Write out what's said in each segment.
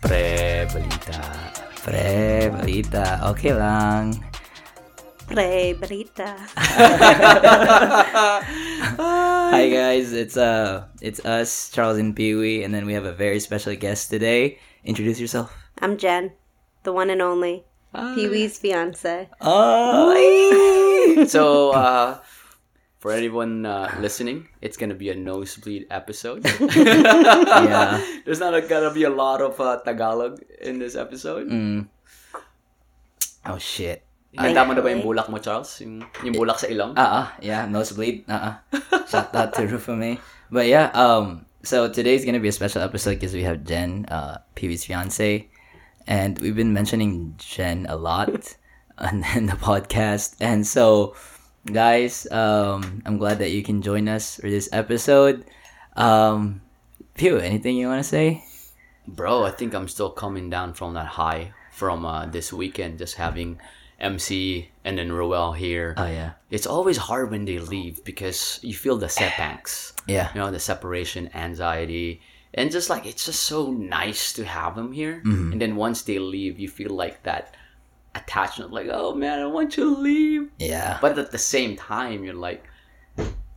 Pre, balita. Pre, balita. Okay lang. Pre, Barita. Hi guys, it's uh it's us, Charles and Pee Wee, and then we have a very special guest today. Introduce yourself. I'm Jen, the one and only Pee Wee's fiance. Oh, So, uh, for anyone uh, listening, it's gonna be a nosebleed episode. yeah. There's not a, gonna be a lot of uh, Tagalog in this episode. Mm. Oh shit. Handa mo na ba yung bulak mo, Charles? Yung, yung bulak sa ilong? Uh uh yeah, nosebleed. Uh uh Shout out to Rufame. But yeah, um, so today's gonna be a special episode because we have Jen, uh, Pee Wee's fiance, and we've been mentioning Jen a lot on in the podcast, and so guys, um, I'm glad that you can join us for this episode. Um, Pew, anything you want to say? Bro, I think I'm still coming down from that high from uh, this weekend, just having MC and then Roel here. Oh yeah, it's always hard when they leave because you feel the setbacks. yeah, You know, the separation anxiety. And just like, it's just so nice to have them here. And then once they leave, you feel like that attachment, like, oh man, I want you to leave. yeah. But at the same time, you're like,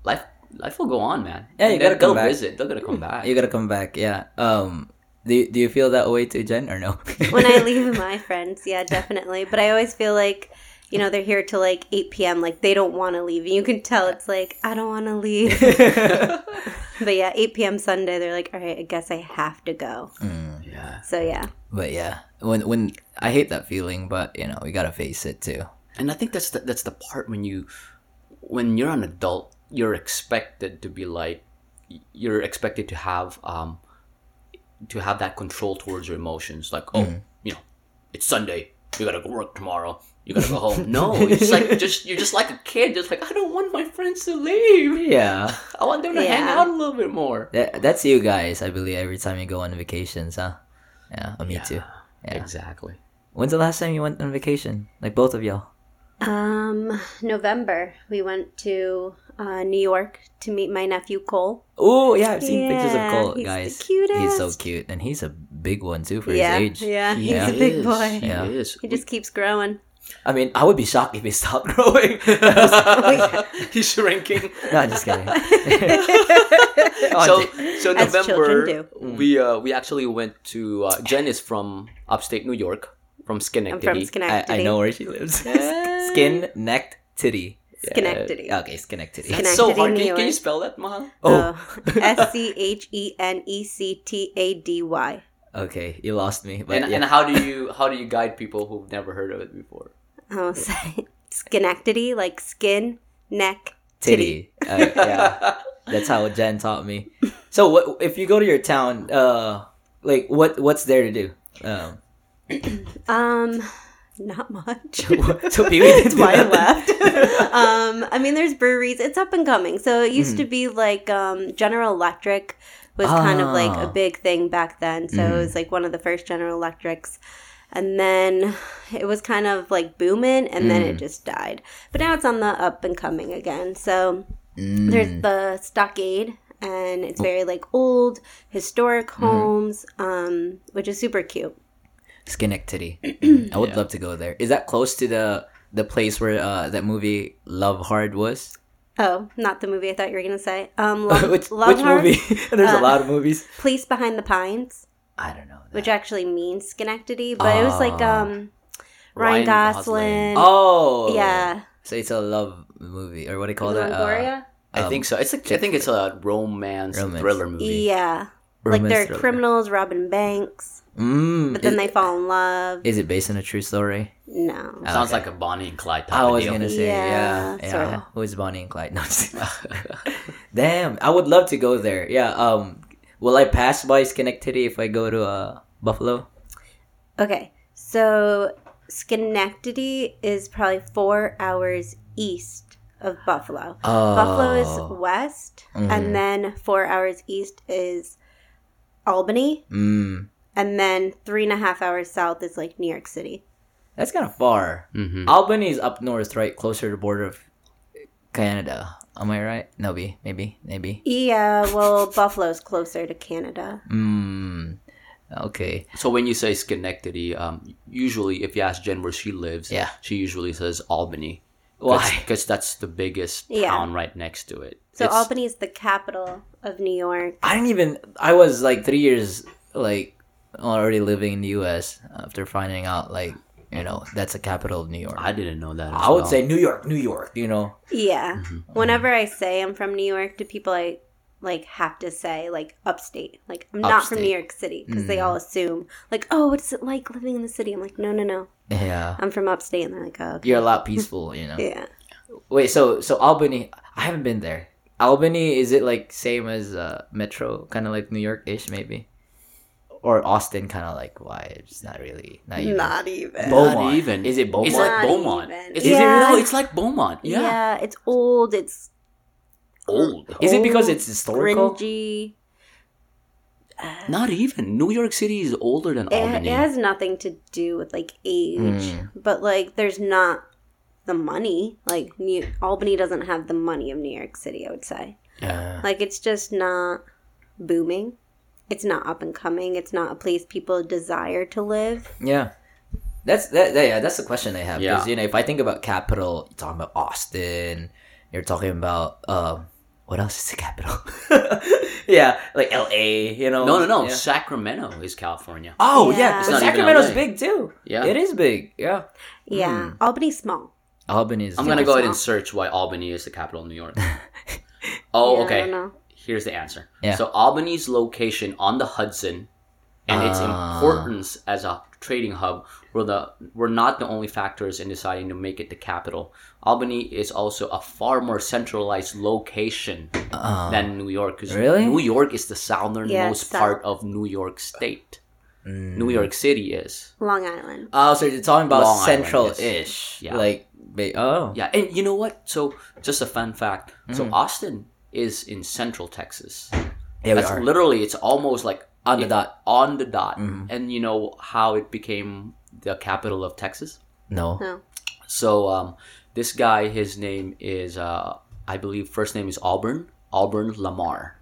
life life will go on, man. Yeah, you And gotta then they'll come back. visit. They're gonna come back. You gotta come back. Yeah. Um, do do you feel that way too, Jen, or no? when I leave my friends, yeah, definitely. But I always feel like, you know, they're here till like 8 p.m. Like they don't want to leave. You can tell it's like, I don't want to leave. but yeah, 8 p.m. Sunday, they're like, all right, I guess I have to go. yeah. So yeah. But yeah, when when I hate that feeling, but you know we gotta face it too. And I think that's the, that's the part when you when you're an adult, you're expected to be like you're expected to have um to have that control towards your emotions. Like, oh, you know, it's Sunday. You gotta go work tomorrow. You gotta go home. No, it's like just you're just like a kid. Just like I don't want my friends to leave. Yeah, I want them to hang out a little bit more. that, that's you guys. I believe every time you go on vacations, huh? Yeah, oh, me too. Yeah. Exactly. When's the last time you went on vacation? Like both of y'all? Um, November, we went to uh, New York to meet my nephew Cole. Oh yeah, I've seen pictures of Yeah, Cole, he's the guys. He's so cute, and he's a big one too for yeah, his age. yeah, he's Yeah. a big is. boy. He Yeah. is. He just keeps growing. I mean, I would be shocked if he stopped growing. He's shrinking. no, I'm just kidding. so so As November we uh we actually went to uh, Jen is from upstate New York from I'm Schenectady. from I, Schenectady. I know where she lives. Skin necked titty. Schenectady. Okay, Schenectady. That's so Schenectady, hard. Can, can you York. spell that, Mahal? Oh, S C H E N E C T A D Y. okay, you lost me. But And, yeah. and how do you how do you guide people who've never heard of it before? Oh, say Schenectady, like skin, neck, titty. Uh, yeah, that's how Jen taught me. So, what if you go to your town? Uh, like what what's there to do? Um, Um, not much. so That's why I left. um, I mean, there's breweries. It's up and coming. So it used to be like um, General Electric was kind of like a Ah. big thing back then. So it was like one of the first General Electrics. And then it was kind of like booming, and then it just died. But now it's on the up and coming again. So there's the Stockade, and it's very like old, historic homes, um, which is super cute. Schenectady. I would love to go there. Is that close to the the place where uh, that movie Love Hard was? Oh, not the movie I thought you were gonna say. Um, Love, which Love which Heart, movie? There's a Uh, lot of movies. Place Beyond the Pines, I don't know. that. which actually means Schenectady, but it was like um Ryan Ryan, Gosling. Oh, yeah, So it's a love movie, or what do you call Is it that? Uh, Longoria? I think so. It's like I think it's a romance, Romance. thriller movie. yeah, like they're thriller. criminals robbing banks, Mm, but then is, they fall in love. is it based on a true story? no, That Sounds Okay. like a Bonnie and Clyde type I was deal. gonna say, yeah, Yeah, yeah. sorta. Who's Bonnie and Clyde? No, damn. I would love to go there. Yeah. Um, will I pass by Schenectady if I go to uh Buffalo? Okay, so Schenectady is probably four hours east of Buffalo. Oh, Buffalo is west, Mhm. and then four hours east is Albany, Mm, and then three and a half hours south is like New York City. that's kind of far. Mhm. Albany is up north, right, closer to the border of Canada. Am I right? No, be maybe maybe. Yeah, well, Buffalo's closer to Canada. Mm, okay. So when you say Schenectady, um, usually if you ask Jen where she lives, Yeah. she usually says Albany. Why? Because that's the biggest Yeah. town right next to it. So It's- Albany is the capital of New York. I didn't even. I was like three years like already living in the U.S. after finding out like you know that's the capital of New York. I didn't know that. as I would well. say New York, New York. You know. Yeah. Mm-hmm. Whenever I say I'm from New York to people, I like have to say like upstate. Like I'm not from New York City because Mm. they all assume like, oh, what's it like living in the city? I'm like, no, no, no. Yeah. I'm from upstate, and they're like, oh, okay. You're a lot peaceful. You know. yeah. Wait. So so Albany. I haven't been there. Albany is it like same as uh, Metro, kind of like New York ish maybe, or Austin, kind of like why it's not really not even. Not even. Beaumont. Not even. Is it Beaumont? It's like Not Beaumont. even. It's, Yeah. No, it's like Beaumont. Yeah. yeah. it's old. It's Old. Is it because it's historical? Cringy. Not even. New York City is older than It, Albany. it has nothing to do with like age, Mm. but like there's not the money. Like New, Albany doesn't have the money of New York City. I would say. Yeah. Like it's just not booming. It's not up and coming. It's not a place people desire to live. Yeah. That's that, that- yeah, that's the question I have. Because Yeah. you know, if I think about capital, you're talking about Austin, you're talking about um what else is the capital? yeah, like LA, you know. no, no, no. Yeah. Sacramento is California. Oh Yeah. yeah, but Sacramento's big too. Yeah. It is big. Yeah. Yeah, Albany's small. Albany is I'm gonna go ahead and search why Albany is the capital of New York. Yeah, oh, I okay. Don't know. Here's the answer. Yeah. So Albany's location on the Hudson and its Ah. importance as a trading hub were the were not the only factors in deciding to make it the capital. Albany is also a far more centralized location Uh, than New York because Really? New York is the southernmost Yeah, part of New York State. mm. New York City is. Long Island. Oh, so you're talking about Long central-ish. Yeah. like oh Yeah, and you know what? So just a fun fact. So Mm. Austin is in central Texas. yeah, we That's are literally it's almost like on the it- dot. on the dot. Mhm. And you know how it became the capital of Texas? No. No. So um, this guy, his name is, uh, I believe, first name is Auburn. Auburn Lamar.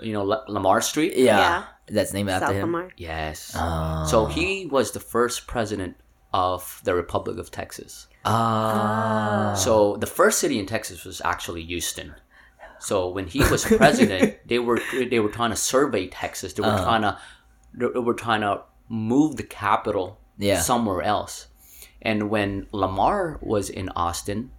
You know La- Lamar Street. Yeah, Yeah. that's named after him. Lamar. Yes. Oh. So he was the first president of the Republic of Texas. Ah. So the first city in Texas was actually Houston. So when he was president, they were they were trying to survey Texas. They were Uh-huh. trying to they were trying to move the capital Yeah. somewhere else. And when Lamar was in Austin,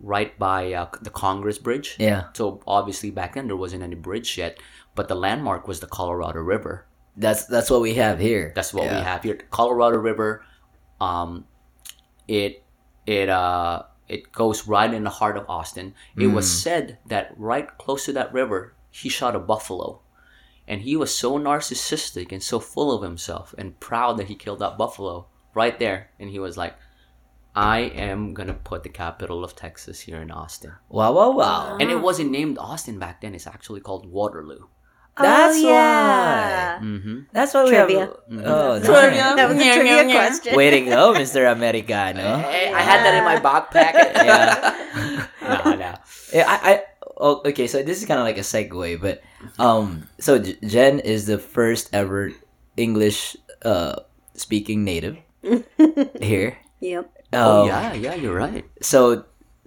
right by uh, the Congress Bridge, yeah, so obviously back then there wasn't any bridge yet, but the landmark was the Colorado River. that's that's what we have here. That's what we have here. Colorado River. Um, it it uh it goes right in the heart of Austin. It was Mm. said that right close to that river, he shot a buffalo, and he was so narcissistic and so full of himself and proud that he killed that buffalo right there. And he was like, "I am gonna put the capital of Texas here in Austin." Wow, wow, wow. And it wasn't named Austin back then. It's actually called Waterloo. That's oh, yeah. Mm-hmm. That's why we Trivia. have. Oh, Trivia. That was a trivia question. Way to go, Mr. Americano. Hey, I had that in my backpack. Yeah. no, no. Yeah, I, I oh, okay, so this is kind of like a segue, but um, so J- Jen is the first ever English uh speaking native here. Yep. Oh Um, yeah, yeah, you're right. So,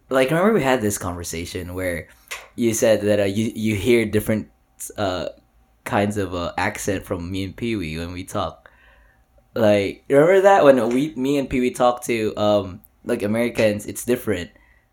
like, remember we had this conversation where you said that uh, you you hear different uh kinds of uh, accent from me and Pee Wee when we talk. Like, remember that when we me and Pee Wee talk to um like Americans, it's different.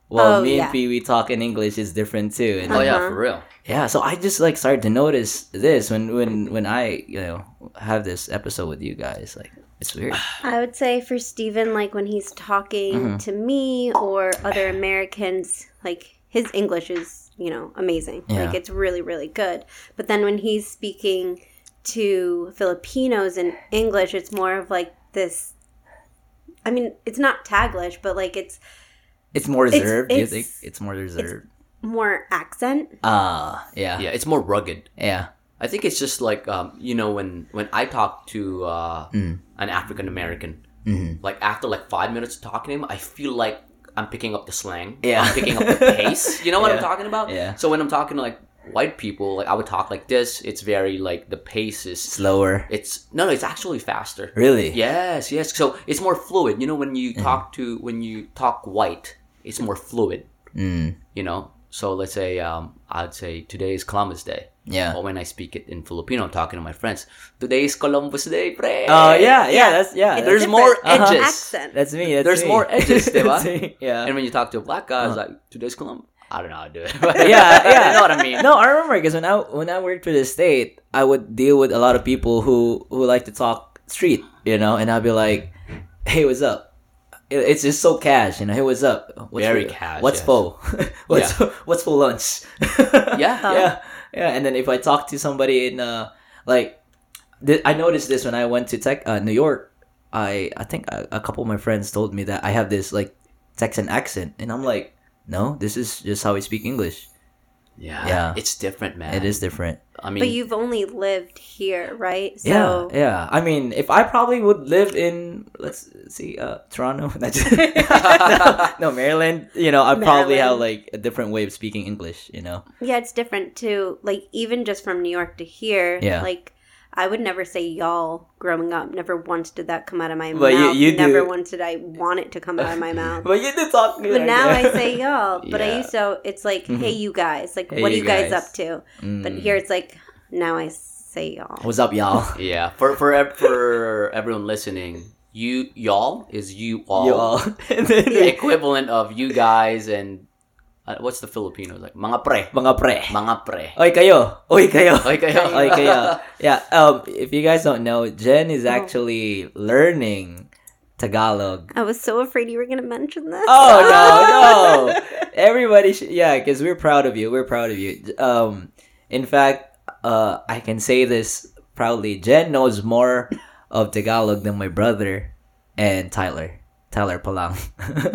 Well, Oh, me yeah. and Pee Wee talk in English is different too. And Oh yeah, Uh-huh. for real. yeah, so I just like started to notice this when when when I you know have this episode with you guys. Like, it's weird. I would say for Steven, like when he's talking Mhm. to me or other Americans, like his English is, you know, amazing. Yeah. Like it's really, really good. But then when he's speaking to Filipinos in English, it's more of like this. I mean, it's not Taglish, but like it's It's more It's- reserved. you it's- think it's more reserved? more accent. Ah, yeah, Yeah, it's more rugged. yeah. I think it's just like um, you know when when I talk to uh, Mm. an African American, Mhm. like after like five minutes of talking to him, I feel like I'm picking up the slang. Yeah. I'm picking up the pace. You know what I'm talking about? Yeah. So when I'm talking to like white people, like I would talk like this. It's very like the pace is. Slower. It's no, no. It's actually faster. Really? Yes, yes. So it's more fluid. You know, when you Mm-hmm. talk to when you talk white, it's more fluid. Mm. You know. So let's say um, I'd say today is Columbus Day. Yeah. Or when I speak it in Filipino, I'm talking to my friends. Today is Columbus Day, pre. Oh yeah, yeah, Yeah. that's yeah. It's There's different. more It's edges. accent. That's me. That's There's me. more edges, diba? Yeah. And when you talk to a black guy, it's Uh-huh. like today's Columbus. I don't know how to do it. yeah, yeah. you know what I mean. No, I remember because when I when I worked for the state, I would deal with a lot of people who who like to talk street, you know, and I'd be like, "Hey, what's up?" It's just so cash, you know. Hey, what's up? What's Very for, cash, What's yes. for? what's what's for lunch? Yeah. yeah, yeah. And then if I talk to somebody in uh like, th- I noticed this when I went to tech uh, New York. I I think a, a couple of my friends told me that I have this like Texan accent, and I'm like, no, this is just how I speak English. Yeah. Yeah. It's different, man. It is different. I mean, But you've only lived here, right? So yeah, yeah. I mean, if I probably would live in let's see, uh, Toronto, Not just- no, Maryland. You know, I probably have like a different way of speaking English. You know, Yeah, it's different too. Like even just from New York to here, Yeah. like I would never say y'all growing up. Never once did that come out of my But you- mouth. you never do. once did I want it to come out of my mouth. but you did talk. But now I say y'all. But I used to. It's like, hey, you guys. Like, Hey, what are you you guys, guys. up to? Mm. But here it's like, now I say y'all. "What's up, y'all?" yeah. For for for everyone listening, you y'all is you all. You all. The equivalent of you guys and uh, what's the Filipinos like? Mga pre. Mga pre. Mga pre. Oy kayo. Oy kayo. Oy kayo. Oy kayo. Yeah. Um. If you guys don't know, Jen is actually learning Tagalog I was so afraid you were gonna mention this. Oh no, no! Everybody, should, yeah, because we're proud of you. We're proud of you. Um, in fact, uh, I can say this proudly. Jen knows more of Tagalog than my brother and Tyler. Tyler Palang.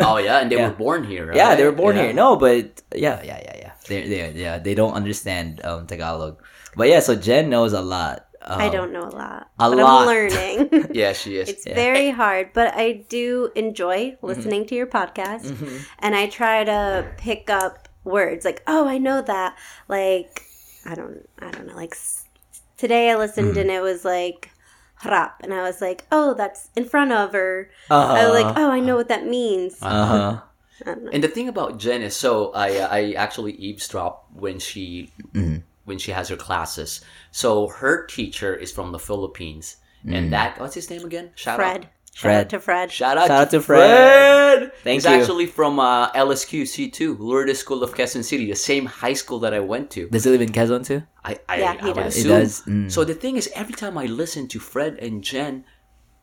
Oh yeah, and they Yeah. were born here. Right? yeah, they were born Yeah. here. No, but yeah, yeah, yeah, yeah. They, they, yeah, they don't understand um, Tagalog. But yeah, so Jen knows a lot. Um, I don't know a lot. a but lot. I'm learning. Yeah, she is. It's very hard, but I do enjoy Mm-hmm. listening to your podcast, and I try to pick up words like, "Oh, I know that." Like, I don't, I don't know. Like today, I listened Mm-hmm. and it was like "harap," and I was like, "Oh, that's in front of," or Uh-huh. I was like, "Oh, I know what that means." Uh huh. I don't know. And the thing about Jen is, so I I actually eavesdrop when she Mm-hmm. when she has her classes. So her teacher is from the Philippines, and that what's his name again? Shout Fred. out. Shout Fred. out to Fred. Shout out, Shout out to to Fred. Fred. Thank He's you. actually from uh, LSQ C2, Lourdes School of Quezon City, the same high school that I went to. Does he live in Quezon too? I, I, Yeah, I he would does. He assume. does? Mm. So the thing is, every time I listen to Fred and Jen,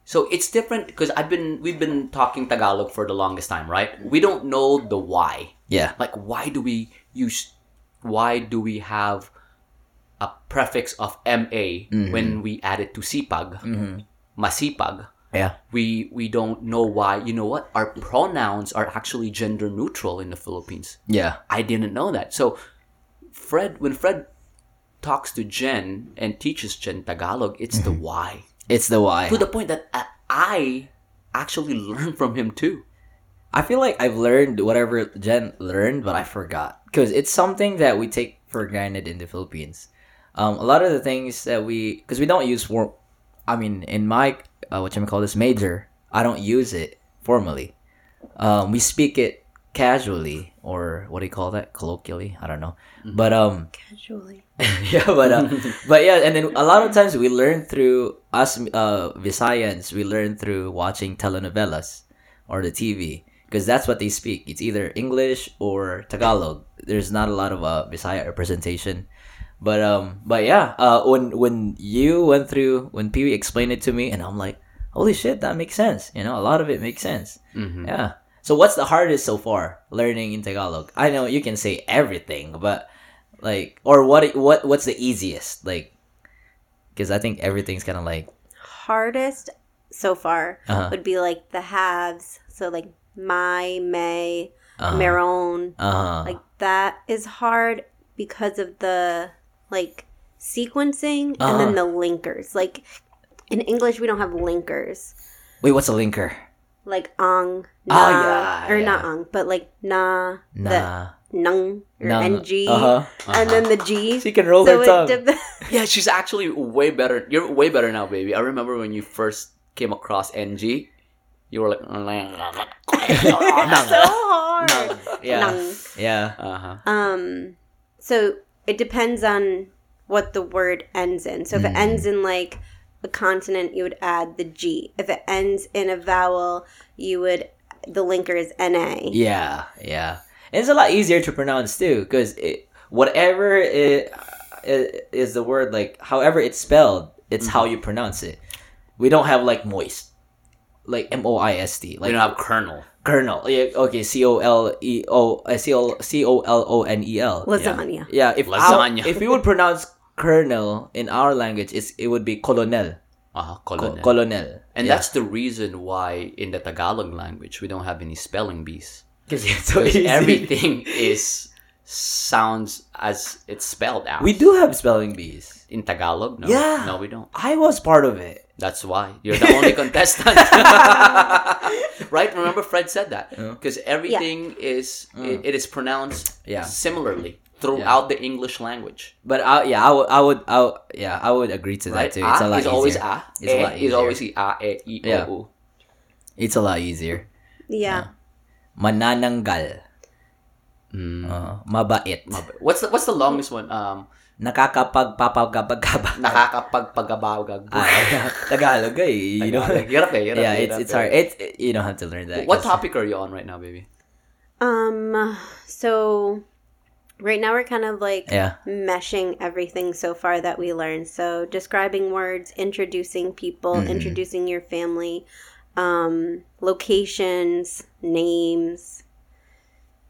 so it's different because I've been we've been talking Tagalog for the longest time, right? We don't know the why. Yeah. Like, why do we use? Why do we have a prefix of ma Mm-hmm. when we add it to sipag, masipag? Yeah. We we don't know why. You know what? Our pronouns are actually gender neutral in the Philippines. Yeah. I didn't know that. So, Fred, when Fred talks to Jen and teaches Jen Tagalog, it's the why. It's the why. To the point that I- actually learned from him too. I feel like I've learned whatever Jen learned, but I forgot because it's something that we take for granted in the Philippines. Um, a lot of the things that we, because we don't use for, I mean, in my uh, what you call this major, I don't use it formally. Um, we speak it casually, or what do you call that? Colloquially, I don't know. But um, Casually. yeah, but uh, but yeah, and then a lot of times we learn through us uh Visayans, we learn through watching telenovelas or the TV because that's what they speak. It's either English or Tagalog. There's not a lot of uh Visaya representation. But um but yeah, uh when when you went through when Pee Wee explained it to me and I'm like, "Holy shit, that makes sense." You know, a lot of it makes sense. Yeah. So what's the hardest so far learning in Tagalog? I know you can say everything, but like or what what what's the easiest like because i think everything's kind of like Hardest so far Uh-huh. would be like the halves. So like my, may, uh meron. uh Like that is hard because of the like sequencing and then Uh-huh. the linkers. Like in English, we don't have linkers. wait what's a linker like ang, na, Oh, yeah, or yeah. not ang, but like na, the Nah. nung or Nung. ng, Uh-huh. and then the g. She can roll so her tongue. dep- Yeah, she's actually way better. You're way better now, baby. I remember when you first came across NG, you were like, so hard. Yeah. Nung. Yeah. uh-huh. Um, so it depends on what the word ends in. So if it Mm. ends in like a consonant, you would add the G. If it ends in a vowel, you would the linker is na. Yeah, yeah. And it's a lot easier to pronounce too, because whatever it, it is the word, like however it's spelled, it's how you pronounce it. We don't have like moist, like M O I S T, We like don't have kernel. kernel. Yeah, okay, C O L E O uh, C O C O L O N E L. Lasagna. Yeah, if Lasagna. our- if we would pronounce kernel in our language, it's, it would be colonel. Uh-huh, Co- colonel. colonel. and Yeah. that's the reason why in the Tagalog language we don't have any spelling bees. 'Cause it's so Because everything is sounds as it's spelled out. We do have spelling bees. in Tagalog. No, Yeah. no, we don't. I was part of it. That's why you're the only contestant, right? Remember, Fred said that because everything is it, it is pronounced Yeah. similarly throughout the English language. But I, yeah, I would, I would, I would, yeah, I would agree to Right? that too. It's a A lot is always easier. a. It's a e lot is easier. always a, e, i, o, Yeah. u. It's a lot easier. Yeah. Manananggal. Mm. Uh, mabait. Mab- What's the what's the longest one? Um, Nakakapagpapagabagaba. nakakapagpagabagag. Ah, Tagalog eh. You know? Tagalog. Hirap eh, hirap yeah, eh, it's it's eh. hard. It's you don't have to learn that. What topic are you on right now, baby? Um. So right now we're kind of like Yeah. meshing everything so far that we learned. So describing words, introducing people, Mm-hmm. introducing your family, um, locations, names,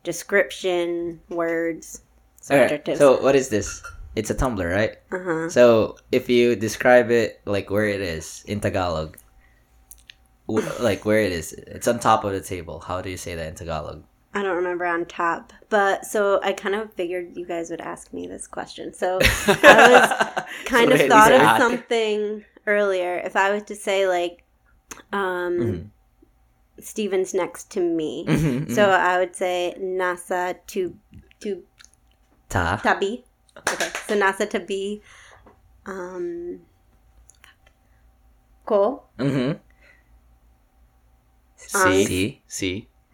description, words, Alright, subjectives. So what is this? It's a tumbler, right? uh huh. So if you describe it like where it is in Tagalog, w- like where it is, it's on top of the table. How do you say that in Tagalog? I don't remember on top, but so I kind of figured you guys would ask me this question. So I was kind of thought of something earlier. If I was to say like, um, Mhm. Steven's next to me, Mhm, so I would say nasa to to Ta. tabi. Okay, so nasa tabi. Um, ko Mm-hmm. C. C. C.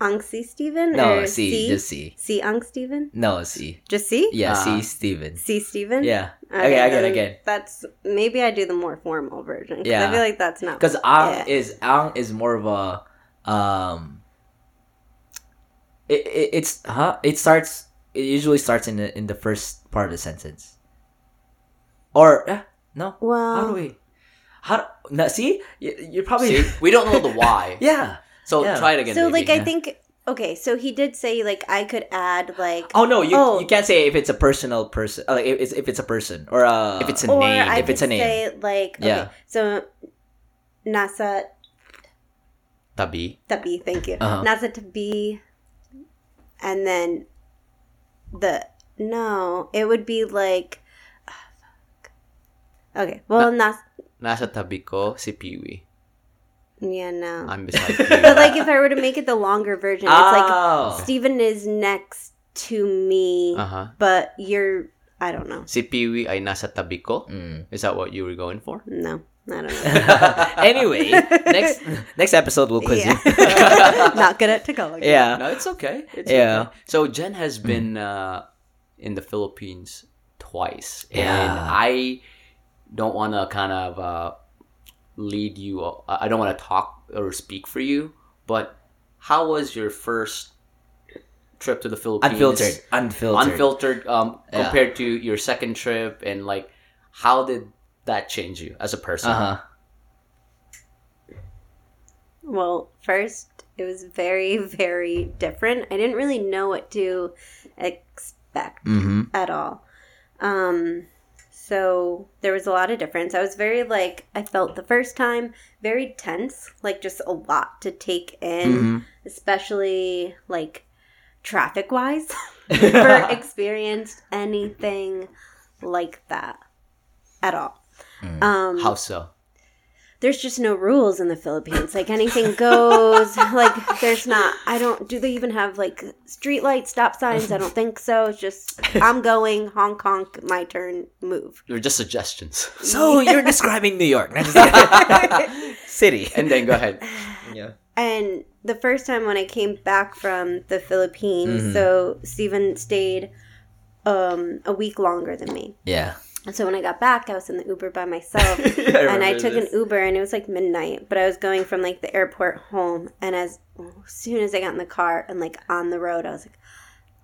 ang si Steven No, or C. Just C. C ang Steven. No, C. Just C. Yeah, Ah. C. Steven. C Steven. Yeah. Okay, again, then again. That's maybe I do the more formal version. 'cause Yeah. I feel like that's not Because ang Yeah. is ang is more of a um. It, it it's huh. It starts. It usually starts in the in the first part of the sentence. Or eh, no. well. How do we? How? do- No, see, you, you're probably See, we don't know the why. yeah. So Yeah. try it again. so baby. like I think okay, so he did say like I could add like Oh no, you Oh. you can't say if it's a personal person. Uh, like if it's if it's a person or uh, If it's a or name, I if it's a name. say like okay, Yeah. so nasa tabi. tabi, thank you. Uh-huh. Nasa tabi and then the no, it would be like fuck. Okay, well nas Nasa tabi ko si Peewee. yeah, no. I'm beside but like if I were to make it the longer version, it's like oh. Steven is next to me, Uh-huh. but you're I don't know. Si Peewee ay nasa tabi ko. Mm. Is that what you were going for? No, I don't know. anyway, next next episode we'll quiz you. Yeah. Not good at Tagalog. yeah. No, it's okay. It's Yeah. okay. So Jen has been uh, in the Philippines twice, and Yeah. I don't want to kind of uh, lead you. I don't want to talk or speak for you, but how was your first trip to the Philippines? Unfiltered. Unfiltered. unfiltered um, Yeah. compared to your second trip, and like how did that change you as a person? Uh huh. Well, first, it was very, very different. I didn't really know what to expect Mm-hmm. at all. Um, so there was a lot of difference. I was very like I felt the first time very tense, like just a lot to take in, Mm-hmm. especially like traffic wise. Never experienced anything like that at all. Mm. Um, How so? there's just no rules in the Philippines. Like anything goes. like there's not. I don't. Do they even have like street lights, stop signs? I don't think so. It's just I'm going Hong Kong. My turn. Move. They're just suggestions. So you're describing New York, city. and then go ahead. Yeah. And the first time when I came back from the Philippines, so Stephen stayed um, a week longer than me. Yeah. And so when I got back, I was in the Uber by myself. and I took an Uber and it was like midnight, but I was going from like the airport home. And as, as soon as I got in the car and like on the road, I was like,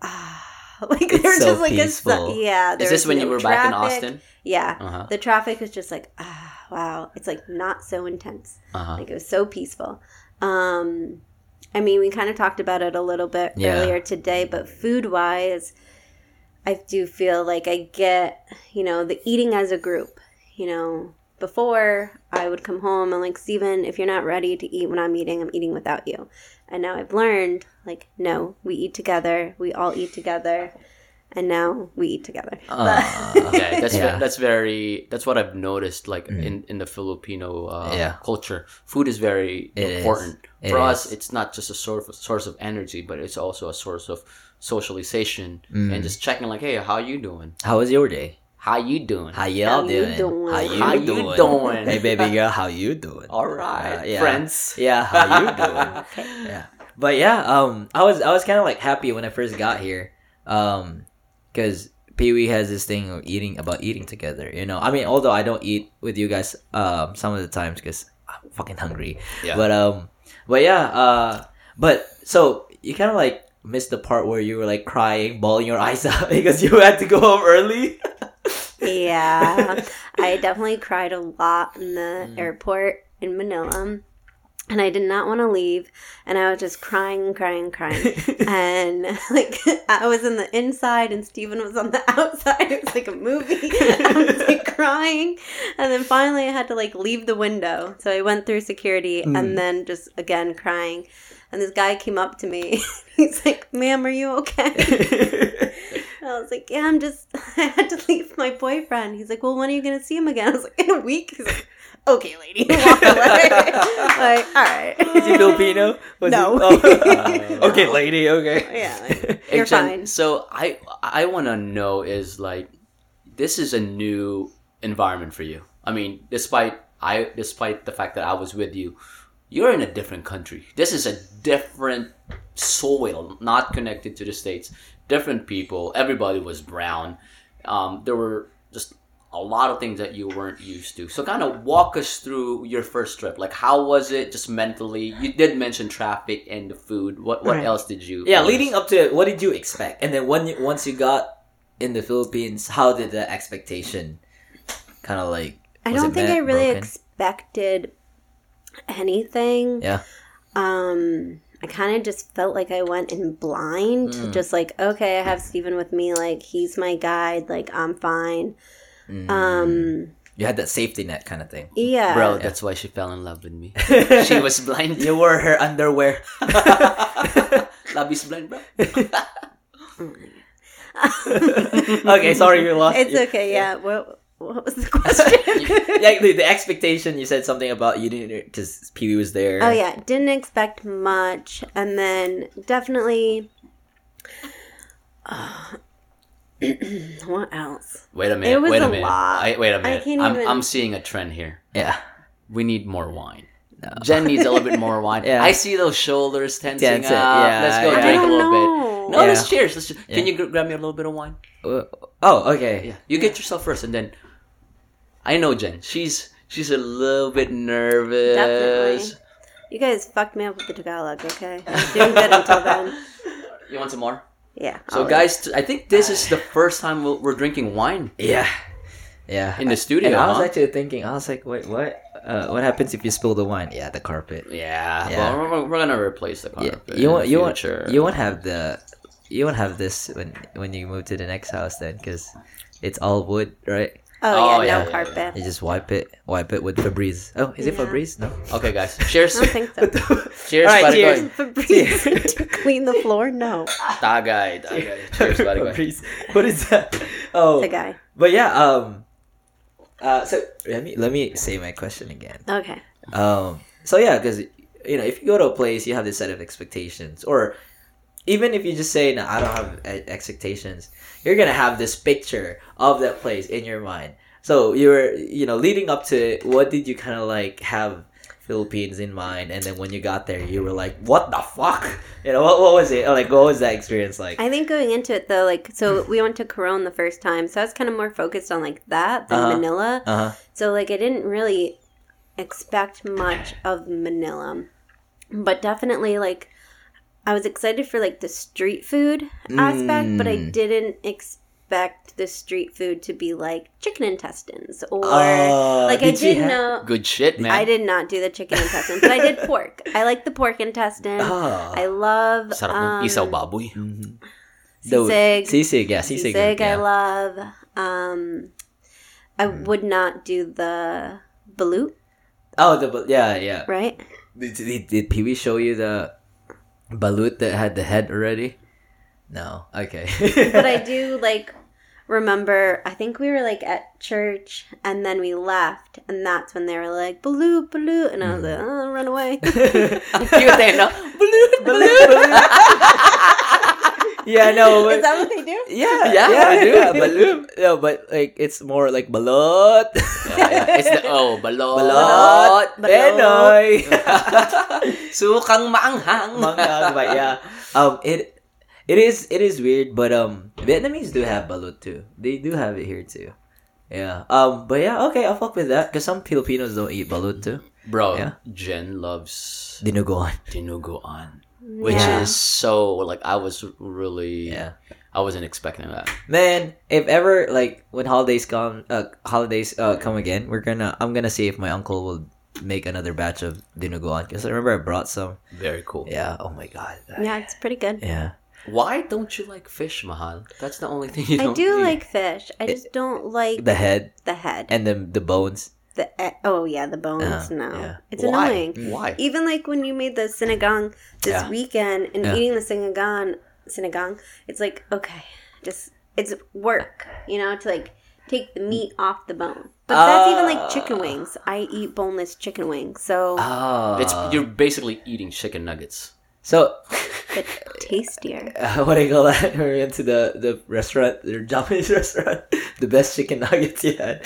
ah. Like It's there was so just like a peaceful. su- yeah. there Is this when no you were back in. Austin? Yeah, Uh-huh. the traffic was just like ah wow. It's like not so intense. Uh-huh. Like it was so peaceful. Um, I mean, we kind of talked about it a little bit Yeah. earlier today, but food wise, I do feel like I get, you know, the eating as a group. You know, before I would come home and like, Steven, if you're not ready to eat when I'm eating, I'm eating without you. And now I've learned, like, no, we eat together. We all eat together. And now we eat together. Okay, that's Yeah. ve- that's very that's what I've noticed like in in the Filipino uh, Yeah. culture. Food is very It is. important It for us. is. It's not just a source of, source of energy, but it's also a source of socialization Mm. and just checking like, hey, how you doing? How was your day? How you doing? How y'all How you doing? doing? How you How you doing? doing? Hey baby girl, how you doing? All right, Uh, yeah. friends. Yeah, how you doing? yeah. But yeah, um I was I was kind of like happy when I first got here. Um cuz Pee Wee has this thing of eating about eating together, you know. I mean, although I don't eat with you guys um some of the times cuz I'm fucking hungry. Yeah. But um but yeah, uh but so you kind of like missed the part where you were like crying, bawling your eyes out because you had to go home early. yeah, I definitely cried a lot in the mm. airport in Manila. And I did not want to leave. And I was just crying, crying, crying. and like, I was in the inside and Stephen was on the outside. It was like a movie. I was like crying. And then finally, I had to like leave the window. So I went through security and mm. then just again crying. And this guy came up to me. He's like, ma'am, are you okay? I was like, yeah, I'm just, I had to leave my boyfriend. He's like, well, when are you going to see him again? I was like, in a week. He's like, okay, lady. Walk away. like, all right. Is he Filipino? Was No. He, oh. okay, lady. Okay. Yeah, like, you're Jen, fine. So I I want to know is like this is a new environment for you. I mean, despite I despite the fact that I was with you, you're in a different country. This is a different soil, not connected to the states. Different people. Everybody was brown. Um, there were just a lot of things that you weren't used to. So kind of walk us through your first trip. Like how was it just mentally? You did mention traffic and the food. What what Right. else did you Yeah, leading up to it, what did you expect? And then when you, once you got in the Philippines, how did the expectation kind of like? I don't think met, I really broken? expected anything. Yeah. Um, I kind of just felt like I went in blind, Mm. just like, okay, I have Steven with me. Like, he's my guide. Like, I'm fine. Mm. Um, You had that safety net kind of thing. yeah. Bro, that's why she fell in love with me. she was blind. You wore her underwear. Labis blind, bro. okay, sorry, you lost. It's okay. Yeah. What, what was the question? yeah, the, the expectation. You said something about you didn't because Pee Wee was there. Oh yeah, didn't expect much, and then definitely. what else? Wait a minute. was wait a, a minute. lot. I, wait a I minute. I can't I'm, even- I'm seeing a trend here. yeah. We need more wine. No. Jen needs a little bit more wine. Yeah. I see those shoulders tensing up. yeah, let's go yeah. drink a don't little bit. No, Yeah. let's cheers. Let's. Can Yeah. you gr- grab me a little bit of wine? Uh, Oh, okay. Yeah. You get yourself first, and then. I know Jen. She's she's a little bit nervous. Definitely. You guys fucked me up with the Tagalog. Okay, I was doing good until then. You want some more? Yeah. So, I'll- guys, t- I think this is the first time we'll, we're drinking wine Yeah. Yeah. in the studio. And I was huh? actually thinking, I was like, wait, what? Uh, what happens if you spill the wine? Yeah, the carpet. Yeah, Yeah. Well, we're, we're gonna replace the Yeah, carpet. you won't, you won't, future. you won't have the, you won't have this when when you move to the next house then, because it's all wood, right? Oh, Oh, yeah, yeah, no yeah, carpet. You just wipe it, wipe it with Febreze. Oh, is it Febreze? No. Okay, guys. Cheers. I don't think so. cheers, All right, cheers. boy. Febreze to clean the floor? No. Tagay, tagay. Cheers, buddy. boy. Febreze. What is that? Oh, The guy. but yeah, um, Uh, so let me let me say my question again. Okay. Um, so yeah, because you know, if you go to a place, you have this set of expectations, or even if you just say, "No, I don't have expectations," you're gonna have this picture of that place in your mind. So you're, you know, leading up to it, what did you kind of like have Philippines in mind, and then when you got there, you were like, "What the fuck?" You know, what, what was it like? What was that experience like? I think going into it though, like so we went to Coron the first time, so I was kind of more focused on like that than Uh-huh. Manila. Uh huh. So like I didn't really expect much of Manila. But definitely like I was excited for like the street food aspect, but I Mm. didn't expect the street food to be like chicken intestines or Oh, like I did you didn't have- know Good shit, man. I did not do the chicken intestines, but I did pork. I like the pork intestine. Oh. I love Sarap um, ng isaw baboy. The- sisig. Sisig, yeah, sisig. Sisig, I love. Um, I would not do the balut, Oh, the yeah, yeah. right? Did, did, did Pee Wee show you the balut that had the head already? No. Okay. but I do like remember. I think we were like at church, and then we left, and that's when they were like balut, balut, and I was like, mm-hmm. oh, run away. you were saying no? Yeah, no. Is that what they do? yeah, Yeah, yeah, I do. yeah, balut. No, but like it's more like balut. Yeah, yeah. It's the, oh, balot. Balot. Balot. Penoy. Sukang maanghang. Manghang, but yeah. Um, it it is it is weird, but um, Vietnamese do have balut too. They do have it here too. Yeah. Um. But yeah. Okay. I'll fuck with that because some Filipinos don't eat balut too. Bro, Yeah. Jen loves Dinuguan. dinuguan. Which Yeah. is so, like, I was really, Yeah. I wasn't expecting that. Man, if ever like when holidays come, uh, holidays uh come again, we're gonna. I'm gonna see if my uncle will make another batch of dinuguan because I remember I brought some. Very cool. Yeah. Oh my god. Yeah, it's pretty good. Yeah. Why don't you like fish, Mahal? That's the only thing you I don't do eat. like fish. I just don't like The head the head. and then the bones. The e- oh yeah, the bones. Yeah, no, yeah. it's Why? annoying. Why? Even like when you made the sinigang this Yeah. weekend and Yeah. eating the sinigang, sinigang, it's like okay, just it's work, you know, to like take the meat off the bone. But that's even like chicken Ah. wings. I eat boneless chicken wings, so Oh. It's you're basically eating chicken nuggets. so. but tastier. Uh, what do you call that? We went to the the restaurant, the Japanese restaurant. The best chicken nuggets you had,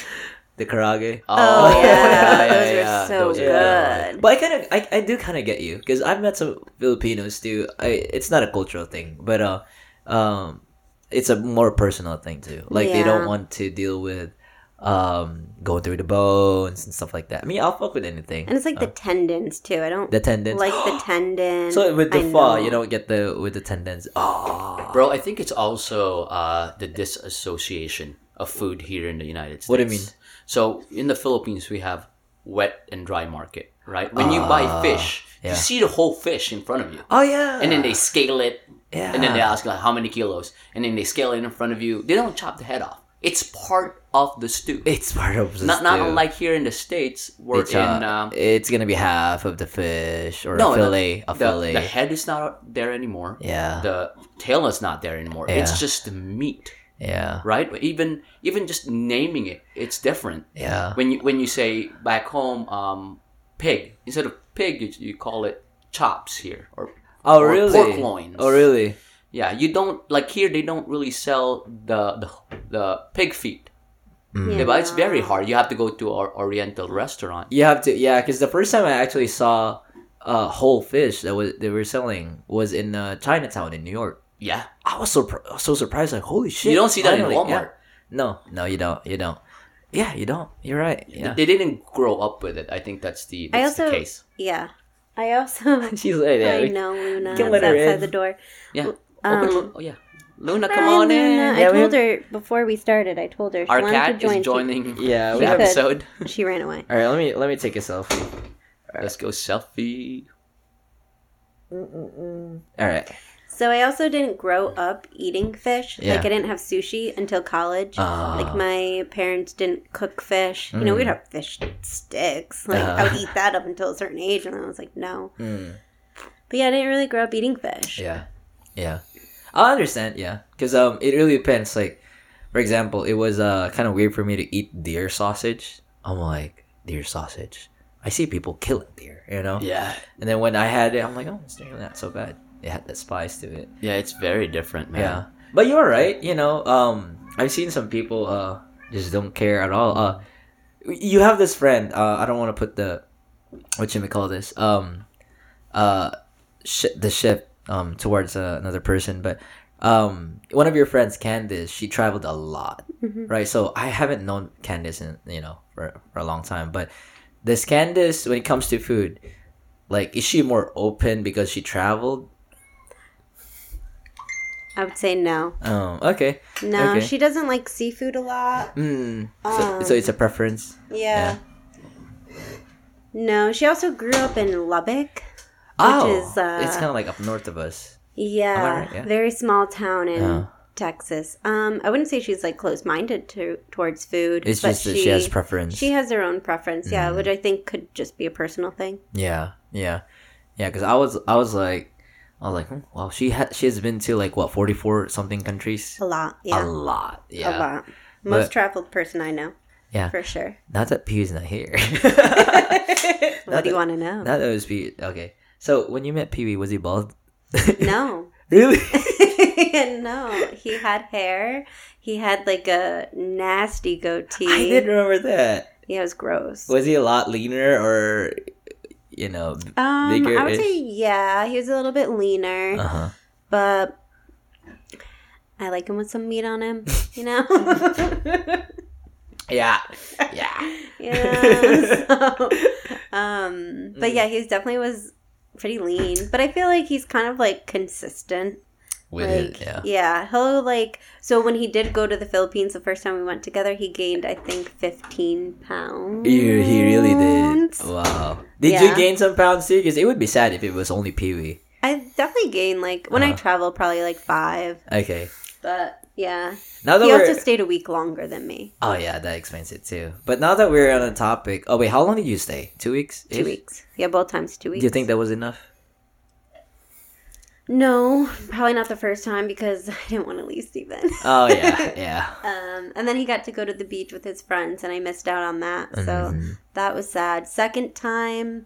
the karaage. Oh, yeah, yeah, those yeah, are so those are good. But I kind of, I, I do kind of get you because I've met some Filipinos too. I, it's not a cultural thing, but uh, um, it's a more personal thing too. Like they don't want to deal with um going through the bones and stuff like that. I mean, I'll fuck with anything. And it's like the tendons too. I don't Uh, the tendons. like the tendon. so with the I pho, know. you don't get the with the tendons. Oh, Bro, I think it's also uh, the disassociation of food here in the United States. What do you mean? So in the Philippines, we have wet and dry market, right? When you buy fish, yeah. you see the whole fish in front of you, oh yeah. and then they scale it, yeah. and then they ask like how many kilos, and then they scale it in front of you. They don't chop the head off. It's part of the stew. it's part of the not not unlike here in the states, where It's, in uh, um, it's gonna be half of the fish or no a fillet, a the, fillet. the head is not there anymore. yeah, The tail is not there anymore. Yeah. It's just the meat. Yeah, right? Even even just naming it, it's different. yeah. When you when you say back home, um, pig instead of pig, you, you call it chops here, or Oh or really? pork loins. Oh really? yeah. You don't like here. They don't really sell the the, the pig feet. Yeah, Yeah, but it's very hard. You have to go to our Oriental restaurant. You have to, yeah. Because the first time I actually saw uh, whole fish that was they were selling was in uh, Chinatown in New York. Yeah, I was so I was so surprised, like holy shit! you don't see that in finally, Walmart. yeah. No, no, you don't. You don't. Yeah, you don't. You're right. Yeah. They didn't grow up with it. I think that's the I that's also the case. yeah. I also She's like, yeah. I we- know Luna can is let her outside in. the door. Yeah. Oh, um, Open, oh yeah, Luna, come on Luna. in. I we told her before we started. I told her she Our wanted cat to join. is joining. Yeah, we the have- episode. She, she ran away. All right, let me let me take a selfie. Let's go selfie. Mm, mm, mm. All right. So I also didn't grow up eating fish. Yeah. Like I didn't have sushi until college. Ah. Like my parents didn't cook fish. You know, we'd have fish sticks. Like I would Uh-huh. eat that up until a certain age, and then I was like, no. Mm. But yeah, I didn't really grow up eating fish. Yeah, yeah. I understand. Yeah, because um, it really depends. Like for example, it was uh kind of weird for me to eat deer sausage. I'm like deer sausage. I see people killing deer, you know. Yeah, And then when I had it, I'm like, oh, it's really not so bad. It had that spice to it. yeah, it's very different, man. Yeah. But you're right. You know, um, I've seen some people uh just don't care at all. Uh, you have this friend. Uh, I don't want to put the what you may call this. Um, uh, sh- the shift um towards uh, another person, but um, one of your friends, Candice, she traveled a lot, right? So I haven't known Candice in you know for for a long time, but this Candice, when it comes to food, like is she more open because she traveled? I would say no. Oh, okay. No, Okay. she doesn't like seafood a lot. Mm. So, Um, so it's a preference. Yeah. No, she also grew up in Lubbock. Oh, is, uh, it's kind of like up north of us. Yeah, right? Yeah. very small town in Yeah. Texas. Um, I wouldn't say she's like close-minded to towards food. It's but just that she has preference. She has her own preference, yeah, Mm. which I think could just be a personal thing. yeah, yeah, yeah. Because I was, I was like, I was like, hmm, well, she had, she has been to like what forty four something countries. A lot, yeah. A lot, yeah, a lot. Most But- traveled person I know, yeah. for sure. Not that Pew's not here. What do you want to know? Not that it was Pew. Okay, so when you met Pee Wee, was he bald? no, really? no, he had hair. He had like a nasty goatee. I didn't remember that. Yeah, it was gross. Was he a lot leaner or, you know, Um, bigger? I would say yeah, he was a little bit leaner, Uh huh. but I like him with some meat on him. You know. Yeah. Yeah. yeah. So, um, but yeah, he definitely was pretty lean. But I feel like he's kind of like consistent. With like, it, yeah. he'll like. So when he did go to the Philippines the first time we went together, he gained I think fifteen pounds. He, he really did. Wow. Did you gain some pounds too? Because it would be sad if it was only Pee Wee. I definitely gained like when I Uh-huh. travel probably like five. Okay. But yeah, Now that he also stayed a week longer than me. oh yeah, that explains it too. But now that we're on a topic, oh wait, how long did you stay? Two weeks. Two weeks. Yeah, both times two weeks. Do you think that was enough? No, probably not the first time because I didn't want to leave Steven. Oh yeah, yeah. Um, and then he got to go to the beach with his friends, and I missed out on that. So Mhm. that was sad. Second time,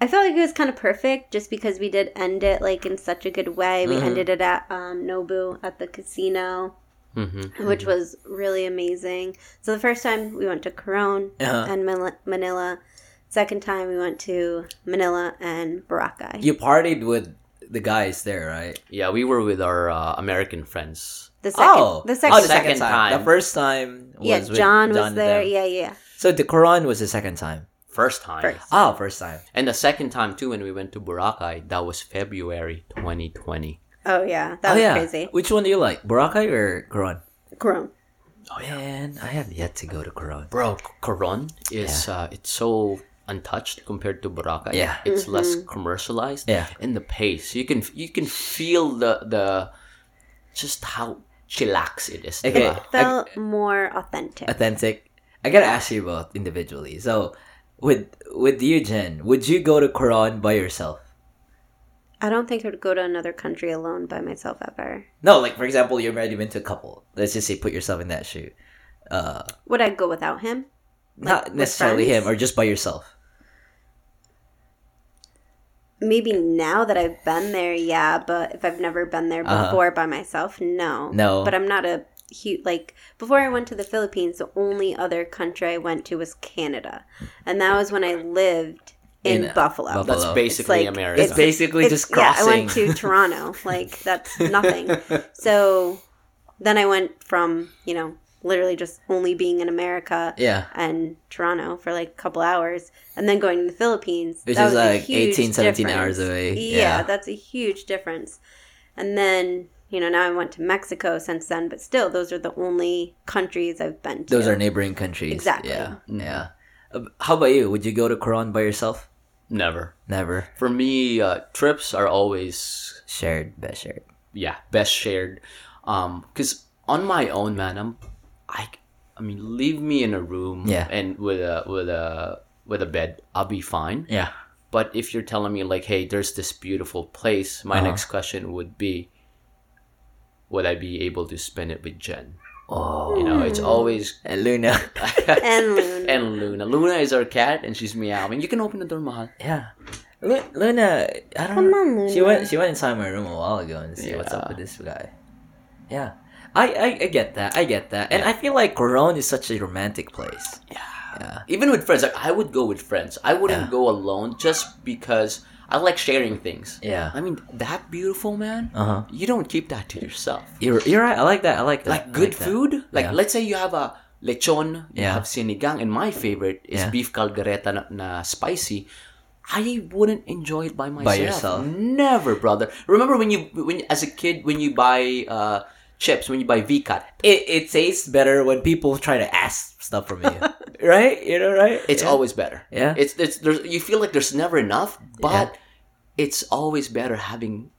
I felt like it was kind of perfect just because we did end it like in such a good way. We Mhm. ended it at um, Nobu at the casino, Mm-hmm. which was really amazing. So the first time we went to Coron Uh-huh. and Manila- Manila. Second time we went to Manila and Boracay. You partied with the guys there, right? Yeah, we were with our uh, American friends. the second, oh, the oh, second, the second Second time. time. The first time was yeah, with John was and there. Yeah, yeah. So the Coron was the second time. First time. First. Oh, first time. And the second time too when we went to Boracay, that was February 2020. Oh yeah, that oh was yeah. crazy. Which one do you like, Boracay or Quran? Coron. Oh yeah. man, I have yet to go to Coron. Bro, Coron is uh, it's so untouched compared to Boracay. Yeah. It's less Mm-hmm. commercialized. Yeah. And the pace. You can you can feel the the just how chillax it is. Okay. diba? Felt more authentic. Authentic. I gotta ask you both individually. So, with with you, Jen, would you go to Coron by yourself? I don't think I would go to another country alone by myself ever. No, like for example, you're been to a couple. Let's just say put yourself in that shoe. Uh, Would I go without him? not necessarily him, or just by yourself. Maybe now that I've been there, yeah. But if I've never been there Uh-huh. before by myself, no. No. But I'm not a huge like before I went to the Philippines. The only other country I went to was Canada, and that was when I lived in, In, uh, Buffalo. Buffalo. That's It's basically like- America. It's basically It's- just Yeah, I went to Toronto. Like that's nothing. So then I went from you know literally just only being in America yeah, and Toronto for like a couple hours, and then going to the Philippines. Which that is was like huge 18, 17 difference. hours away. Yeah, Yeah. that's a huge difference. And then you know now I went to Mexico since then, but still those are the only countries I've been to. those are neighboring countries. Exactly. Yeah, yeah. Uh, How about you? Would you go to Coron by yourself? Never. Never. For me, uh, trips are always Shared, best shared. yeah best shared. Um, because on my own, man, I'm I I mean, leave me in a room Yeah. and with a with a with a bed, I'll be fine. Yeah. But if you're telling me like, hey, there's this beautiful place, my Uh-huh. next question would be, would I be able to spend it with Jen? Oh, You know, it's always and Luna. And Luna. and Luna. Luna is our cat, and she's meowing. You can open the door, mahal. yeah. Lu- Luna, I don't Come know. on, She went. She went inside my room a while ago and see what's up with this guy. Yeah, I, I, I get that. I get that, and I feel like Coron is such a romantic place. Yeah. Yeah. Even with friends, like I would go with friends. I wouldn't go alone just because I like sharing things. Yeah. I mean, that beautiful man. Uh huh. You don't keep that to yourself. You're you're right. I like that. I like that. Like good that. food. Like Yeah. let's say you have a lechon, you Yeah. have sinigang, and my favorite is Yeah. beef caldereta na, na spicy. I wouldn't enjoy it by myself. By yourself. Never, brother. Remember when you when as a kid when you buy uh chips when you buy Vcut, It it tastes better when people try to ask stuff from you, right? You know, right? it's Yeah. always better. Yeah. It's it's there's you feel like there's never enough, but it's always better having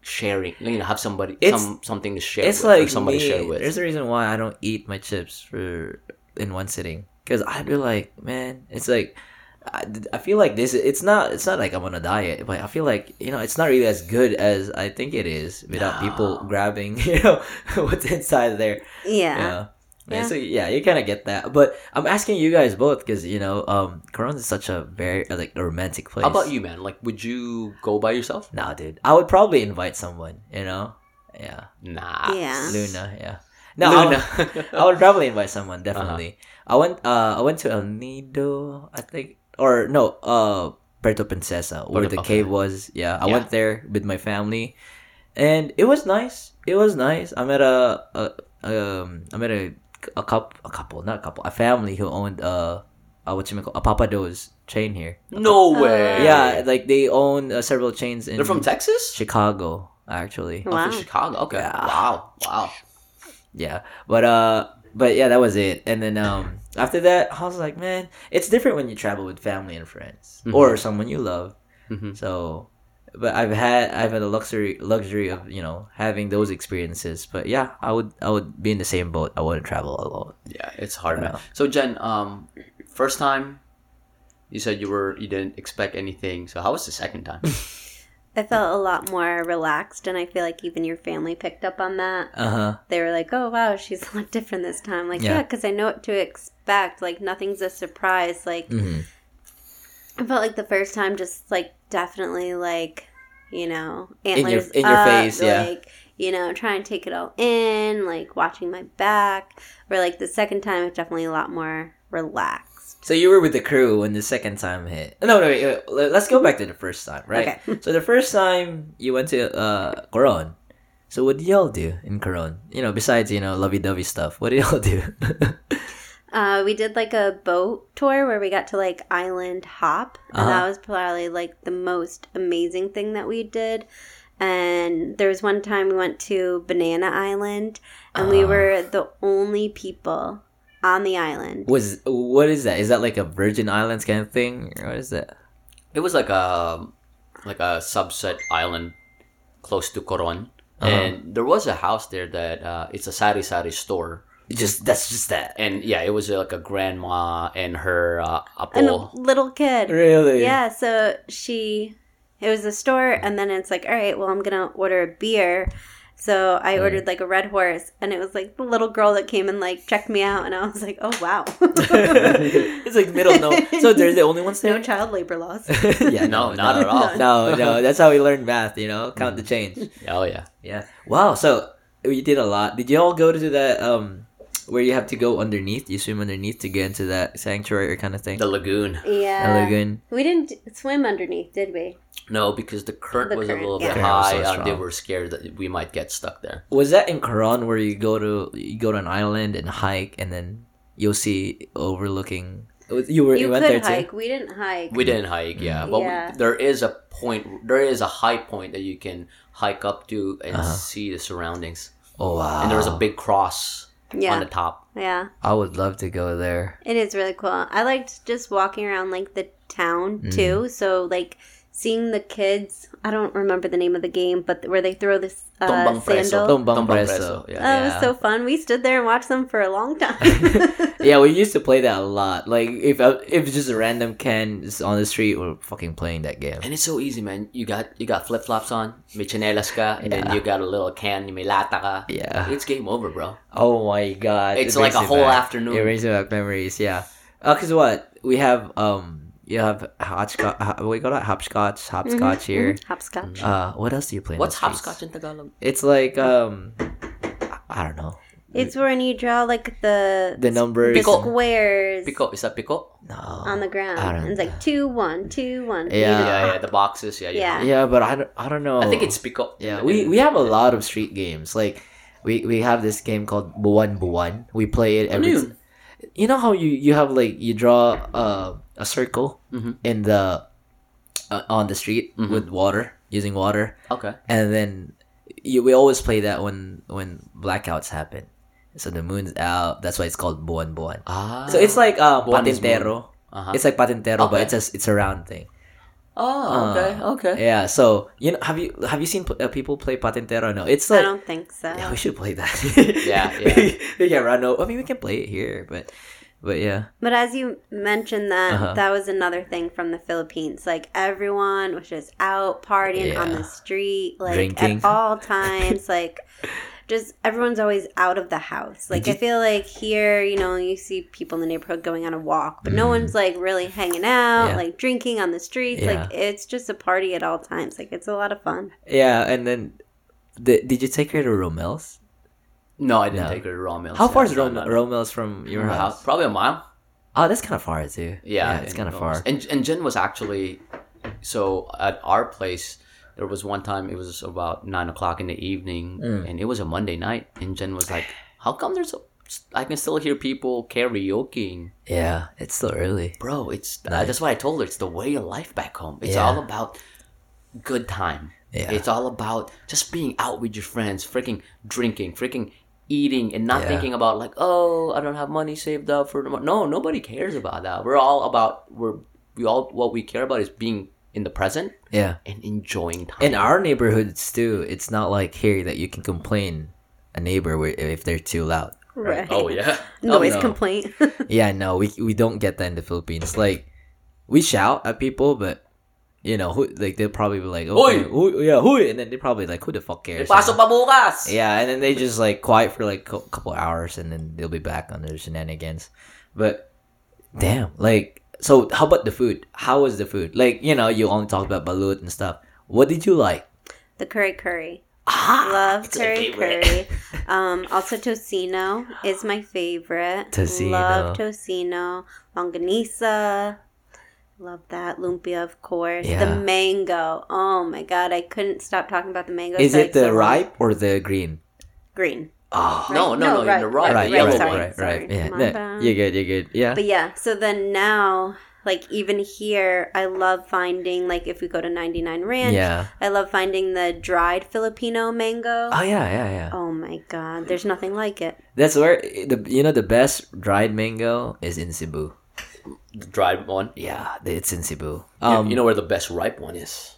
sharing. You know, have somebody It's- some something to share. it's with, like somebody me. share with. There's a reason why I don't eat my chips for in one sitting because I'd be like, man, it's like. I, I feel like this. It's not. It's not like I'm on a diet, but I feel like you know, it's not really as good as I think it is without people grabbing, you know, what's inside there. yeah. Yeah. Yeah. Yeah. So yeah, you kind of get that. But I'm asking you guys both because you know, um, Coron is such a very uh, like a romantic place. How about you, man? Like, would you go by yourself? Nah, dude. I would probably invite someone. You know. Yeah. Nah. Yeah. Luna, yeah. No, Luna. I, would, I would probably invite someone definitely. I went uh I went to El Nido, I think or no, uh Puerto Princesa where Puerto- the cave was. Yeah, I Yeah. went there with my family. And it was nice. It was nice. I met a, a um I met a a couple a couple, not a couple, a family who owned uh, uh what you call a Pappadeaux chain here. No way. Yeah, like they own uh, several chains in They're from Texas? Chicago actually. Oh, Wow. from Chicago. Okay. Yeah. Wow. Wow. Yeah, but uh, but yeah, that was it. And then um, after that, I was like, man, it's different when you travel with family and friends or someone you love. Mhm. So, but I've had I've had the luxury luxury of you know having those experiences. But yeah, I would I would be in the same boat. I wouldn't travel alone. Yeah, it's hard, man. So Jen, um, first time, you said you were you didn't expect anything. So how was the second time? I felt a lot more relaxed, and I feel like even your family picked up on that. Uh huh. They were like, "Oh wow, she's a lot different this time." Like, Yeah. yeah, because I know what to expect. Like, nothing's a surprise. Like, hmm I felt like the first time, just like definitely like, you know, In your- in your up, face, yeah. Like, you know, trying to take it all in, like watching my back. Or like the second time, it's definitely a lot more relaxed. So you were with the crew when the second time hit. No, no, wait, wait, let- let's go back to the first time, right? Okay. so the first time you went to uh Coron. So what did y'all do in Coron? You know, besides you know lovey-dovey stuff, what did y'all do? Uh, we did like a boat tour where we got to like island hop, and Uh-huh. that was probably like the most amazing thing that we did. And there was one time we went to Banana Island, and we Ah. were the only people on the island. Was what is that? Is that like a Virgin Islands kind of thing? Or what is that? it was like a like a subset island close to Coron, Uh-huh. and there was a house there that uh, it's a sari sari store. Just that's just that. And yeah, it was uh, like a grandma and her uh, And a little kid. Really? Yeah, so she, it was a store, and then it's like, all right, well, I'm gonna order a beer. So I ordered like a red horse, and it was like the little girl that came and like checked me out, and I was like, oh wow, it's like middle no. So they're the only ones no there. child labor laws. yeah, No, not at all. No, no, that's how we learn math. You know, count the change. Oh yeah. Yeah. Wow. So you did a lot. Did you all go to that um where you have to go underneath? You swim underneath to get into that sanctuary or kind of thing. The lagoon. yeah, A lagoon. we didn't swim underneath, did we? No, because the current The was current, a little yeah. bit high. so uh, they were scared that we might get stuck there. Was that in Coron where you go to you go to an island and hike and then you'll see overlooking? You were you, You went could there hike. too. We didn't hike. We didn't hike, yeah, but we- there is a point. There is a high point that you can hike up to and Uh-huh. see the surroundings. Oh wow! And there was a big cross yeah, on the top. yeah. I would love to go there. It is really cool. I liked just walking around like the town too. Mm-hmm. So like seeing the kids. I don't remember the name of the game, but where they throw this uh, Tumbang preso. sandal. Tumbang Tumbang preso. preso, yeah. That was so fun. We stood there and watched them for a long time. yeah, we used to play that a lot. Like if uh, if just a random Ken is on the street, we're fucking playing that game. And it's so easy, man. You got you got flip flops on, may chinelas ka, and then you got a little can, may lata ka. Yeah. It's game over, bro. Oh my god, It's It like a whole back. afternoon. It brings me back memories. Yeah. Uh, cause what we have um you have hopscotch. What we call that hopscotch, hopscotch here. Hopscotch. Uh, what else do you play? What's the streets? hopscotch in Tagalog? It's like um, I don't know. It's when you draw like the The numbers. the squares Pico. Is that pico? No. on the ground. I don't And it's like two one two one. Yeah. Yeah, yeah. The boxes. Yeah, Yeah. yeah. Yeah, but I don't, I don't know. I think it's pico. Yeah, we we have a lot of street games. Like we we have this game called Buwan Buwan. We play it every. yun? You know how you you have like you draw uh, a circle Mhm. in the uh, on the street Mhm. with water using water, Okay. and then you, we always play that when when blackouts happen. So the moon's out. That's why it's called Buwan Buwan. Ah. So it's like uh, patintero. Uh-huh. It's like patintero, but it's a it's a round thing. Oh, okay, Uh, okay. Yeah. So you know, have you have you seen uh, people play patintero? No, it's like I don't think so. yeah, we should play that. Yeah, yeah. we, we can run over. I mean, we can play it here, but but yeah, But as you mentioned that, Uh-huh. that was another thing from the Philippines. Like everyone was just out partying on the street, like Drinking. at all times. like just everyone's always out of the house. Like I feel like here, you know, you see people in the neighborhood going on a walk, but no one's like really hanging out, Mm. Yeah. like drinking on the streets. Like it's just a party at all times. Like it's a lot of fun. yeah. And then, the, did you take her to Romel's? No, I didn't No. take her to Romel's. How far is Rom- no, no. Romel's from your From my house? Probably a mile. Oh, that's kind of far too. Yeah, it's kind of far. And and Jen was actually so at our place. There was one time it was about nine o'clock in the evening, Mm. and it was a Monday night, and Jen was like, "How come there's a, I can still hear people karaokeing, yeah, it's still early. bro? It's Nice. that's why I told her it's the way of life back home. It's Yeah. all about good time. Yeah. It's all about just being out with your friends, freaking drinking, freaking eating, and not Yeah. thinking about like, oh, I don't have money saved up for. No, nobody cares about that. We're all about we're we all what we care about is being in the present Yeah. and enjoying time. In our neighborhoods too, it's not like here that you can complain a neighbor if they're too loud. Right. Oh yeah. Noise oh, no. complaint. Yeah, no, we we don't get that in the Philippines. Like we shout at people, but you know, who like they'll probably be like, Hoy! okay, who, yeah, who, and then they probably like, who the fuck cares? Pasok pa bukas. Yeah, and then they just like quiet for like a couple hours, and then they'll be back on their shenanigans. But damn, like, so how about the food? How was the food? Like, you know, you only talk about balut and stuff. What did you like? the kare kare. Ah, Love kare kare. Um, also tocino is my favorite. Tocino. Love tocino. Longanisa. Love that. Lumpia, of course. Yeah. The mango. Oh my god, I couldn't stop talking about the mango. Is it the ripe or the green? Green. Oh, No, no, no, right, you're right. right, the yellow right, sorry, right, sorry. right. Yeah, no, you're good, you're good. Yeah, But yeah, so then now, like even here, I love finding like if we go to 99 Ranch, yeah. I love finding the dried Filipino mango. Oh yeah, yeah, yeah. Oh my god, there's nothing like it. That's where the you know the best dried mango is in Cebu. The dried one. Yeah, it's in Cebu. Um, you know where the best ripe one is?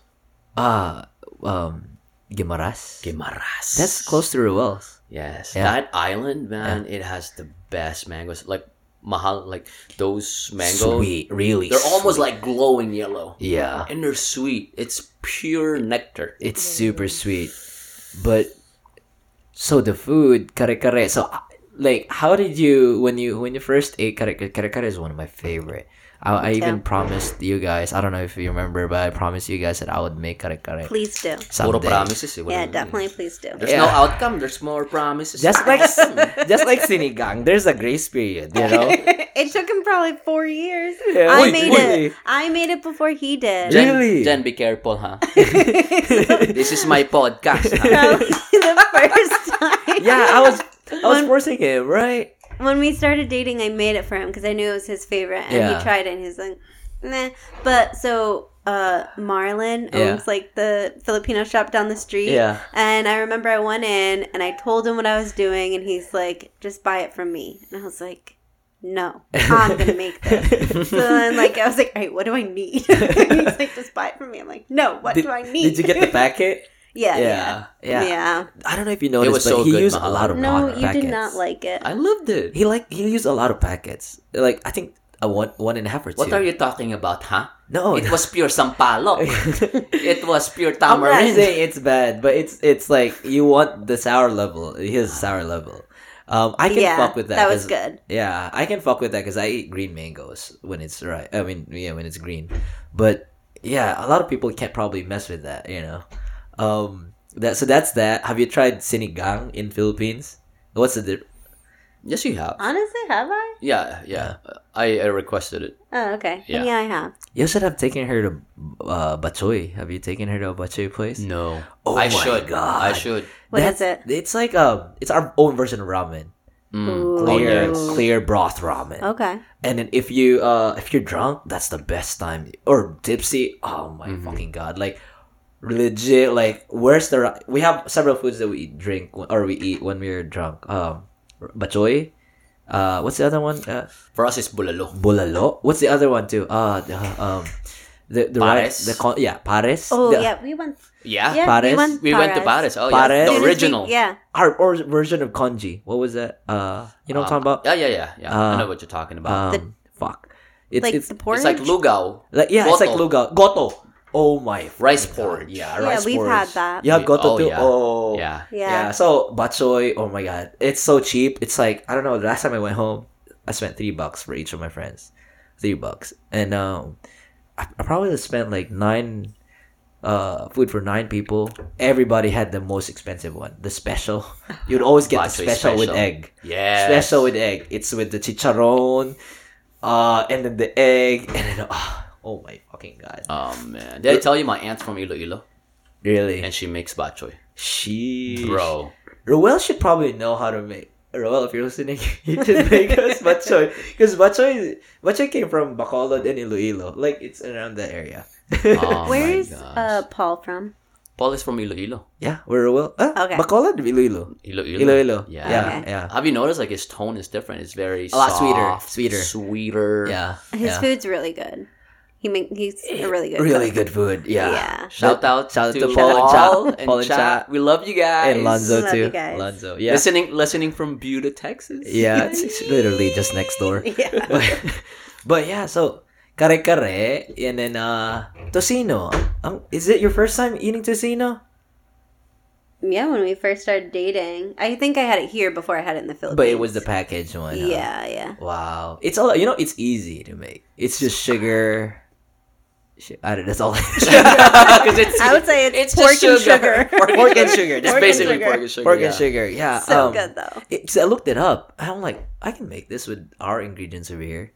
ah, um, Guimaras. Guimaras. That's close to Ruel's. Yes, Yeah. that island, man, it has the best mangoes. Like mahal, like those mangoes. Sweet, really. They're almost like glowing yellow, yeah. and they're sweet. It's pure nectar. It's super sweet, but so the food kare kare. So like, how did you when you when you first ate kare kare? Kare kare is one of my favorite. I, I even promised you guys. I don't know if you remember, but I promised you guys that I would make kare kare. Please do. Puro someday. promises. Eh. Yeah, definitely please do. There's Yeah. no outcome. There's more promises. Just like just like sinigang, there's a grace period, you know. it took him probably four years. Yeah. I Wait, made wait. it. I made it before he did. Jen, Really? Jen, be careful, huh? this is my podcast. Huh? The first time. yeah, I was I was When- forcing him, right? When we started dating, I made it for him because I knew it was his favorite, and Yeah. he tried it, and he's like, "Nah." But so, uh, Marlon Yeah. owns like the Filipino shop down the street. Yeah. And I remember I went in and I told him what I was doing, and he's like, "Just buy it from me." And I was like, no, I'm gonna make this. so then, like, I was like, all right, what do I need? He's like, just buy it from me. I'm like, no, what Did, do I need? did you get the packet? Yeah, yeah, Yeah, yeah. yeah. I don't know if you noticed, was but so he good, used a lot of No, pa- you packets. did not like it. I loved it. He like he used a lot of packets. Like I think a one one and a half or two. What are you talking about, huh? No, It was pure sampalok. it was pure I'm not tamarind. saying it's bad, but it's it's like you want the sour level. His sour level. Um, I can yeah, fuck with that. That was good. Yeah, I can fuck with that because I eat green mangoes when it's right. I mean, yeah, when it's green. But yeah, a lot of people can't probably mess with that. You know. Um. That so that's that. Have you tried sinigang in Philippines? What's the di- yes, you have. Honestly, have I? Yeah, yeah. I, I requested it. Oh, okay. Yeah. Yeah, I have. You should have taken her to uh, Batchoy. Have you taken her to a Batchoy place? No. Oh I my should. God. I should. What is That's- it? It's like um, it's our own version of ramen. Ooh. Clear, yes. clear broth ramen. Okay. And then if you uh if you're drunk, that's the best time. Or tipsy, oh my Mm-hmm. fucking god! Like legit, like where's the we have several foods that we drink or we eat when we're drunk. Um, batchoy. Uh, what's the other one? Uh, For us, it's bulalo. bulalo. What's the other one too? Uh, the, um, the the Pares? rice, the con- yeah, pares. Oh The- yeah, we went. Yeah. Yeah, Pares? we went. We went to Paris. Oh, Pares? yeah. The original. yeah. Our or version of congee. What was that? Uh, you know what I'm talking about? Yeah, yeah, yeah. yeah. I Uh, know what you're talking about. Um, fuck. It's Like it's the porridge. it's like lugao. like yeah, it's like goto. luga goto. Oh my Rice fucking God. porridge. Yeah, Yeah, rice we've porridge. had that. Yeah, have We- goto oh, too. yeah. Oh Yeah. Yeah. So batchoy. Oh my god, it's so cheap. It's like I don't know. The last time I went home, I spent three bucks for each of my friends. Three bucks, and um, I, I probably spent like nine. Uh, food for nine people. Everybody had the most expensive one, the special. You'd always get the Batchoy special, with egg. Yeah. Special with egg. It's with the chicharron, uh, and then the egg, and then oh, oh my fucking god, Oh man. Did I tell you my aunt's from Iloilo? really? And she makes batchoy. She, Bro. Roel should probably know how to make. Roel, if you're listening, you should make us batchoy because batchoy, batchoy came from Bacolod and Iloilo. Like it's around that area. Oh Where's uh Paul from? Paul is from Iloilo. yeah, where Roel? Ah, Okay. Bacolod, Iloilo. Iloilo. Iloilo. Yeah. yeah, Okay. yeah. Have you noticed like his tone is different? It's very A lot sweeter. Sweeter. sweeter. Yeah, His yeah. food's really good. He make he's a really good. really cook. good food. Yeah. Yeah. Shout out Shout out to, to Paul and Cha. Paul and Paul and Cha. Cha. We love you guys. And Lonzo Love too. you guys. Lonzo. Yeah. Listening, listening from Buda, Texas. Yeah, it's, it's literally just next door. Yeah. But, but yeah, so kare kare and then uh tocino. Um, is it your first time eating tocino? Yeah, when we first started dating, I think I had it here before I had it in the Philippines. But it was the packaged one. huh? Yeah, yeah. Wow. It's all you know. It's easy to make. It's just sugar. Shi- I don't. That's all. Because it's I would say it's, It's pork just and sugar. sugar. pork and sugar. it's Just Pork and basically sugar. pork and sugar. pork yeah. and sugar. Yeah. so um, good though. It, so I looked it up. I'm like, I can make this with our ingredients over here.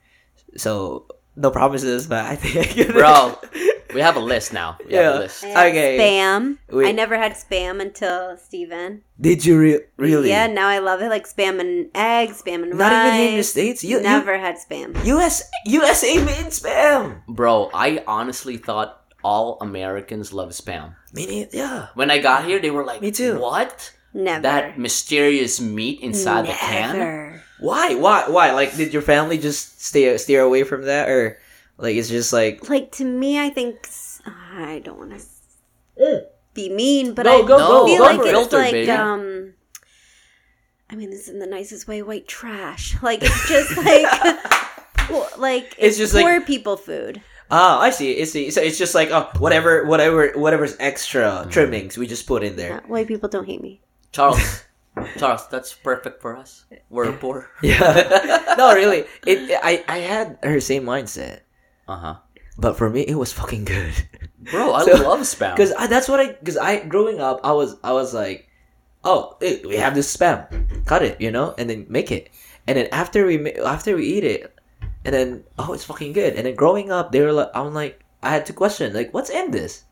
So no promises, but I think I can. Bro, we have a list now. We have Yeah. a list. I had okay. Spam. Wait. I never had spam until Steven. Did you re- really? Yeah, now I love it. Like spam and eggs, spam and Not rice. even in the states. You, you never had spam. US USA made spam. Bro, I honestly thought all Americans love spam. Me neither. Yeah. When I got here, they were like, Me too. What? Never. That mysterious meat inside the can? Never. Why? Why? Why? Like, did your family just stay steer away from that, or like it's just like Like to me, I think I don't want to Mm. be mean, but Go, I go, go, feel go like it's Filter, like baby. um. I mean, this is in the nicest way, white trash. Like it's just like, po- like It's it's, just like- poor people food. oh, I see. I see. So it's just like oh, whatever, whatever, whatever's extra Mm. trimmings, we just put in there. Yeah, white people don't hate me. Charles. Charles, that's perfect for us. We're poor. Yeah. no, really. It. I. I had her same mindset, Uh huh. but for me, it was fucking good. Bro, I So- love spam. Because that's what I. Because I growing up, I was. I was like, oh, hey, we have this spam, cut it, you know, and then make it, and then after we after we eat it, and then oh, it's fucking good. And then growing up, they were like, I'm like, I had to question like, what's in this,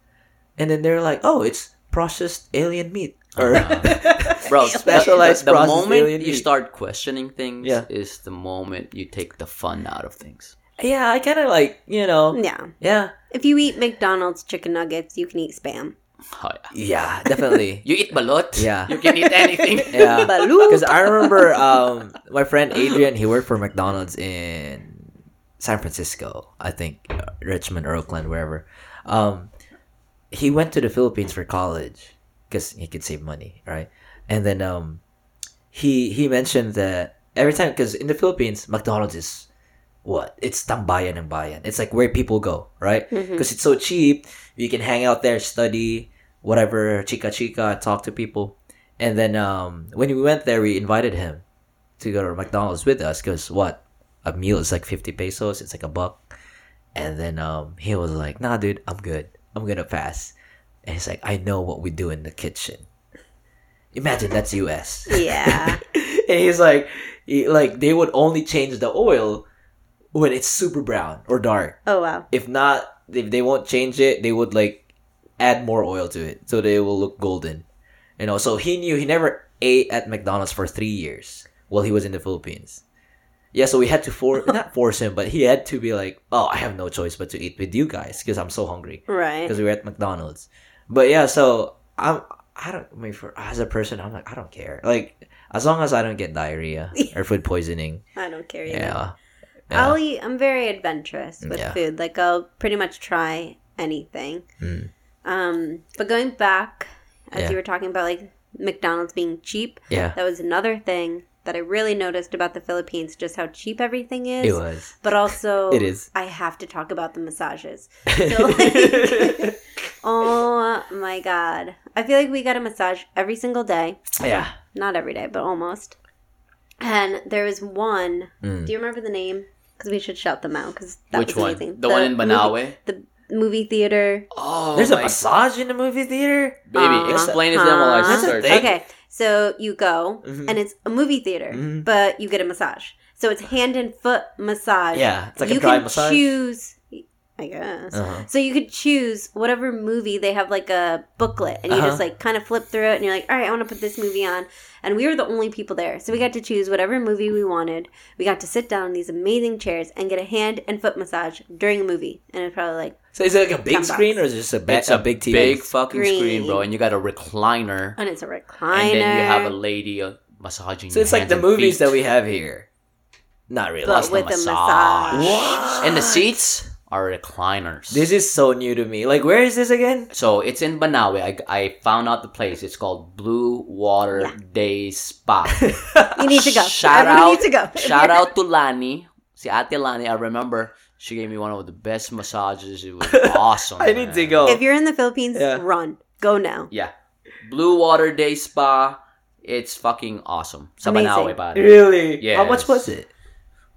and then they're like, oh, it's processed alien meat or Bro, specialized the, the, the moment you meat. start questioning things Yeah. is the moment you take the fun out of things. Yeah, I kind of like you know, Yeah, yeah. if you eat McDonald's chicken nuggets, you can eat spam. Oh, yeah. Yeah, definitely. You eat balut. Yeah. You can eat anything. yeah. Balut. Because I remember um, my friend Adrian, he worked for McDonald's in San Francisco, I think, uh, Richmond or Oakland, wherever. Um, he went to the Philippines for college because he could save money, right? And then um, he he mentioned that every time, because in the Philippines, McDonald's is what? It's tambayan and bayan. It's like where people go, right? Because it's so cheap. You can hang out there, study, whatever, chica chica, talk to people. And then um, when we went there, we invited him to go to McDonald's with us because what? A meal is like 50 pesos. It's like a buck. And then um, he was like, nah, dude, I'm good. I'm to pass. And he's like, I know what we do in the kitchen. Imagine that's US. yeah. and he's like, he, like they would only change the oil when it's super brown or dark. Oh wow. If not, if they won't change it, they would like add more oil to it so they will look golden. You know, so he knew he never ate at McDonald's for three years while he was in the Philippines. Yeah, so we had to force not force him, but he had to be like, "Oh, I have no choice but to eat with you guys because I'm so hungry." Right. because we were at McDonald's. But yeah, so I'm I don't I mean for as a person I'm like I don't care. Like as long as I don't get diarrhea or food poisoning. I don't care either. Yeah. I'll eat. I'm very adventurous with Yeah. food. Like I'll pretty much try anything. Mm. Um, but going back, as Yeah. you were talking about like McDonald's being cheap, Yeah. that was another thing that I really noticed about the Philippines, just how cheap everything is. It was. But also, It is. I have to talk about the massages. So, like, oh my god! I feel like we got a massage every single day. yeah. Not every day, but almost. And there was one. Mm. Do you remember the name? Because we should shout them out. Because that Which was one? amazing. The, one in movie- Banawe? the movie theater. Oh, There's a my- massage in the movie theater. Baby, Uh-huh. explain it to them while I start. thing. Okay, so you go, Mhm. and it's a movie theater, Mhm. but you get a massage. So it's hand and foot massage. Yeah, it's like a you dry can massage. choose. I guess. Uh-huh. So you could choose whatever movie they have like a booklet, and you just Uh-huh. like kind of flip through it, and you're like, all right, I want to put this movie on. And we were the only people there, so we got to choose whatever movie we wanted. We got to sit down in these amazing chairs and get a hand and foot massage during a movie, and it's probably like, So is it like a big Ten screen or is it just a, ba- It's a, big TV? big fucking screen. Screen. bro, and you got a recliner, and it's a recliner. and then you have a lady uh, massaging. so it's like the movies feet. that we have here. Not really. But with a massage. What? and the seats are recliners. This is so new to me. Like, where is this again? So it's in Banawe. I, I found out the place. It's called Blue Water Yeah. Day Spa. You need to go. Shout Everyone out, needs to go. shout out to Lani. Si Ate Lani, I remember she gave me one of the best massages. It was awesome. I need to go. If you're in the Philippines, Yeah. run. Go now. Yeah. Blue Water Day Spa. It's fucking awesome. Sa Amazing. Banawe, pare. Really? How much was it?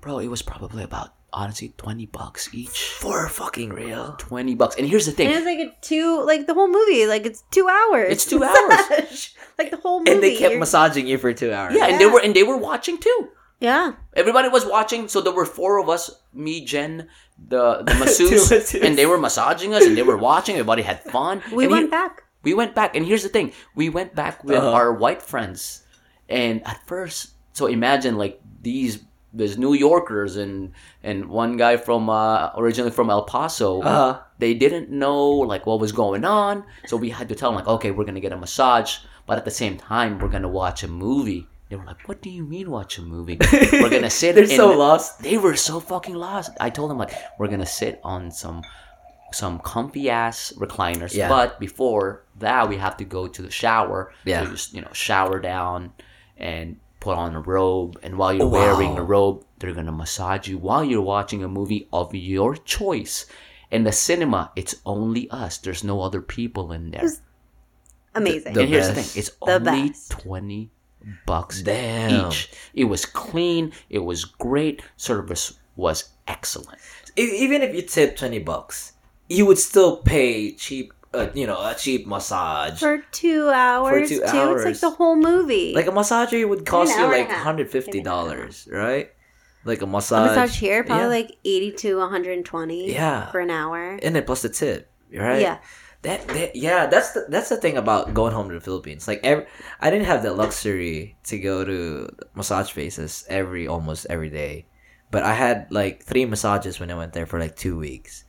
Bro, it was probably about, honestly, 20 bucks each. For fucking real. 20 bucks. And here's the thing. And it's like a two, like the whole movie, like it's two hours. It's two hours like the whole movie. And they kept You're- massaging you for two hours. Yeah, and they were and they were watching too. Yeah. Everybody was watching, so there were four of us, me, Jen, the the masseuse, and they were massaging us, and they were watching. Everybody had fun. We And went he- back. We went back, and here's the thing: we went back with Uh-huh. our white friends, and at first, so imagine like these there's New Yorkers and and one guy from uh, originally from El Paso. Uh-huh. They didn't know like what was going on, so we had to tell them like, okay, we're gonna get a massage, but at the same time, we're gonna watch a movie. They were like, "What do you mean watch a movie? We're gonna sit." They're so lost. They were so fucking lost. I told them like, we're gonna sit on some some comfy ass recliners, Yeah. but before that, we have to go to the shower. Yeah. So just you know, shower down and put on a robe, and while you're Oh, wearing a robe, they're gonna massage you while you're watching a movie of your choice. In the cinema, it's only us. There's no other people in there. Amazing. The and here's the thing: it's The only best. twenty bucks Damn. each. It was clean. It was great. Service was excellent. Even if you tip twenty bucks, you would still pay cheap. Uh, you know, a cheap massage. For two hours, For two too. It's hours. like the whole movie. Like a massager would cost you like hundred fifty dollars, right? Like a massage. a massage. massage here, probably yeah. like 80 to 120 Yeah. for an hour. and then plus the tip, right? Yeah. That, that yeah, that's the that's the thing about going home to the Philippines. Like every, I didn't have the luxury to go to massage places every almost every day, but I had like three massages when I went there for like two weeks.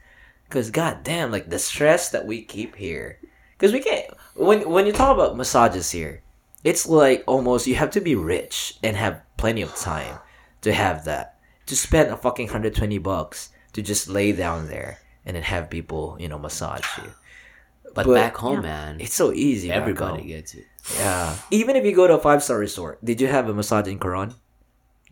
Cause god damn, like the stress that we keep here because we can't. When when you talk about massages here, it's like almost you have to be rich and have plenty of time to have that. To spend a fucking hundred twenty bucks to just lay down there and then have people, you know, massage you. But, But- back home, man, It's so easy. everybody gets it. Yeah. Even if you go to a five star resort, did you have a massage in Coron?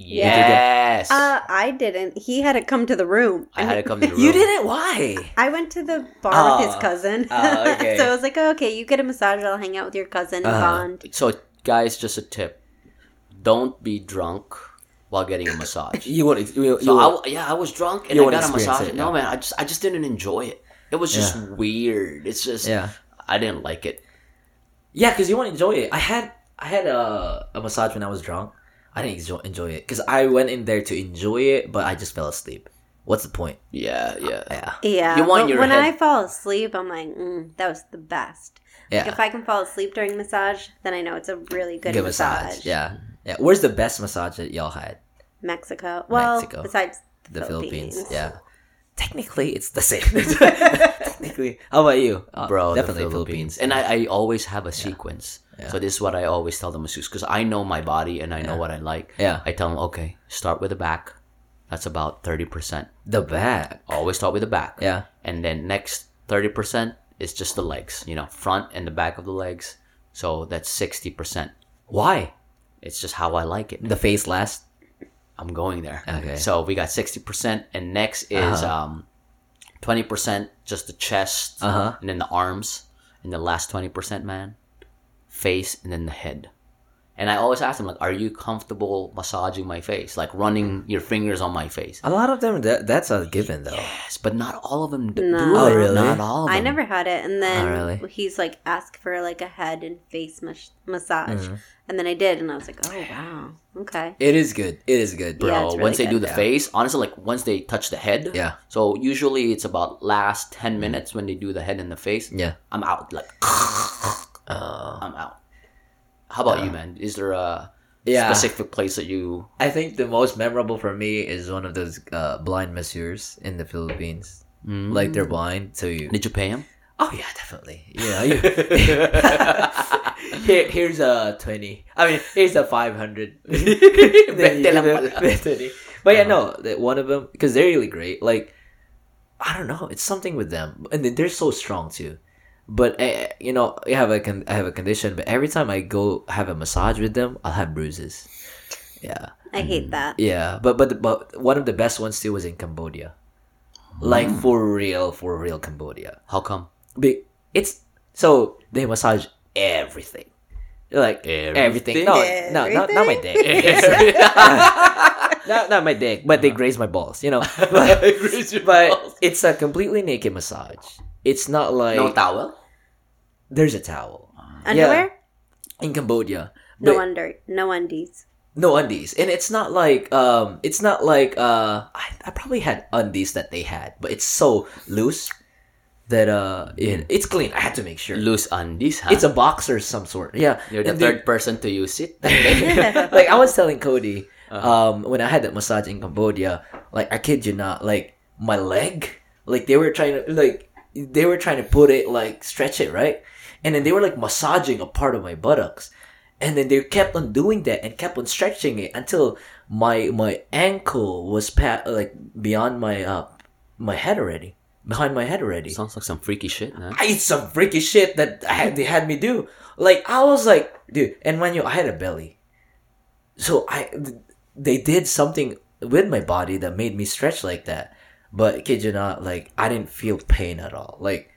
Yes. Uh, I didn't. He had to come to the room. I had to come to the room. You didn't. Why? I went to the bar with his Oh. cousin. Oh, okay. so I was like, oh, okay, you get a massage. I'll hang out with your cousin and Uh-huh. bond. So, guys, just a tip: don't be drunk while getting a massage. You would. You, So I w yeah, I was drunk and You I wanna got a experience massage. it, No, yeah. man, I just I just didn't enjoy it. It was just weird. It's just yeah. I didn't like it. Yeah, because you want to enjoy it. I had I had a, a massage when I was drunk. I didn't enjoy, enjoy it because I went in there to enjoy it, but I just fell asleep. What's the point? Yeah, yeah. Yeah, Yeah. You want your when head- I fall asleep, I'm like, mm, that was the best. yeah. Like, if I can fall asleep during massage, then I know it's a really good, Good massage. massage. Yeah, yeah. Where's the best massage that y'all had? Mexico. Well, Mexico. besides the, The Philippines. Philippines. Yeah. Technically, it's the same. Technically, how about you, Uh, Bro, Definitely the Philippines. Philippines. And I, I always have a sequence. Yeah. So this is what I always tell the masseuse because I know my body and I know Yeah. what I like. Yeah. I tell them, okay, start with the back. That's about thirty percent. the back. Always start with the back. Yeah. And then next thirty percent is just the legs. You know, front and the back of the legs. So that's sixty percent. Why? It's just how I like it. The face last. I'm going there. Okay. So we got sixty percent, and next is Uh-huh. um, twenty percent just the chest, Uh-huh. and then the arms, and the last twenty percent, man, face, and then the head. And I always ask them like, "Are you comfortable massaging my face, like running your fingers on my face?" A lot of them. That, that's a given though. Yes, but not all of them d- No. do Oh, really? Not all of them. I never had it, and then Oh, really? he's like asked for like a head and face mas- massage, Mm-hmm. and then I did, and I was like, oh wow, okay. It is good. It is good. Bro, Yeah, it's really once they do good. the face, honestly, like once they touch the head, Yeah. So usually it's about last ten minutes when they do the head and the face. Yeah. I'm out. Like Uh, I'm out. How about you, man? Is there a Yeah. specific place that you? I think the most memorable for me is one of those uh, blind masseurs in the Philippines. Like they're blind, so you. Did you pay him? Oh yeah, definitely. Yeah. You, Here, here's a twenty. I mean, here's a five hundred. Bente lang pala. but yeah, no, one of them because they're really great. Like, I don't know, it's something with them, and they're so strong too. But eh, eh, you know, I have a con- I have a condition, but every time I go have a massage with them, I'll have bruises. Yeah. I hate mm. that. Yeah, but but but one of the best ones too was in Cambodia, like mm. for real, for real Cambodia. How come? Big, it's so they massage everything, like everything. Everything? No, no, not, not my dick. not not my dick, but they graze my balls. You know, but, but it's a completely naked massage. It's not like no towel. there's a towel Underwear? in Cambodia. No but- under, no undies. No undies, and it's not like um, it's not like uh, I, I probably had undies that they had, but it's so loose that uh, it, it's clean. I had to make sure Loose undies, huh? it's a boxer of some sort. Yeah, You're the And third they- person to use it. like I was telling Cody, Uh-huh. um, when I had that massage in Cambodia, like I kid you not, like my leg, like they were trying to like they were trying to put it like stretch it right, and then they were like massaging a part of my buttocks, and then they kept on doing that and kept on stretching it until my my ankle was pat like beyond my uh my head already behind my head already. Sounds like some freaky shit, man. Ah, I ate some freaky shit that I had, they had me do. Like I was like, dude, and when you, I had a belly, so I, they did something with my body that made me stretch like that. But kid you not, like I didn't feel pain at all. Like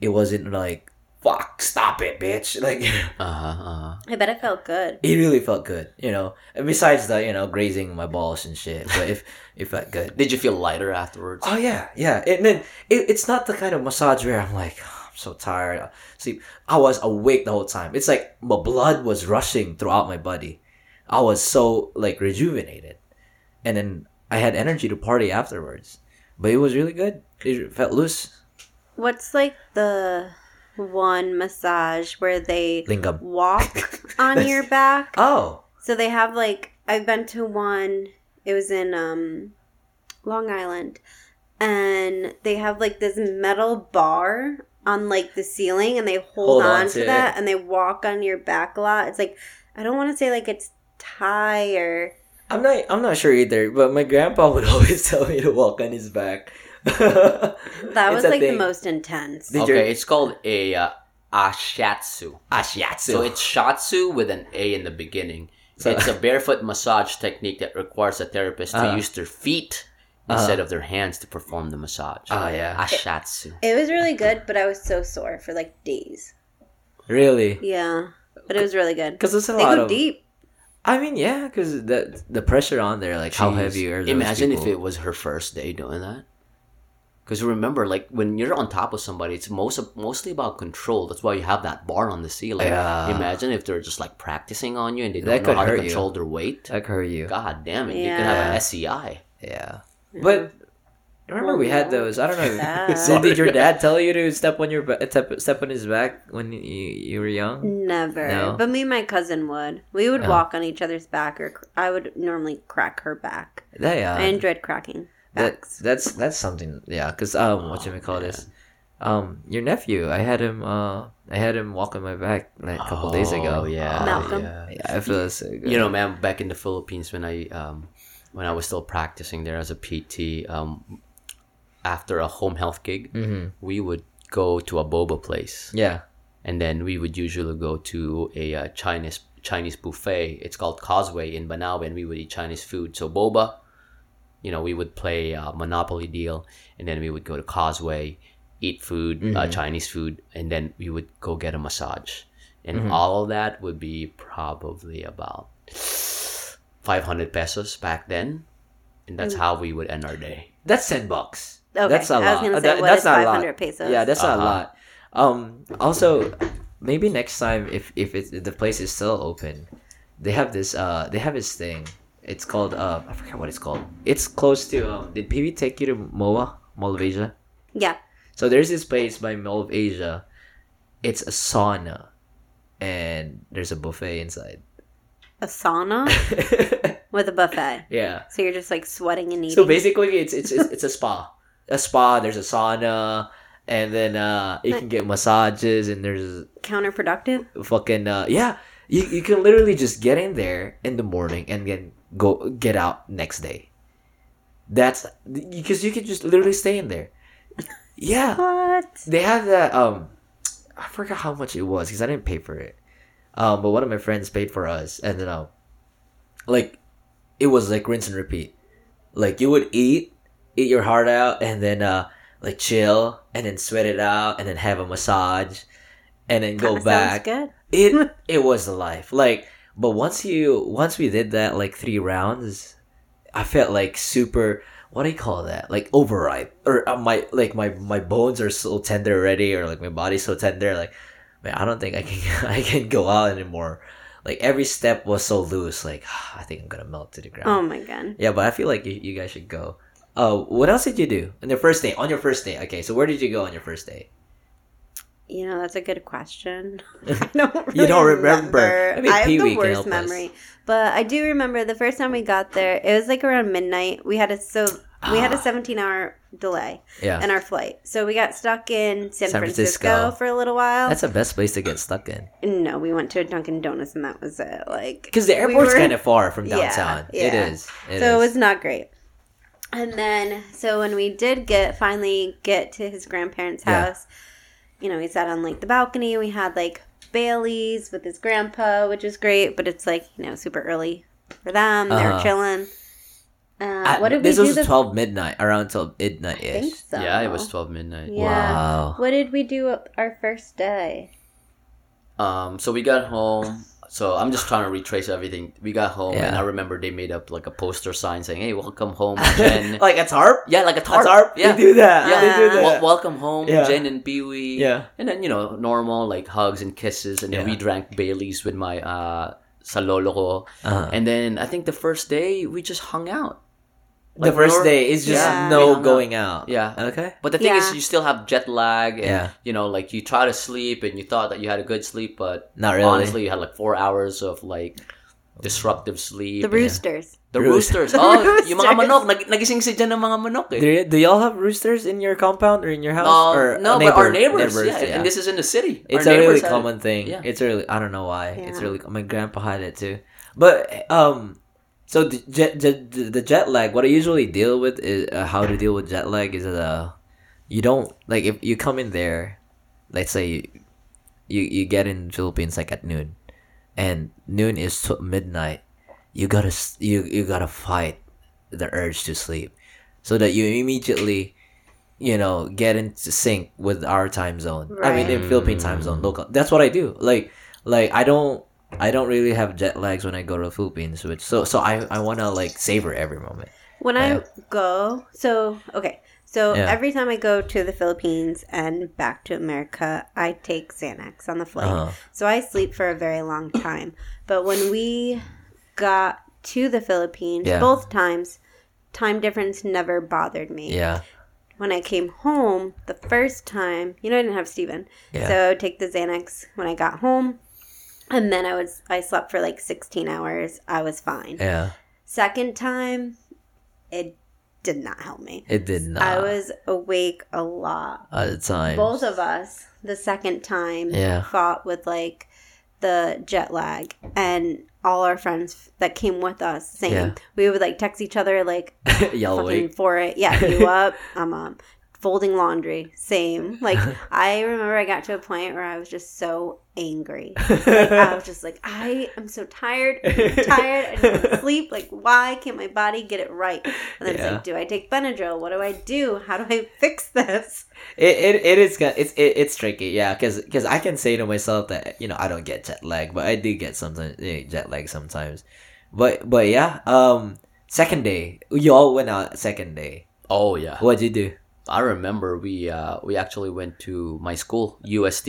it wasn't like fuck, stop it, bitch. Like Uh huh. Uh-huh. I bet it felt good. it really felt good, you know. Besides the you know grazing my balls and shit, but if it felt good. Did you feel lighter afterwards? Oh yeah, yeah. And then it, it's not the kind of massage where I'm like, "Oh, I'm so tired. Sleep. I was awake the whole time. It's like my blood was rushing throughout my body. I was so like rejuvenated, and then I had energy to party afterwards. But it was really good. It felt loose. What's like the one massage where they Lingam. walk on your back? Oh, So they have like I've been to one. It was in um Long Island, and they have like this metal bar on like the ceiling and they hold, Hold on on, to to that and they walk on your back a lot. It's like I don't want to say like it's Thai or I'm not. I'm not sure either. But my grandpa would always tell me to walk on his back. that was a like the most intense. Did your- okay, it's called a uh, ashatsu. Ashiatsu. So it's shiatsu with an A in the beginning. So- it's a barefoot massage technique that requires a therapist to Uh-huh. use their feet instead of their hands to perform the massage. Ah, yeah. Ashatsu. It was really good, but I was so sore for like days. really Yeah, but it was really good. because it's a They lot go of. deep. I mean, yeah, because the the pressure on there, like how Jeez. heavy are those Imagine if it was her first day doing that. Because remember, like when you're on top of somebody, it's most mostly about control. That's why you have that bar on the ceiling. Yeah. Imagine if they're just like practicing on you and they That don't know could how to hurt you. control their weight. That could hurt you. God damn it! You can have Yeah. an E SEI. Yeah, but remember we had those. I don't know. So did your dad tell you to step on your step step on his back when you you were young? Never. No? But me and my cousin would. We would Oh. walk on each other's back, or cr- I would normally crack her back. That, yeah, I enjoyed cracking that that's that's something. Yeah, because um, what you may call this? Um, your nephew. I had him. Uh, I had him walk on my back like a couple days ago. Oh, yeah, Malcolm. yeah. Yeah, I feel so good. You know, man, back in the Philippines when I um when I was still practicing there as a PT, um after a home health gig, Mhm. we would go to a boba place. Yeah. and then we would usually go to a uh, Chinese Chinese buffet. It's called Causeway in Banawe, and we would eat Chinese food. So boba, you know, we would play a Monopoly deal, and then we would go to Causeway, eat food, uh, Chinese food, and then we would go get a massage, and all of that would be probably about five hundred pesos back then, and that's how we would end our day. That's ten bucks. Okay, That's a I was lot. Uh, say, that- what that's is not a lot. pesos? Yeah, that's not a Uh-huh. lot. Um. Also, maybe next time, if if, it's, if the place is still open, they have this. Uh, they have this thing. It's called. Uh, I forget what it's called. It's close to. Um, did PB take you to MOA, Mall of Asia? Yeah. So there's this place by Mall of Asia. It's a sauna, and there's a buffet inside. A sauna with a buffet. yeah. So you're just like sweating and eating. So basically, it's it's it's, it's a spa. A spa. There's a sauna, and then uh, you can get massages, and there's counterproductive. fucking uh, yeah. You you can literally just get in there in the morning and then go get out next day. That's because you can just literally stay in there. Yeah, What? they have that. Um, I forgot how much it was because I didn't pay for it. Um, but one of my friends paid for us, and then um, like it was like rinse and repeat. Like you would eat, eat your heart out, and then uh, like chill, and then sweat it out, and then have a massage, and then go Kinda back. Good. It it was life. Like, but once you once we did that like three rounds, I felt like super. What do you call that? Like overripe, or uh, my like my my bones are so tender already, or like my body's so tender. Like, man, I don't think I can I can go out anymore. Like every step was so loose. Like, I think I'm gonna melt to the ground. Oh my god. Yeah, but I feel like you, you guys should go. Uh, what else did you do on your first day? On your first day, okay. So where did you go on your first day? You know, that's a good question. I don't You don't really remember. Maybe I have the worst help us. memory. But I do remember the first time we got there, it was like around midnight. We had a so we had a 17 hour delay Ah. Yeah, in our flight. So we got stuck in San, San Francisco, Francisco. for a little while. that's the best place to get stuck in. no, we went to a Dunkin' Donuts and that was it. Like Because the we airport's were- kind of far from downtown. It yeah. is. It so it is. was not great. And then, so when we did get finally get to his grandparents' Yeah. House, you know, we sat on like the balcony. We had like Bailey's with his grandpa, which was great, but it's like you know super early for them. They're Uh-huh. chilling. Uh, At- what did this we was do? the- twelve midnight, around twelve midnight ish. so. Yeah, it was twelve midnight. Yeah. Wow. What did we do our first day? Um, so we got home. So I'm just trying to retrace everything. We got home, and I remember they made up like a poster sign saying, "Hey, welcome home, Jen." like a tarp? yeah, like a A tarp. tarp? Yeah, They do that. Yeah, They do that. Wel- welcome home, Yeah. Jen and Pee Wee. Yeah. and then you know normal like hugs and kisses, and then we drank Bailey's with my uh sa lolo ko. Uh-huh. And then I think the first day we just hung out. The first day is just Yeah. No going out. Yeah. Okay. But the thing is, you still have jet lag, and Yeah. you know, like you try to sleep, and you thought that you had a good sleep, but Not really. honestly, you had like four hours of like disruptive sleep. The roosters. The roosters. The Oh, yung mga roosters. manok. Nag nagising si dyan ng mga manok eh. Do, y- do y'all have roosters in your compound or in your house? No, or no, a but our neighbor- neighbors, yeah, and this is in the city. It's Our a really neighbors had it. common thing. Yeah. It's really I don't know why. It's really my grandpa had it too. But um, so the jet, jet the jet lag. What I usually deal with is uh, how to deal with jet lag is uh, you don't like if you come in there, let's say you you, you get in the Philippines like at noon, and noon is midnight. You gotta you you gotta fight the urge to sleep, so that you immediately you know get into sync with our time zone. I mean, in Philippine time zone, local. That's what I do. Like, like I don't, I don't really have jet lags when I go to the Philippines, which so so I I want to like savor every moment. When I go, so okay, so Yeah. every time I go to the Philippines and back to America, I take Xanax on the flight. Uh-huh. So I sleep for a very long time. But when we got to the Philippines, Yeah. both times, time difference never bothered me. Yeah, When I came home the first time, you know, I didn't have Steven. Yeah. So I take the Xanax when I got home. And then I was I slept for like 16 hours. I was fine. yeah. Second time, it did not help me. It did not. I was awake a lot. at the time. Both of us, the second time, Yeah. fought with like the jet lag, and all our friends that came with us, same. Yeah. We would like text each other like Y'all fucking for it. Yeah, you up? I'm up. Folding laundry, same. Like I remember, I got to a point where I was just so angry. Like, I was just like, I am so tired, I'm tired, I don't to sleep. Like, why can't my body get it right? And then it's like, do I take Benadryl? What do I do? How do I fix this? It, it, it is it's it, it's tricky, yeah, because because I can say to myself that you know I don't get jet lag, but I do get sometimes eh, jet lag sometimes. But but yeah, um, second day, you all went out second day. Oh yeah. What'd you do? I remember we uh we actually went to my school, UST.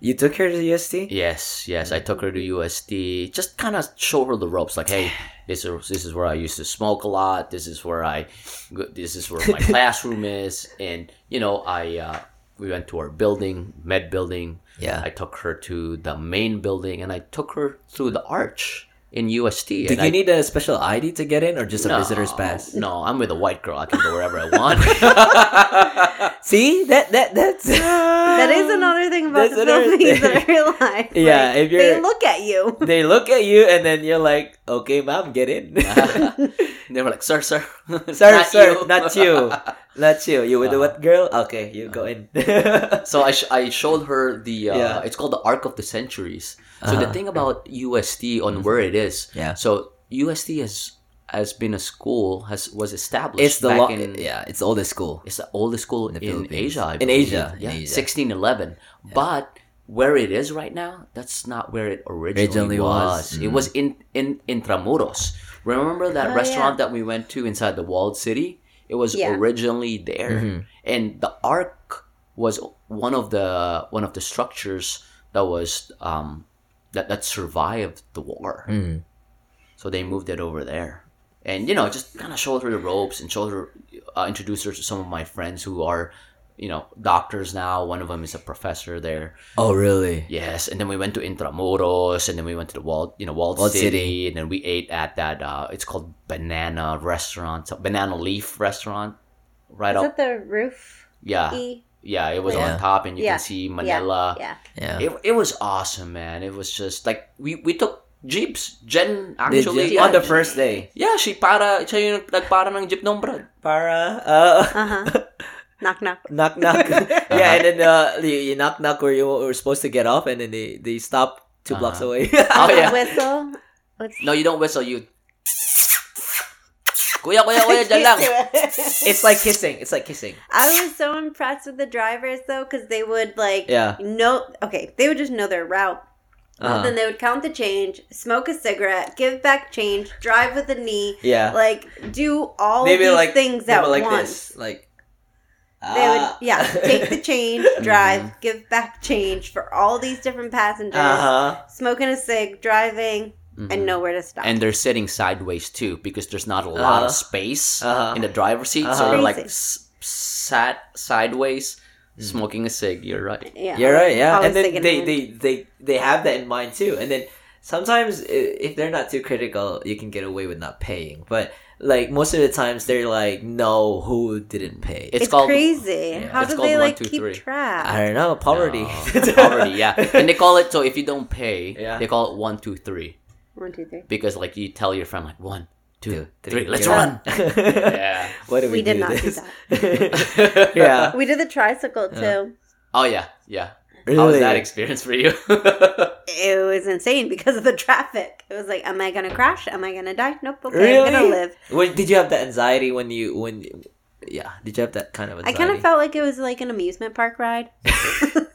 You took her to UST. Yes, yes. I took her to UST. Just kind of show her the ropes. Like, hey, this is this is where I used to smoke a lot. This is where I, this is where my classroom is. And you know, I uh, we went to our building, med building. Yeah. I took her to the main building, and I took her through the arch in UST. Did you I, need a special ID to get in, or just a No, visitor's pass? No, I'm with a white girl. I can go wherever I want. See that that that's That is another thing about That's the another Philippines that I thing. realized. Yeah, Like, if you're- they look at you. They look at you and then you're like, okay, ma'am, get in. they were like, "Sir, sir, sir, not sir, you." not you, not you. You with the what girl? Okay, you go in. So I, sh- I showed her the uh, Yeah. it's called the Arc of the Centuries. So the Uh-huh. thing about UST on where it is, Yeah. So UST has has been a school has was established. it's the back lo- in, yeah, it's the oldest school. It's the oldest school In the in, Asia. I In believe. Asia, in yeah, Asia. sixteen eleven. But where it is right now, that's not where it originally, Originally was. was. It was in in Intramuros. Remember that Oh, restaurant that we went to inside the walled city? It was Yeah. originally there, Mm-hmm. and the Ark was one of the one of the structures that was um that that survived the war. Mm. So they moved it over there. And, you know, just kind of showed her the ropes and showed her, uh, introduced her to some of my friends who are, you know, doctors now. One of them is a professor there. Oh, really? Yes. And then we went to Intramuros and then we went to the Walled, you know, Walled, Walled City, City. And then we ate at that, uh, it's called Banana Restaurant, so Banana Leaf Restaurant. Right Is up. that the roof? Yeah. E? Yeah. It was Yeah. on top and you Yeah. can see Manila. Yeah. Yeah. It, it was awesome, man. It was just like, we, we took jeeps. Jen Did actually. you- yeah, on the first day. Yeah, she para, siya yung nagpara ng jeep ng Brad. Para. Uh, Uh huh. knock knock. knock knock. yeah, and then uh, you, you knock knock where you were supposed to get off, and then they they stop 2 blocks Uh-huh. away. Oh, yeah. Whistle. What's No, you don't whistle, you... Kuya, kuya, kuya, dyan lang. it's like kissing. It's like kissing. I was so impressed with the drivers though, because they would like Yeah. know. Okay, they would just know their route. Uh-huh. Then they would count the change, smoke a cigarette, give back change, drive with a knee, Yeah. like do all Maybe these like things at like once. this, like. They would, ah. yeah, take the change, drive, give back change for all these different passengers, Uh huh. smoking a cig, driving, and nowhere to stop. And they're sitting sideways, too, because there's not a lot of Uh-huh. space Uh-huh. in the driver's seat. So Uh-huh. they're like s- sat sideways, smoking a cig. You're right. yeah, You're right. Yeah, and then they, they they they have that in mind too. And then sometimes if they're not too critical, you can get away with not paying. But like most of the times, they're like, no, who didn't pay? It's It's, called- crazy. yeah, How it's do they one, like two, keep three. track? I don't know, poverty. No, poverty, yeah. And they call it so if you don't pay, Yeah. they call it one, two, three. One, two, three. Because like you tell your friend like one, two, Two, three, three, let's get run. yeah. Why do we, We did do not do that. yeah. We did the tricycle too. Oh yeah, yeah. How was that experience for you? It was insane because of the traffic. It was like, am I gonna crash? Am I gonna die? Nope. Okay, Really? I'm gonna live. Wait, did you have the anxiety when you when? Yeah, did you have that kind of I kind of felt like it was like an amusement park ride. to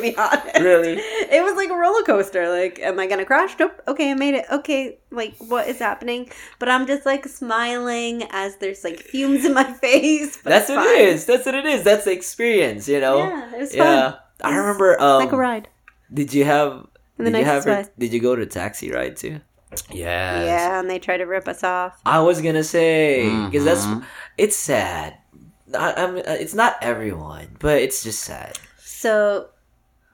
be honest, Really? it was like a roller coaster. Like, am I gonna crash? Nope. Okay, I made it. Okay, like what is happening? But I'm just like smiling as there's like fumes in my face. but That's what fine. it is. That's what it is. That's the experience, you know. Yeah, it was Yeah. fun. I remember. Um, like a ride. Did you have? Did you have? Did you go to a taxi ride too? Yes. Yeah, and they try to rip us off. I was gonna say because that's Mhm. it's sad. I, I'm. uh, It's not everyone, but it's just sad. So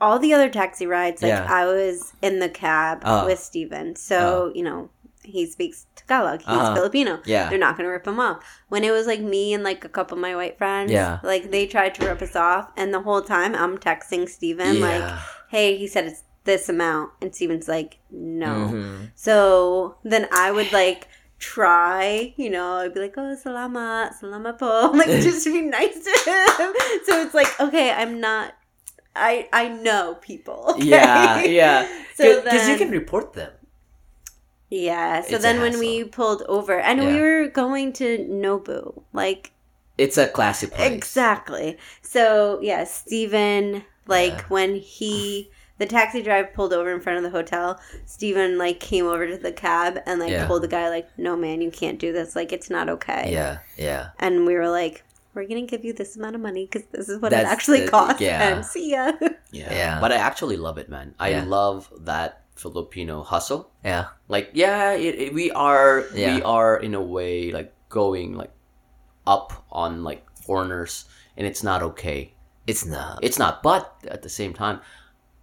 all the other taxi rides, like Yeah. I was in the cab Uh. with Steven. So, you know, he speaks Tagalog. He's Uh-huh. Filipino. Yeah. They're not gonna rip him off. When it was like me and like a couple of my white friends, Yeah. like they tried to rip us off and the whole time I'm texting Steven Yeah. like, Hey, he said it's this amount and Steven's like, No. Mhm. So then I would like try, you know, I'd be like, oh, salamat, salamat po. Like, just be nice to him. So it's like, okay, I'm not, I I know people. okay? Yeah, yeah. So Because you can report them. Yeah. So It's then when we pulled over, and we were going to Nobu, like, It's a classic place. exactly. So, yeah, Steven, like, Yeah. when he, the taxi driver pulled over in front of the hotel, Steven, like, came over to the cab and, like, Yeah. told the guy, like, no, man, you can't do this. Like, it's not okay. Yeah, yeah. and we were like, "We're gonna give you this amount of money because this is what it actually the- costs." yeah. And see ya. yeah. Yeah. But I actually love it, man. I Yeah. love that Filipino hustle. Yeah. Like, yeah, it, it- we are Yeah. we are in a way like going like up on like foreigners, and it's not okay. It's not. It's not. But at the same time,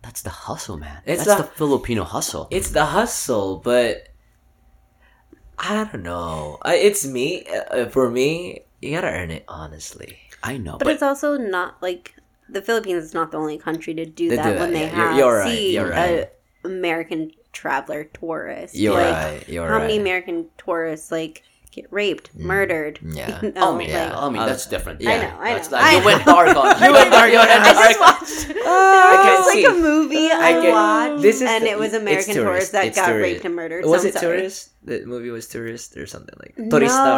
that's the hustle, man. It's that's the- the Filipino hustle. It's the hustle, but I don't know. It's me. Uh, for me, you gotta earn it honestly. I know, But, but, it's also not like the Philippines is not the only country to do that do when that, they yeah. You're- have you're right, see you're right. American traveler tourist. You're like, right. You're How right. many American tourists like get raped, murdered? Yeah. You oh, know, me, like- I mean, that's different. yeah. I know, I That's know. not- I you know. went dark on. You went dark. You went I just dark. watched. I There was like see. a movie I, I can- watched, this is and the- it was American tourists tourist. that It's got tourist. raped and murdered. Was so it sorry. tourist? The movie was tourist or something like No,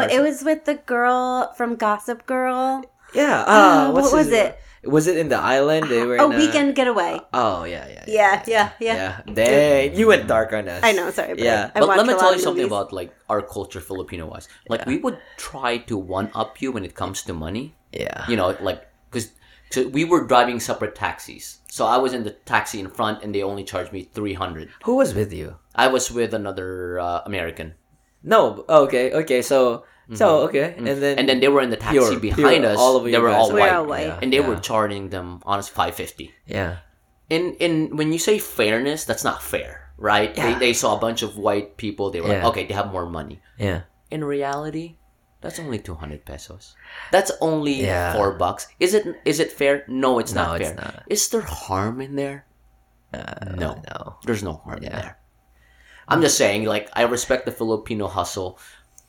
it was with the girl from Gossip Girl. Yeah. Uh, Uh, what was his- it? Was it in the island? They were A in weekend getaway. Oh yeah, yeah, Yeah, yeah, yeah. yeah. Dang, you went dark on us. I know, sorry, but Yeah. I But let me tell you of something about like our culture, Filipino wise. Like Yeah. we would try to one up you when it comes to money. Yeah. You know, like because so we were driving separate taxis. So I was in the taxi in front, and they only charged me three hundred. Who was with you? I was with another uh, American, No. Okay. Okay. So. So okay, and then Mm-hmm. and then they were in the taxi Pure- behind pure, us. all of they were guys all are- We're white, all white. Yeah, and they yeah. were charging them honest five fifty. yeah, and in when you say fairness, that's not fair, right? Yeah. They, they saw a bunch of white people. They were Yeah. like, okay, they have more money. yeah. In reality, that's only two hundred pesos. That's only Yeah. four bucks. Is it is it fair? No, it's No, not it's fair. not. Is there harm in there? Uh, No. no. There's no harm in there. I'm just saying, like, I respect the Filipino hustle.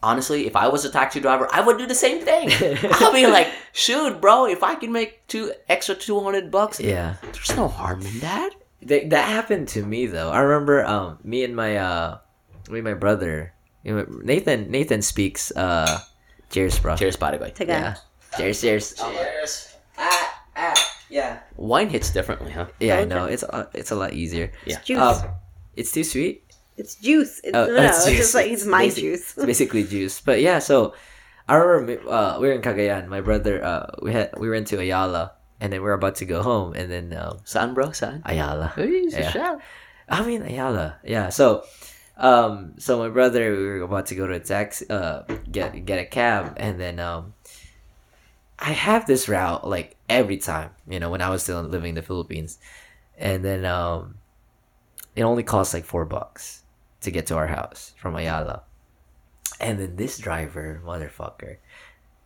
Honestly, if I was a taxi driver, I would do the same thing. I'll be like, shoot, bro, if I can make two extra two hundred bucks, Yeah. there's no harm in that. That, that happened to me though. I remember um me and my uh me and my brother you know, Nathan Nathan speaks uh cheers bro. Cheers, by the way. Together. Yeah. Cheers cheers. Cheers. Ah ah yeah. Wine hits differently, huh? Yeah, I know. It's a, it's a lot easier. Yeah. Juice. Um, it's too sweet. It's juice. It's, Oh, no, it's it's, just like it's my basic- juice. It's basically juice. But yeah, so I remember uh, we were in Cagayan. My brother, uh, we had we went to Ayala, and then we were about to go home, and then um, Saan, bro? Saan? Ayala. Hey, it's a Yeah. shout. I mean Ayala. Yeah. So, um, so my brother, we were about to go to a taxi, uh, get get a cab, and then um, I have this route like every time, you know, when I was still living in the Philippines, and then um, it only costs like four bucks to get to our house from Ayala. And then this driver, motherfucker,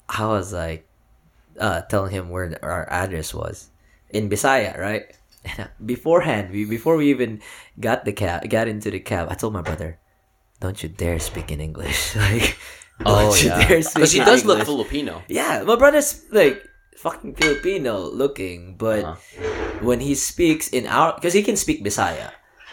I was like, uh, telling him where our address was in Bisaya, right? And beforehand, we before we even got the cab, got into the cab, I told my brother, "Don't you dare speak in English." like, Oh don't you yeah, dare because he speak in does look Filipino. Yeah, my brother's like fucking Filipino looking, but Uh-huh. when he speaks in our, because he can speak Bisaya,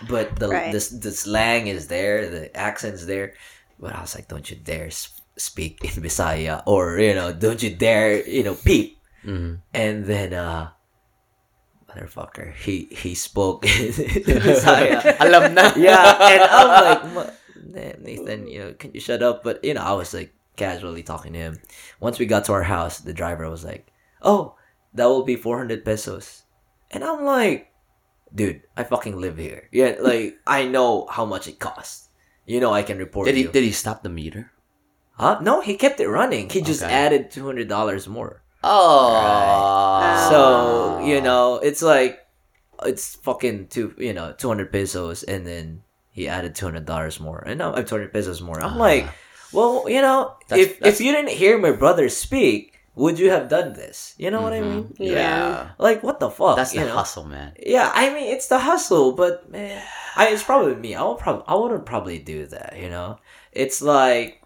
but the, Right. the the slang is there, the accent's there. But I was like, don't you dare speak in Bisaya, or you know, don't you dare, you know, peep. Mhm. And then, uh, motherfucker, he he spoke in Bisaya. Alam na. yeah, and I'm like, Nathan, you know, can you shut up? But you know, I was like casually talking to him. Once we got to our house, the driver was like, "Oh, that will be four hundred pesos," and I'm like, "Dude, I fucking live here. Yeah, like I know how much it costs. You know, I can report Did he you. did he stop the meter? huh? No, he kept it running. He just Okay. added two hundred dollars more. Oh, So you know, it's like it's fucking two, you know, two hundred pesos, and then he added two hundred dollars more, and now I'm two hundred pesos more. I'm ah. like, well, you know, That's- if that's- if you didn't hear my brother speak, would you have done this? You know what I Mhm. mean? Yeah. Like what the fuck? That's the know? hustle, man. Yeah, I mean it's the hustle, but man, I, it's probably me. I would probably I wouldn't probably do that. You know, it's like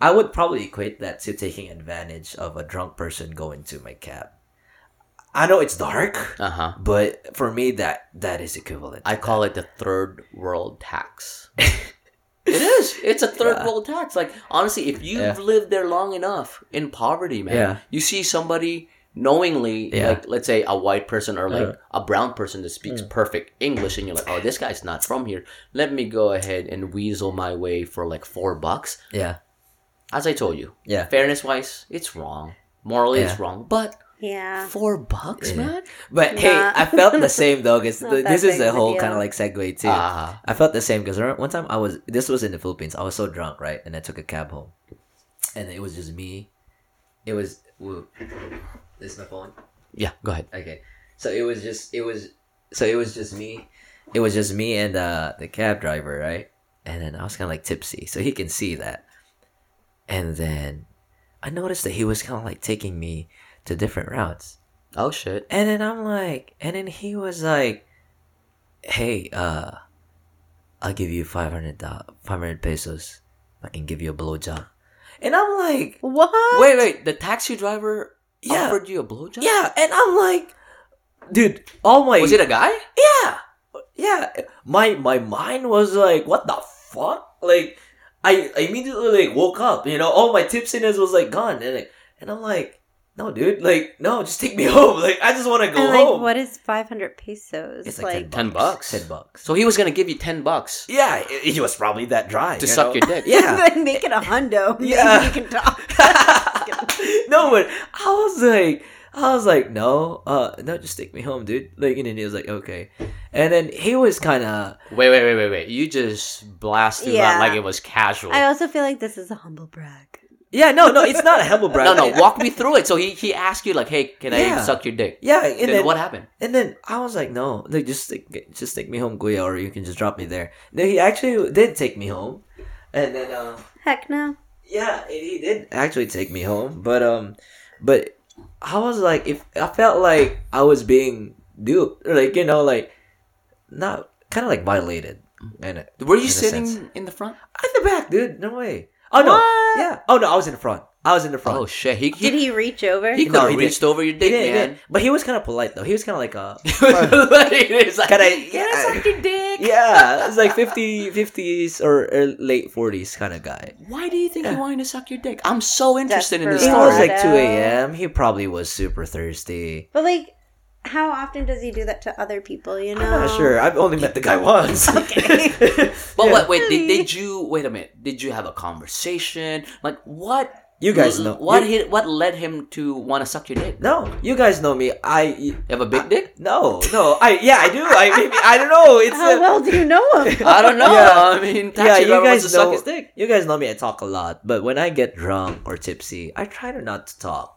I would probably equate that to taking advantage of a drunk person going to my cab. I know it's dark, Uh huh. but for me that that is equivalent. I call it the third world tax. it is. It's a third Yeah. world tax. Like honestly, if you've Yeah. lived there long enough in poverty, man, Yeah. you see somebody knowingly, like let's say a white person or like Uh. a brown person that speaks Mm. perfect English, and you're like, oh, this guy's not from here. Let me go ahead and weasel my way for like four bucks. yeah, As I told you, yeah, fairness wise, it's wrong. Morally, it's wrong, but Yeah. four bucks, Yeah. man. but hey, I felt the same though because Not this is the a whole kind of like segue too. Ah, I felt the same because one time I was this was in the Philippines. I was so drunk, right, and I took a cab home, and it was just me. It was woo. This is my phone. yeah. Go ahead. Okay, so it was just it was so it was just me. It was just me and uh, the cab driver, right? And then I was kind of like tipsy, so he can see that. And then I noticed that he was kind of like taking me to different routes. Oh shit. And then I'm like, and then he was like, "Hey, uh, I'll give you 500, do- 500 pesos. I can give you a blowjob." And I'm like, What? Wait, wait. The taxi driver Yeah. offered you a blowjob? "Yeah," and I'm like, "Dude, all my Was it a guy? yeah, yeah." My my mind was like, "What the fuck?" Like, I, I immediately like woke up. You know, all my tipsiness was like gone, and like, and I'm like, "No, dude, like, no, just take me home. Like, I just want to go and like, home." what is 500 pesos? It's like, $10 10 bucks. bucks. 10 bucks. So he was gonna give you ten bucks Yeah, it, it was probably that dry. to you suck know? your dick. Yeah. then make it a hundo. Yeah. you can talk. no, but I was like, I was like, no, uh, no, just take me home, dude. Like, and then he was like, okay, and then he was kind of, Wait, wait, wait, wait, wait. You just blasted Yeah. that like it was casual. I also feel like this is a humble brag. Yeah, no, no, it's not a humble brag. no, no. Walk me through it. So he he asked you like, hey, can I suck your dick? Yeah, and then, then, what happened? and then I was like, no, like just take, just take me home, Kuya, or you can just drop me there. No, he actually did take me home, and then, uh, Heck no. Yeah, he did actually take me home, but um, but I was like, if I felt like I was being duped, like you know, like not kind of like violated, and Were you in sitting sense. in the front? at the back, dude. No way. Oh no, What? yeah. Oh no, I was in the front. I was in the front. Oh shit! He Did he, he reach over? he No, could have he reached over your He dick, did, he man. did. but he was kind of polite though. He was kind of like a It's like, Can I- can I yeah. suck your dick? yeah, it's like 50, 50s or, or late forties kind of guy. Why do you think he wanted to suck your dick? I'm so interested in this It was like two a.m. He probably was super thirsty. But like, how often does he do that to other people? You know, I'm not sure. I've only met the guy once. Okay. But Yeah. wait, wait. Did, did you wait a minute? Did you have a conversation? Like what? You guys know. what? You- hit, what led him to want to suck your dick? no, you guys know me. I You have a big dick? no, no. I yeah, I do. I maybe I don't know. It's how a, well do you know him? I don't know. Yeah. I mean, yeah. You driver wants guys to suck know. his dick. You guys know me. I talk a lot, but when I get drunk or tipsy, I try to not to talk.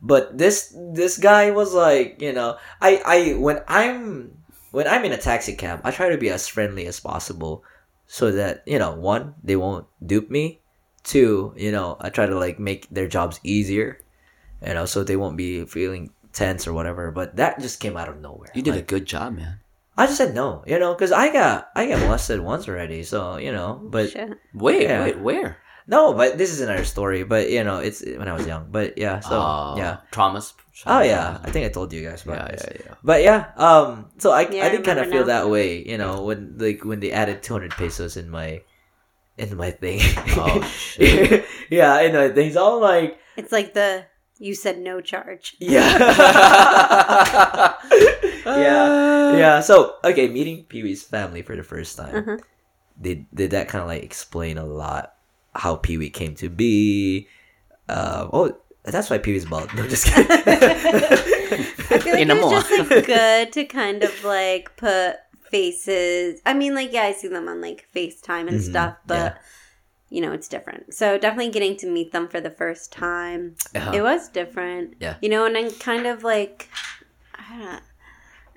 But this this guy was like, you know, I I when I'm when I'm in a taxi cab, I try to be as friendly as possible, so that you know, one, they won't dupe me. Two, you know, I try to like make their jobs easier, you know, so they won't be feeling tense or whatever. But that just came out of nowhere. You did Like, a good job, man. I just said no, you know, because I got I got molested once already, so you know, but Shit. Wait, Yeah. wait, where? No, but this is another story. But you know, it's when I was young. But yeah, so Oh, yeah. traumas. Oh yeah, I think I told you guys yeah, about this. yeah, yeah. But yeah, um, so I Yeah, I I did kind of feel that way, you know, when like when they added two hundred pesos in my in my thing. Oh, shit. yeah, in my things. I'm like, It's like the you said no charge. yeah, yeah, yeah. So okay, meeting Pee Wee's family for the first time. Uh-huh. Did did that kind of like explain a lot how Pee Wee came to be? Uh, oh, that's why Pee Wee's bald. No, just kidding. I feel like In a it was just like good to kind of like put faces. I mean, like yeah, I see them on like FaceTime and Mhm, stuff, but yeah. you know, it's different. So definitely getting to meet them for the first time. Uh-huh. It was different. Yeah. You know, and I'm kind of like, I don't know.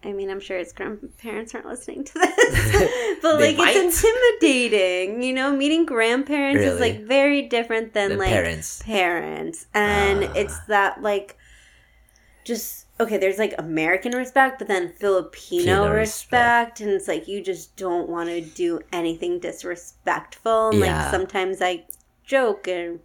I mean, I'm sure his grandparents aren't listening to this, but like might. it's intimidating. You know, meeting grandparents is like very different than The like parents. parents and Ah. it's that like just okay there's like american respect but then filipino Filipino respect. and it's like you just don't want to do anything disrespectful and like sometimes i joke and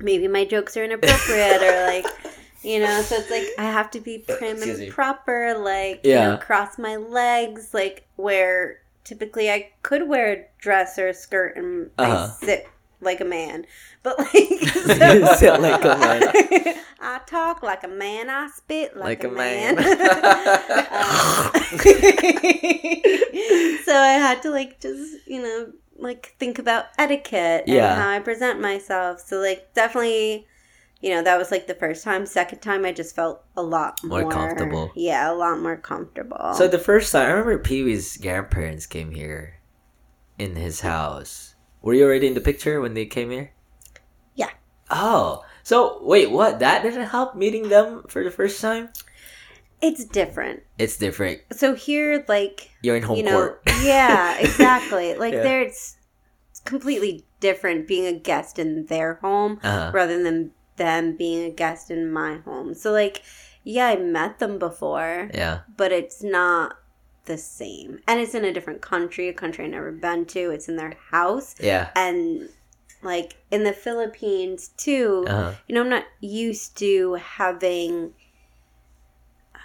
maybe my jokes are inappropriate or like you know so it's like i have to be prim and proper like you know Yeah. cross my legs like where typically i could wear a dress or a skirt and Uh-huh. i sit like a man but like Sit like a man. I talk like a man. I spit like, Like a, a man. man. Um, so I had to like just you know like think about etiquette and Yeah. how I present myself. So like definitely, you know, that was like the first time. Second time, I just felt a lot more, More comfortable. Yeah, a lot more comfortable. So the first time, I remember Pee Wee's grandparents came here in his house. Were you already in the picture when they came here? Yeah. Oh, so wait, what? That didn't help meeting them for the first time? it's different. It's different. So here, like You're in home you know, court. yeah, exactly. Like Yeah. there, it's, it's completely different being a guest in their home Uh-huh. rather than them being a guest in my home. So like, yeah, I met them before, Yeah. but it's not the same. And it's in a different country, a country I've never been to. It's in their house. Yeah. And like in the Philippines too, Uh-huh. you know, I'm not used to having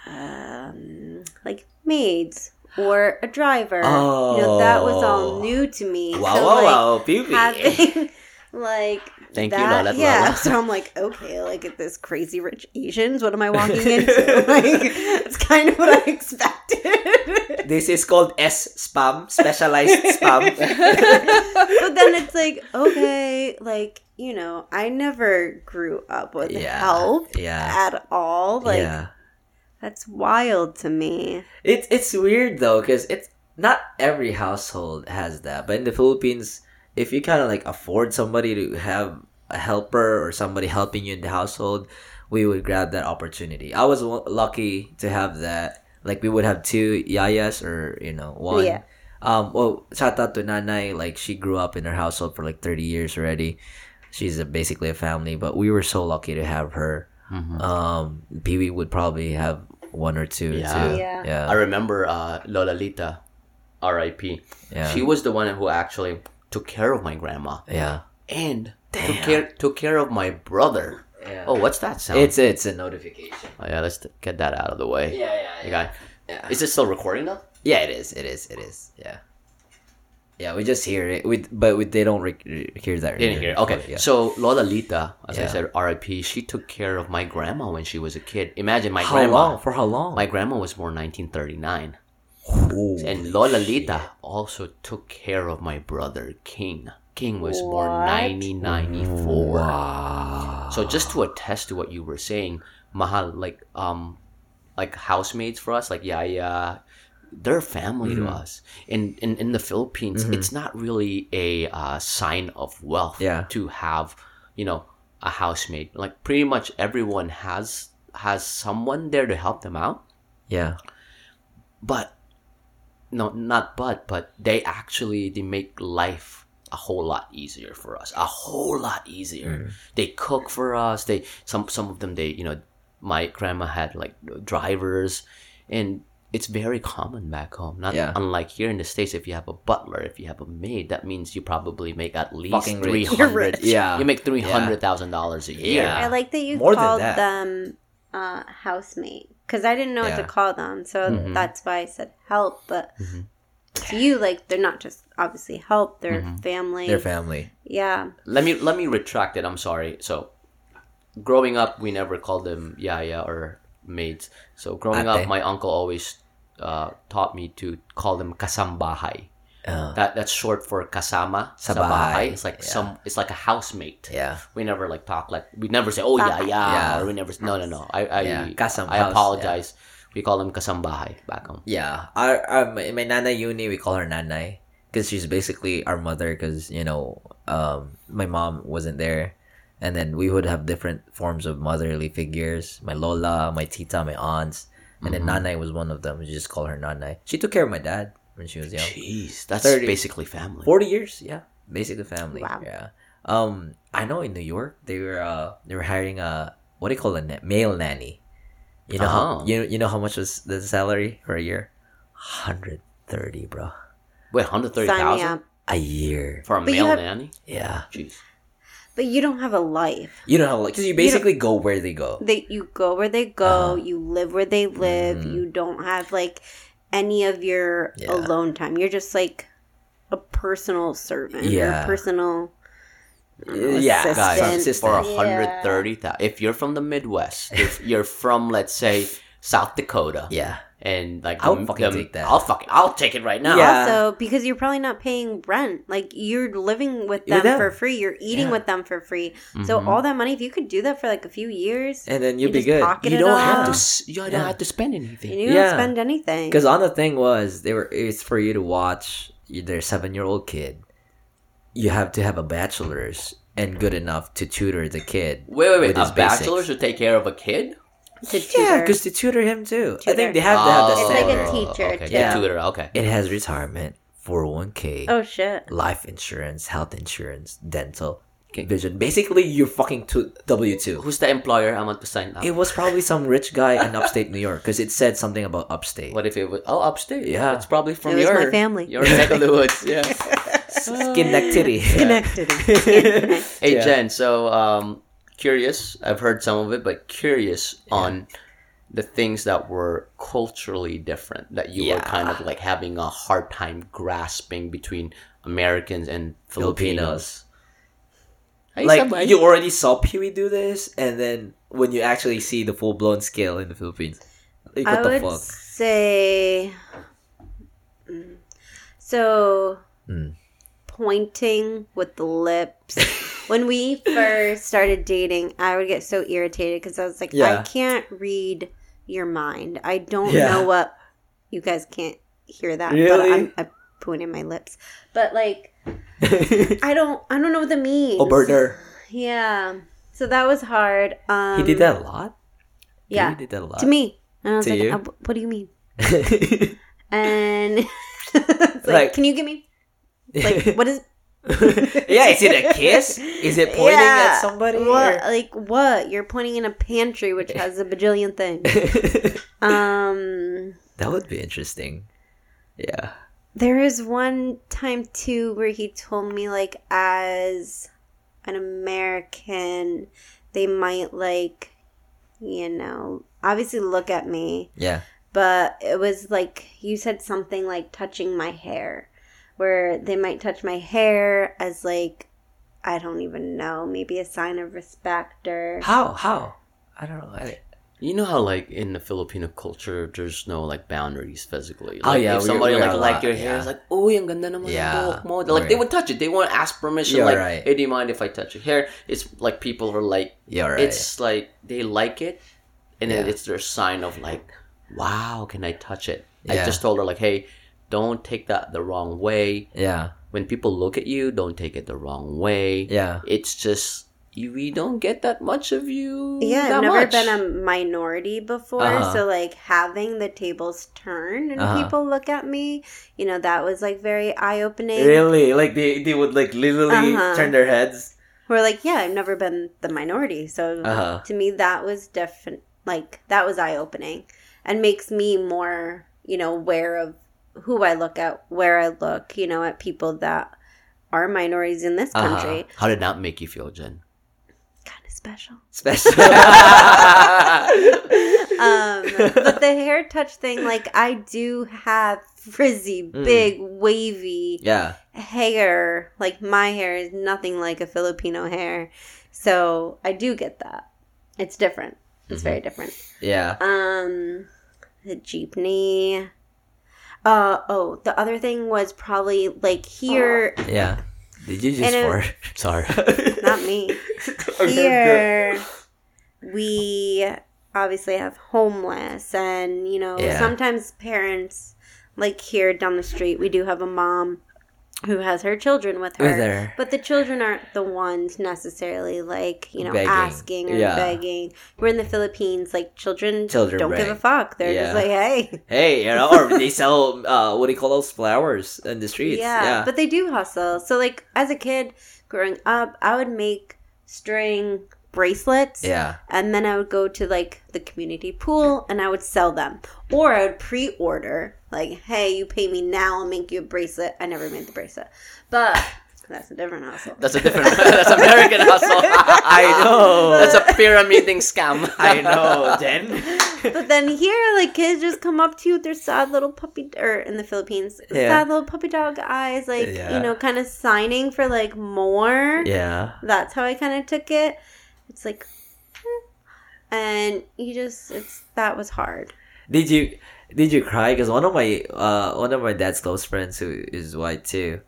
um like maids or a driver. You know, that was all Oh. new to me. Wow, So, wow, like, wow, Pee having like Thank you, that, Lola, yeah. So I'm like, okay, like at this crazy rich Asians, what am I walking into? like it's kind of what I expected. This is called S spam, specialized spam. but then it's like, okay, like, you know, I never grew up with Yeah, help yeah. at all. Like yeah. that's wild to me. It's it's weird though because it's not every household has that, but in the Philippines, if you kind of like afford somebody to have a helper or somebody helping you in the household, we would grab that opportunity. I was w- lucky to have that. Like we would have two yayas or you know one. Yeah. Um. Well, shout out to Nanay. Like she grew up in her household for like thirty years already. She's a, basically a family, but we were so lucky to have her. Mm-hmm. Um, Pee Wee would probably have one or two Yeah. too. Yeah. yeah. I remember uh, Lola Lita, R.I.P. Yeah. She was the one who actually took care of my grandma Yeah. and took care took care of my brother. Yeah. Oh, what's that sound? It's it's a notification. oh yeah, let's get that out of the way. Yeah, yeah, You got- yeah. Is it still recording though? Yeah, it is. It is. It is. Yeah. Yeah, we just hear it. We but we, they don't re- hear that. Didn't hear. it. Oh, okay, Yeah. so Lola Lita, as I said, R.I.P. She took care of my grandma when she was a kid. Imagine my how grandma. long? For how long? My grandma was born 1939, Ooh. and Lola Lita also took care of my brother King. King was born What? 1994. Wow. So just to attest to what you were saying, mahal like um like housemaids for us, like Yaya, they're family to Mm-hmm. us. In in in the Philippines, it's not really a uh, sign of wealth Yeah. to have, you know, a housemaid. Like pretty much everyone has has someone there to help them out. Yeah. But no, not but, but they actually they make life a whole lot easier for us. A whole lot easier. They cook for us. They some some of them they you know my grandma had like drivers, and it's very common back home. Not Yeah. unlike here in the states. If you have a butler, if you have a maid, that means you probably make at least Fucking three rich. You're rich. Yeah. you make three hundred thousand dollars a year. Yeah. I like that you More called that. them uh, housemate because I didn't know what to call them, so Mm-hmm. that's why I said help. But to you, like they're not just obviously help; they're Mm-hmm. family. Their family. yeah, let me let me retract it. I'm sorry. So, growing up, we never called them yaya or maids. So growing Ate. up, my uncle always uh, taught me to call them kasambahay. Uh, That that's short for kasama Sa sa bahay. bahay. It's like Yeah. some. It's like a housemate. yeah. We never like talk like we never say oh yeah yeah, Yeah. or we never no no no I I Yeah, kasam I house, apologize. We call them kasambahay back home. Yeah, our, our my, my nana uni we call her nanay because she's basically our mother because you know um my mom wasn't there, and then we would have different forms of motherly figures. My lola, my tita, my aunts, and then nanay was one of them. We just call her nanay. She took care of my dad when she was young. Jeez, that's 30. basically family. Forty years, yeah, basically family. Wow. Yeah. Um, I know in New York they were uh they were hiring a what do you call a na- male nanny. You know how Oh. you you know how much was the salary for a year? Hundred thirty, bro. Wait, hundred thirty sign me thousand up. A year. for a But male have- nanny? Yeah. Jeez. But you don't have a life. You know how like because you basically go where they go. They you go where they go. You live where they live. Mhm. You don't have like any of your Yeah. alone time. You're just like a personal servant. Yeah. Or personal. Uh, yeah, assistant. guys, Assistant. for a Yeah. hundred thirty thousand. If you're from the Midwest, if you're from let's say South Dakota, Yeah. And like I'll the- fucking the- take that. I'll fucking I'll take it right now. Yeah. Also, because you're probably not paying rent. Like you're living with With them, them. for free. You're eating Yeah. with them for free. So Mhm. all that money, if you could do that for like a few years, And then you'll You be good. you don't have to. You don't Yeah. have to spend and anything. you don't Yeah. spend anything. Because on the thing was they were it's for you to watch their seven year old kid. You have to have a bachelor's and good enough to tutor the kid. Wait, wait, wait. A his basics. bachelor should take care of a kid. To Yeah, because to tutor him too. I think they have to have the It's like a teacher, Okay, too. yeah. tutor. Okay. It has retirement, 401k, oh shit. life insurance, health insurance, dental, Okay. vision. Basically, you're fucking to W two. Who's the employer? I want to sign up. It was probably some rich guy in upstate New York because it said something about upstate. What if it was? Oh, upstate. Yeah. it's probably from It your my family. Your neck of the woods. Yeah. Schenectady. Connected. Hey Yeah. Jen, so um, curious. I've heard some of it, but curious on the things that were culturally different that you were kind of like having a hard time grasping between Americans and Filipinos. Ay, like sabay. you already saw Pee Wee do this, and then when you actually see the full blown scale in the Philippines, like, I what the would fuck? say. Mm. So, Mm. pointing with the lips. When we first started dating, I would get so irritated because I was like, Yeah. I can't read your mind. I don't Yeah. know what. You guys can't hear that, but Really? I'm, I'm pointing my lips. But like, I don't, I don't know what that means. oh, burner. Yeah. So that was hard. Um, he did that a lot. Yeah. he did that a lot to me. And I was To like, you? uh, what do you mean? And like, Like- can you give me like what is yeah, is it a kiss? Is it pointing Yeah. at somebody? What or- like what? You're pointing in a pantry which has a bajillion things. Um that would be interesting. Yeah. there is one time too where he told me like as an American they might like you know obviously look at me Yeah. but it was like you said something like touching my hair where they might touch my hair as like i don't even know maybe a sign of respect or How? How? I don't know. I, You know how like in the Filipino culture, there's no like boundaries physically. Oh, yeah, if we're- somebody we're like like your hair, yeah. it's like, oh, ang ganda naman Yeah, ng buhok mo. Like we're- they would touch it. They won't ask permission. You're like, right. hey, do you mind if I touch your hair? It's like people are like, yeah, right. it's like they like it, and then Yeah. it's their sign of like, wow, can I touch it? I just told her like, hey, don't take that the wrong way. yeah. When people look at you, don't take it the wrong way. Yeah. It's just you- we don't get that much of you. Yeah, that I've never much. been a minority before, Uh-huh. so like having the tables turn and Uh-huh. people look at me, you know, that was like very eye opening. Really? Like they, they would like literally Uh-huh. turn their heads. We're like, yeah, I've never been the minority, so Uh-huh. to me that was different. Like that was eye opening, and makes me more, you know, aware of who I look at, where I look, you know, at people that are minorities in this Uh-huh. country. How did that make you feel, Jen? Kind of special. Special. um, but the hair touch thing, like I do have frizzy, Mm. big, wavy yeah. hair. Like my hair is nothing like a Filipino hair, so I do get that. It's different. It's Mm-hmm. very different. Yeah. Um, the jeepney. Uh oh, the other thing was probably like here, Yeah. Did you just And it- fart? Sorry. not me. here we obviously have homeless and you know Yeah. sometimes parents like here down the street we do have a mom who has her children with her With her. but the children aren't the ones necessarily like you know Begging. asking or Yeah. begging we're in the philippines like children, Children don't give a fuck they're Yeah. just like hey Hey, you know, or they sell uh, what do you call those flowers in the streets? yeah, but they do hustle. So like as a kid growing up, I would make string bracelets. yeah. And then I would go to like the community pool and I would sell them. Or I would pre order, like, hey, you pay me now, I'll make you a bracelet. I never made the bracelet. But that's a different hustle. That's a different. that's American hustle. I know. That's a pyramiding scam. I know, Jen. But then here, like kids just come up to you with their sad little puppy, or in the Philippines, Yeah. sad little puppy dog eyes, like Yeah. you know, kind of signing for like more. yeah. that's how I kind of took it. It's like, eh. and you just it's that was hard. Did you did you cry? Because one of my uh one of my dad's close friends who is white too,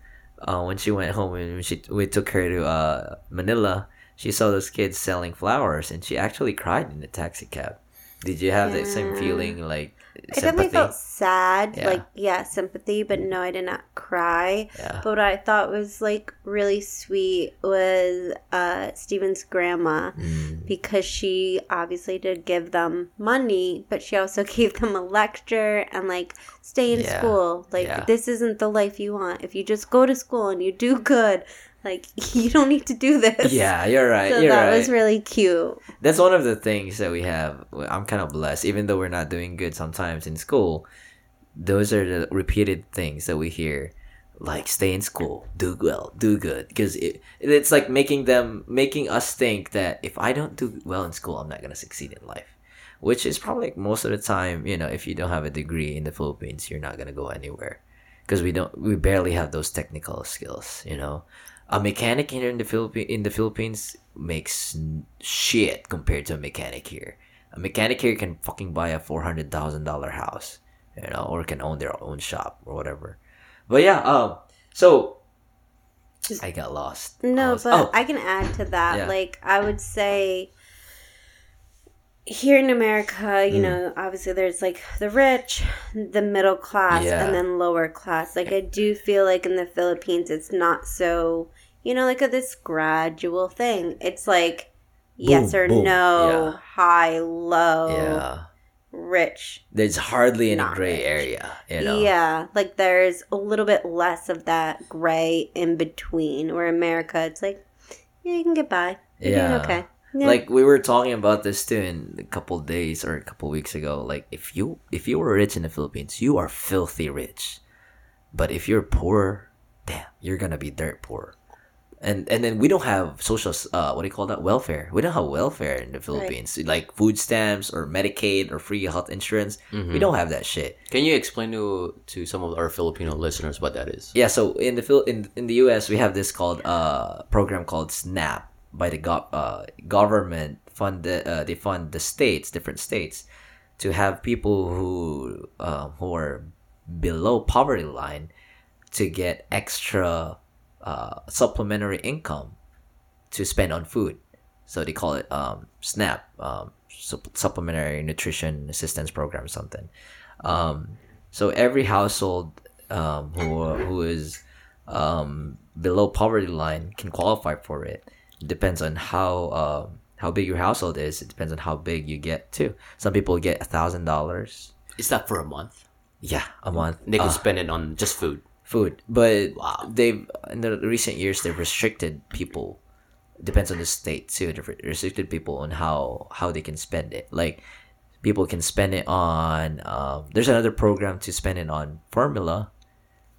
uh, when she went home and she we took her to uh Manila, she saw those kids selling flowers and she actually cried in the taxi cab. Did you have that same feeling like I definitely felt sad, Yeah. like yeah, sympathy, but no, I did not cry. Yeah. But what I thought was like really sweet was uh Steven's grandma Mm. because she obviously did give them money, but she also gave them a lecture and like stay in Yeah. school. Like this isn't the life you want. If you just go to school and you do good, like you don't need to do this. Yeah, you're right. So you're that right. was really cute. That's one of the things that we have. I'm kind of blessed, even though we're not doing good sometimes in school. Those are the repeated things that we hear, like stay in school, do well, do good, because it, it's like making them, making us think that if I don't do well in school, I'm not gonna succeed in life. Which is probably like most of the time, you know, if you don't have a degree in the Philippines, you're not gonna go anywhere, because we don't, we barely have those technical skills, you know a mechanic here in the Philippi- in the Philippines makes shit compared to a mechanic here. A mechanic here can fucking buy a four hundred thousand dollar house, you know, or can own their own shop or whatever. But yeah, um, so I got lost. I No, was- but oh, I can add to that. Yeah. Like, I would say here in America, you Mm. know, obviously there's like the rich, the middle class, Yeah. and then lower class. Like, I do feel like in the Philippines, it's not so, you know, like a, this gradual thing. It's like yes or boom. no, Yeah. high, low, yeah, rich. there's hardly any gray rich. area, you know. Yeah, like there's a little bit less of that gray in between. Where America, it's like, yeah, you can get by. You're doing Yeah. okay. Yeah. Like we were talking about this too in a couple days or a couple weeks ago. Like if you if you were rich in the Philippines, you are filthy rich. But if you're poor, damn, you're gonna be dirt poor. And and then we don't have social uh what do you call that welfare? We don't have welfare in the Philippines. Like food stamps or Medicaid or free health insurance. We don't have that shit. Can you explain to to some of our Filipino listeners what that is? Yeah, so in the Phil- in in the US we have this called uh program called SNAP by the go- uh, government fund the, uh, they fund the states different states to have people who um, who are below poverty line to get extra uh, supplementary income to spend on food. So they call it um, SNAP, um, sup- supplementary nutrition assistance program something. Um, so every household um, who who is um, below poverty line can qualify for it, depends on how um, how big your household is. It depends on how big you get too. Some people get a thousand dollars. Is that for a month? Yeah, a month. They can Uh, spend it on just food. food, but Wow. they've in the recent years they've restricted people. Depends on the state too. They've restricted people on how how they can spend it. Like people can spend it on. Um, there's another program to spend it on formula.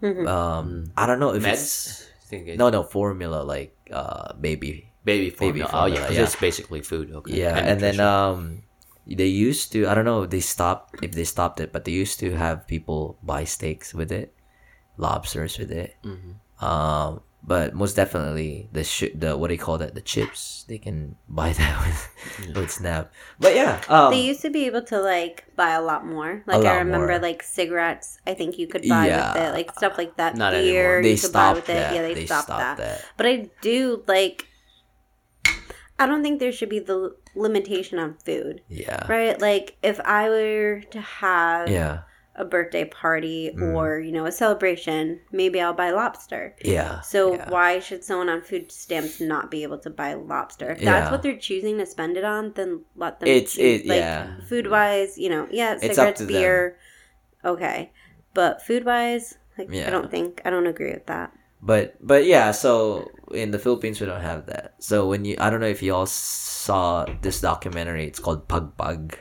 Um, I don't know if it's Meds. I think it- no no formula like uh baby baby formula. baby oh formula, yeah, 'cause yeah. it's basically food. Okay. yeah and, then um they used to i don't know if they stopped if they stopped it but they used to have people buy steaks with it lobsters with it Mm-hmm. um but most definitely the sh- the what do you call that the chips they can buy that with, with snap but yeah um They used to be able to like buy a lot more. Like lot I remember more. like cigarettes. I think you could buy Yeah. with it, like stuff like that. Not Beer, anymore. they you could buy stopped with it. Yeah, they, stopped, that. that But I do like. I don't think there should be the limitation on food, yeah right? Like if I were to have yeah a birthday party Mm. or you know a celebration, maybe I'll buy lobster. yeah So yeah. why should someone on food stamps not be able to buy lobster? If Yeah. that's what they're choosing to spend it on, then let them. It's- choose. it- like, yeah. Food wise, you know, yeah, cigarettes, to them. beer, okay, but food wise, like Yeah. I don't think I don't agree with that. But but yeah, so in the Philippines we don't have that. So when you I don't know if you all saw this documentary, it's called Pagpag,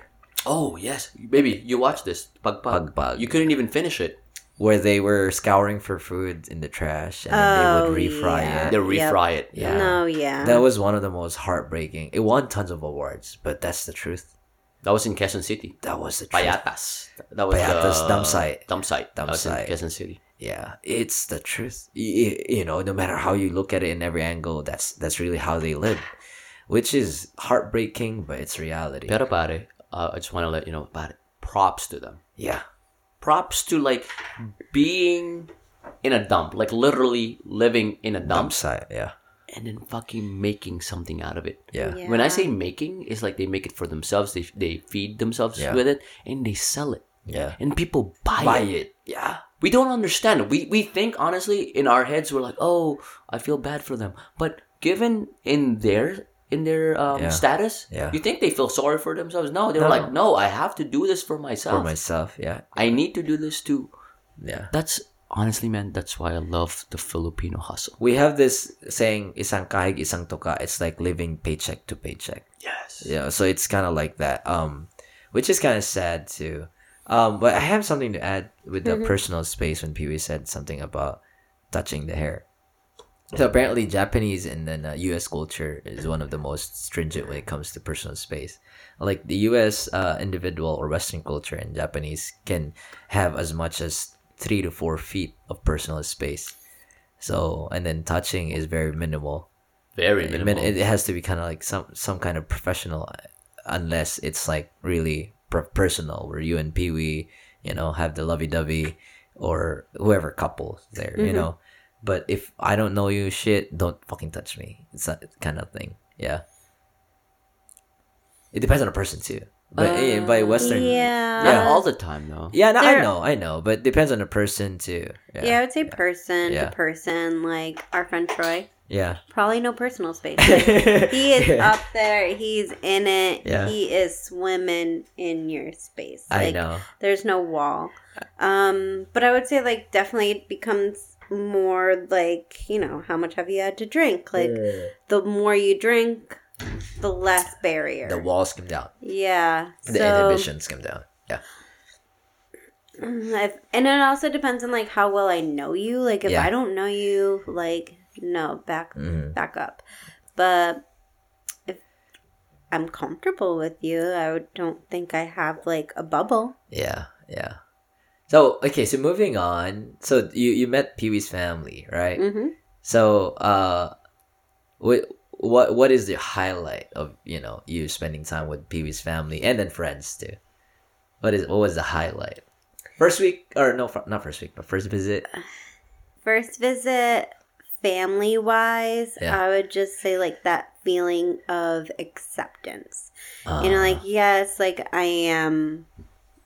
Oh yes, baby, you watched this pag pag. Pagpag. You couldn't even finish it. where they were scouring for food in the trash and then they Oh, would refry yeah. it. They refry it. Yeah. No, yeah, That was one of the most heartbreaking. It won tons of awards, but that's the truth. That was in Quezon City. That was the truth. Payatas. That was Payatas the dump site. Dump site. Dump That was in site. Quezon City. Yeah, it's the truth. You, you know, no matter how you look at it in every angle, that's that's really how they live, which is heartbreaking, but it's reality. Pero pare, uh, I just want to let you know, pare, props to them. Yeah, Props to like being in a dump, like literally living in a dump dump, site. Yeah, and then fucking making something out of it. yeah, Yeah. When I say making, it's like they make it for themselves. They they feed themselves Yeah. with it, and they sell it, yeah. and people buy, Buy it. it. Yeah, We don't understand. We we think honestly in our heads we're like, oh, I feel bad for them. But given in their in their um, Yeah. status, Yeah. you think they feel sorry for themselves? No, they're No. like, no, I have to do this for myself. for myself. Yeah, I need to do this too. yeah. That's honestly, man. That's why I love the Filipino hustle. We have this saying, "Isang kahig, isang tuka." It's like living paycheck to paycheck. Yes. Yeah, so it's kind of like that. Um, which is kind of sad too. Um, but I have something to add with the personal space when Pee Wee said something about touching the hair. So apparently, Japanese and then uh, U.S. culture is one of the most stringent when it comes to personal space. Like the U.S. Uh, individual or Western culture and Japanese can have as much as three to four feet of personal space. So and then touching is very minimal. Very minimal. mean, it has to be kind of like some some kind of professional, unless it's like really per- personal, where you and Pee Wee, you know, have the lovey dovey, or whoever couple there, you mm-hmm. know. But if I don't know you, shit, don't fucking touch me. It's that kind of thing. Yeah. It depends on the person too. But eh, by Western, yeah, Not yeah. all the time, though. yeah, no, I know, I know, but depends on the person too. Yeah, Yeah, I would say person Yeah. to person, like our friend Troy. yeah. Probably no personal space. Like, he is Yeah. up there. He's in it. Yeah. He is swimming in your space. I Like, know. There's no wall. Um, but I would say like definitely it becomes more like you know how much have you had to drink? Like the more you drink, the less barrier. The walls come down. yeah. The so inhibitions come down. Yeah. if, and it also depends on like how well I know you. Like if Yeah. I don't know you, like no, back Mhm. back up. But if I'm comfortable with you, I would, don't think I have like a bubble. Yeah, yeah. So okay, so moving on. So you you met Pee Wee's family, right? hmm So uh, what what what is the highlight of you know you spending time with Pee Wee's family and then friends too? What is what was the highlight? First week or no, not first week, but first visit. First visit, family wise, Yeah. I would just say like that feeling of acceptance. you know, Uh, like yes, like I am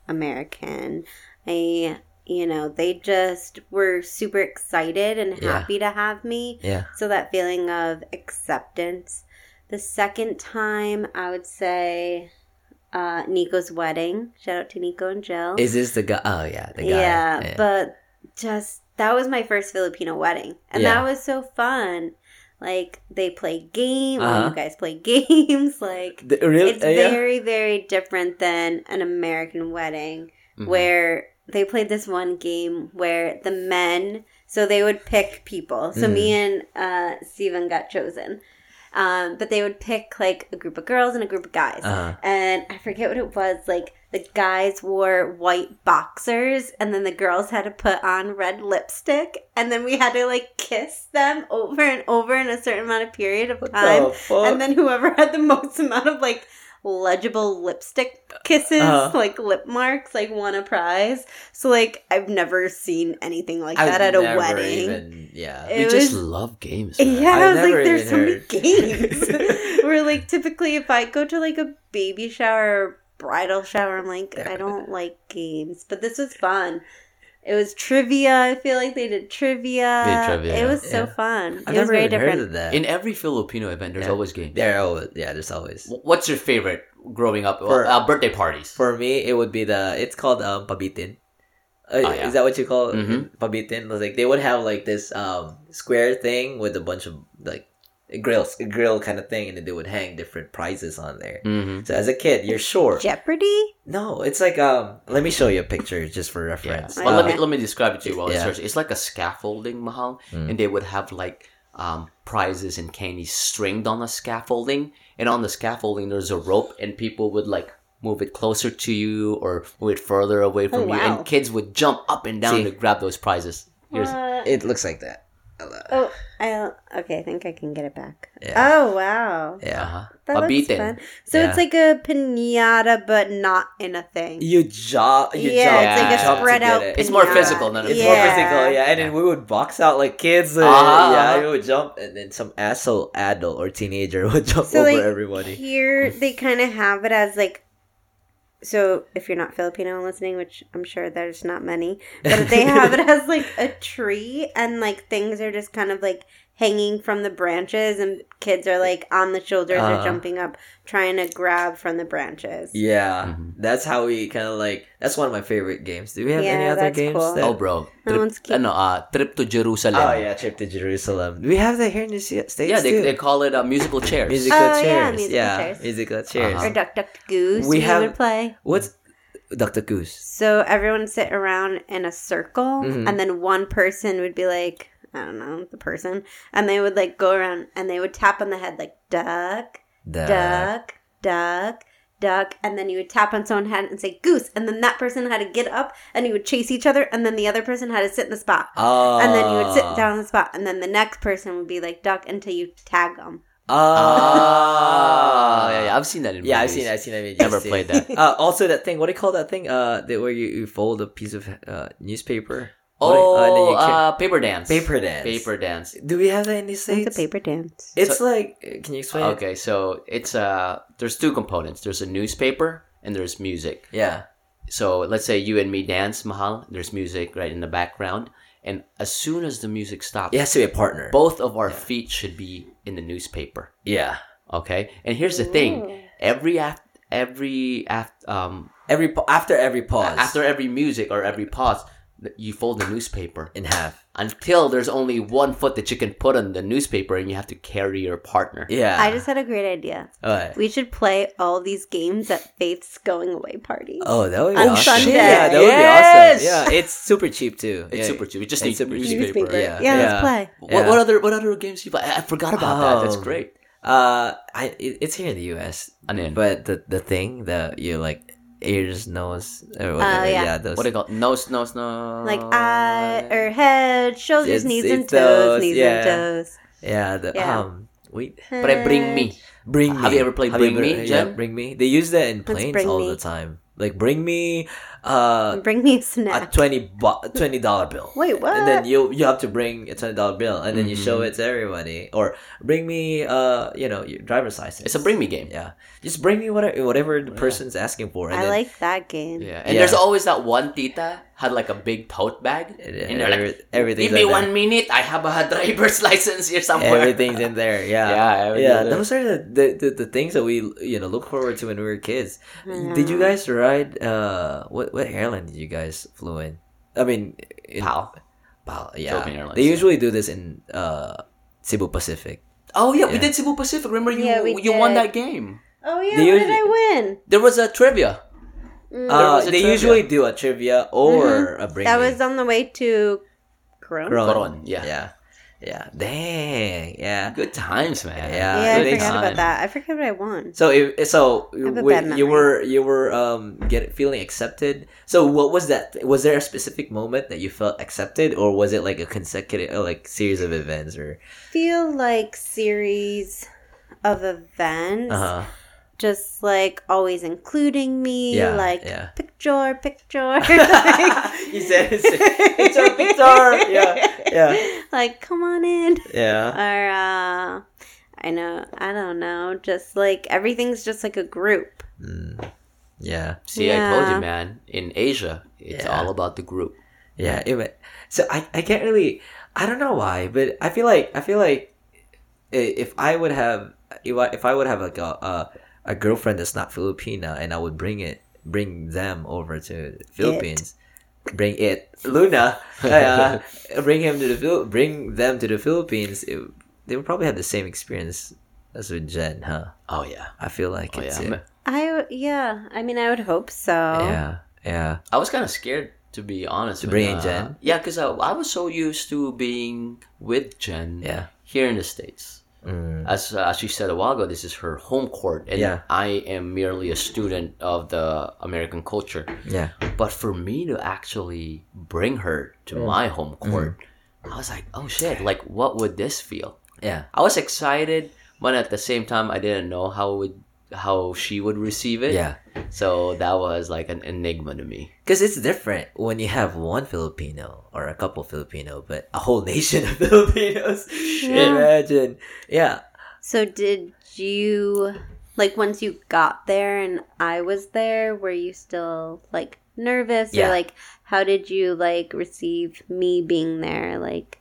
American. I you know, they just were super excited and Yeah. happy to have me. Yeah. So that feeling of acceptance. The second time, I would say uh, Nico's wedding. Shout out to Nico and Jill. Is this the guy? Oh yeah, the guy. yeah, but just that was my first Filipino wedding, and Yeah. that was so fun. Like they play game. Oh, Uh-huh. you guys play games. Like the, real, it's uh, yeah? very, very different than an American wedding Mhm. where they played this one game where the men so they would pick people. So me Mm-hmm. and uh steven got chosen. Um but they would pick like a group of girls and a group of guys. Uh-huh. and i forget what it was like the guys wore white boxers and then the girls had to put on red lipstick and then we had to like kiss them over and over in a certain amount of period of time. And then whoever had the most amount of like legible lipstick kisses, Uh-huh. like lip marks, like won a prize. So like I've never seen anything like I've that at a wedding. even- yeah. It you just love games. man. Yeah, I was like, there's so many games. Where like typically, if I go to like a baby shower, or bridal shower, I'm like, I don't like games, but this was fun. It was trivia. I feel like they did trivia. They did trivia, It was so yeah. fun. I've it was never very even heard different. of that. In every Filipino event, there's Yeah. always games. there, always, yeah, there's always. What's your favorite growing up? For- uh, birthday parties. For me, it would be the. It's called um pabitin. Uh, Oh, yeah. Is that what you call it? Mhm. pabitin? Like they would have like this um square thing with a bunch of like grills, grill kind of thing, and then they would hang different prizes on there. Mm-hmm. So as a kid, you're sure. Jeopardy. No, it's like um. Let me show you a picture just for reference. Oh, Well, let me let me describe it to you while Yeah. it's searching. It's like a scaffolding, Mahal, Mm. and they would have like um, prizes and candies stringed on the scaffolding, and on the scaffolding there's a rope, and people would like move it closer to you or move it further away from Oh, you, and kids would jump up and down See? to grab those prizes. Here's, It looks like that. Oh, I okay. I think I can get it back. Yeah. Oh wow, Yeah. uh-huh. that looks Pabitin. fun. So Yeah. it's like a pinata, but not in a thing. You jump. You Yeah, jump. it's like a jump spread out it. It's more physical than a- It's yeah. more physical, yeah. And then we would box out like kids. Uh, Uh-huh, Yeah, uh-huh. we would jump, and then some asshole adult or teenager would jump So over like everybody. here, they kind of have it as like. So if you're not Filipino and listening, which I'm sure there's not many, but they have it as like a tree, and like things are just kind of like hanging from the branches, and kids are like on the shoulders or Uh-huh. jumping up, trying to grab from the branches. Yeah, Mhm. that's how we kind of like. That's one of my favorite games. Do we have any other games? cool. that- Oh, bro. That Trip, one's cute. ano, uh, trip to Jerusalem. Oh yeah, trip to Jerusalem. Do we have that here in the Se- states Yeah, they, too? they call it uh, musical chairs. musical Oh, yeah, chairs. musical yeah, chairs. musical chairs. Uh-huh. Or Duck Duck Goose. We We, have- play. What's Dr. Goose? So everyone sit around in a circle, Mhm. and then one person would be like, I don't know, the person, and they would like go around and they would tap on the head like duck, The duck, duck, duck, and then you would tap on someone's head and say goose, and then that person had to get up and you would chase each other, and then the other person had to sit in the spot. Oh. And then you would sit down in the spot, and then the next person would be like duck until you tag them. Ah, Oh. yeah, yeah, I've seen that in Yeah, I've movies. seen. I've seen that. in Never videos, too. played that. Uh, also, that thing. What do you call that thing? Uh, that where you, you fold a piece of uh, newspaper. What Oh, uh, and then you ca- uh, paper dance. paper dance. Paper dance. Do we have that in these states? It's a paper dance. It's like. Can you explain? it? Okay, so it's uh, there's two components. There's a newspaper and there's music. Yeah. So let's say you and me dance, Mahal. There's music right in the background, and as soon as the music stops, It has to be a partner. both of our feet should be in the newspaper. Yeah. Okay, and here's the thing: every af- every af- um Every pa- after every pause. after every music or every pause, th- you fold the newspaper in half. until there's only one foot that you can put on the newspaper, and you have to carry your partner. Yeah. I just had a great idea. Alright. We should play all these games at Faith's going away party. Oh, that would be On awesome. Sunday. Yeah, that would be awesome. Yeah, it's super cheap too. It's Yeah. super cheap. We just It's need super newspaper. cheap. Yeah. yeah, yeah. let's play. What, what other what other games you play? I I forgot about that. That's Oh. great. Uh, I it, it's here in the U.S. And then But the the thing that you like ears, nose, or Oh, whatever. yeah. those. what do you call it? nose nose nose? Like eye or head, shoulders, It's- knees, and toes, those, knees yeah. and toes. yeah. The Yeah. um. Wait. But I bring me. Bring me. Have you ever played Have you Bring Me, ever- Yeah, bring me. They use that in planes all Me? the time. Like bring me, uh, Bring me a a snack. twenty bu- twenty dollar bill. Wait, what? And then you you have to bring a twenty dollar bill, and then you show Mhm. it to everybody, or bring me, uh, you know, your driver's license. It's a bring me game. Yeah, just bring me whatever whatever the Yeah. person's asking for. And I then, like that game. Yeah, and Yeah. there's always that one tita had like a big tote bag, Yeah, and they're like, every- everything's "Give me like that. one minute. I have a driver's license here somewhere." Everything's in there. Yeah. Yeah, yeah. Those are the, the, the, the things that we you know look forward to when we were kids. Did you guys ride? Uh, what what airline did you guys flew in? I mean, in, PAL. PAL. Yeah. Airlines, they yeah. usually do this in uh Cebu Pacific. Oh yeah, we did Cebu Pacific. Remember you Yeah, we you won that game. Oh yeah, They what usually- did I win? There was a trivia. Uh, was a they trivia. usually do a trivia or a bring. That was on the way to Corona. Coron. Coron, yeah. Yeah. Yeah. Dang. Yeah. Good times, man. Yeah, Yeah, I it forgot is. about that. I forgot what I won. So if so, have we- you were you were um get feeling accepted. So what was that? Was there a specific moment that you felt accepted, or was it like a consecutive uh, like series of events or? Feel like series of events, Uh huh. Just like always including me, Yeah, like yeah. picture, picture. you said it's picture picture. Yeah, yeah, like come on in. yeah. Or uh I know, I don't know, just like everything's just like a group. Mm. Yeah, See, I told you, man. In Asia, it's Yeah. all about the group. yeah. It, so I I can't really. I don't know why, but I feel like I feel like if I would have if I, if I would have like a, a a girlfriend that's not Filipina and I would bring it bring them over to the Philippines, bring it Luna, uh, bring him to the Phil- bring them to the Philippines, it, they would probably have the same experience as with Jen, huh? Oh yeah. I feel like Oh it's yeah. it. I yeah, I mean I would hope so. yeah, yeah. I was kind of scared to be honest. To when, bring in uh, Jen? Yeah, because I, I was so used to being with Jen. Yeah. Here in the states, Mm. as uh, as she said a while ago, this is her home court, and Yeah. I am merely a student of the American culture. Yeah. But for me to actually bring her to my home Mm. court, I was like, oh shit! Like, what would this feel? Yeah. I was excited, but at the same time, I didn't know how it would how she would receive it. Yeah. So that was like an enigma to me. Because it's different when you have one Filipino or a couple Filipino, but a whole nation of Filipinos. Imagine. Yeah. So did you like once you got there and I was there, were you still like nervous Yeah. or like how did you like receive me being there? Like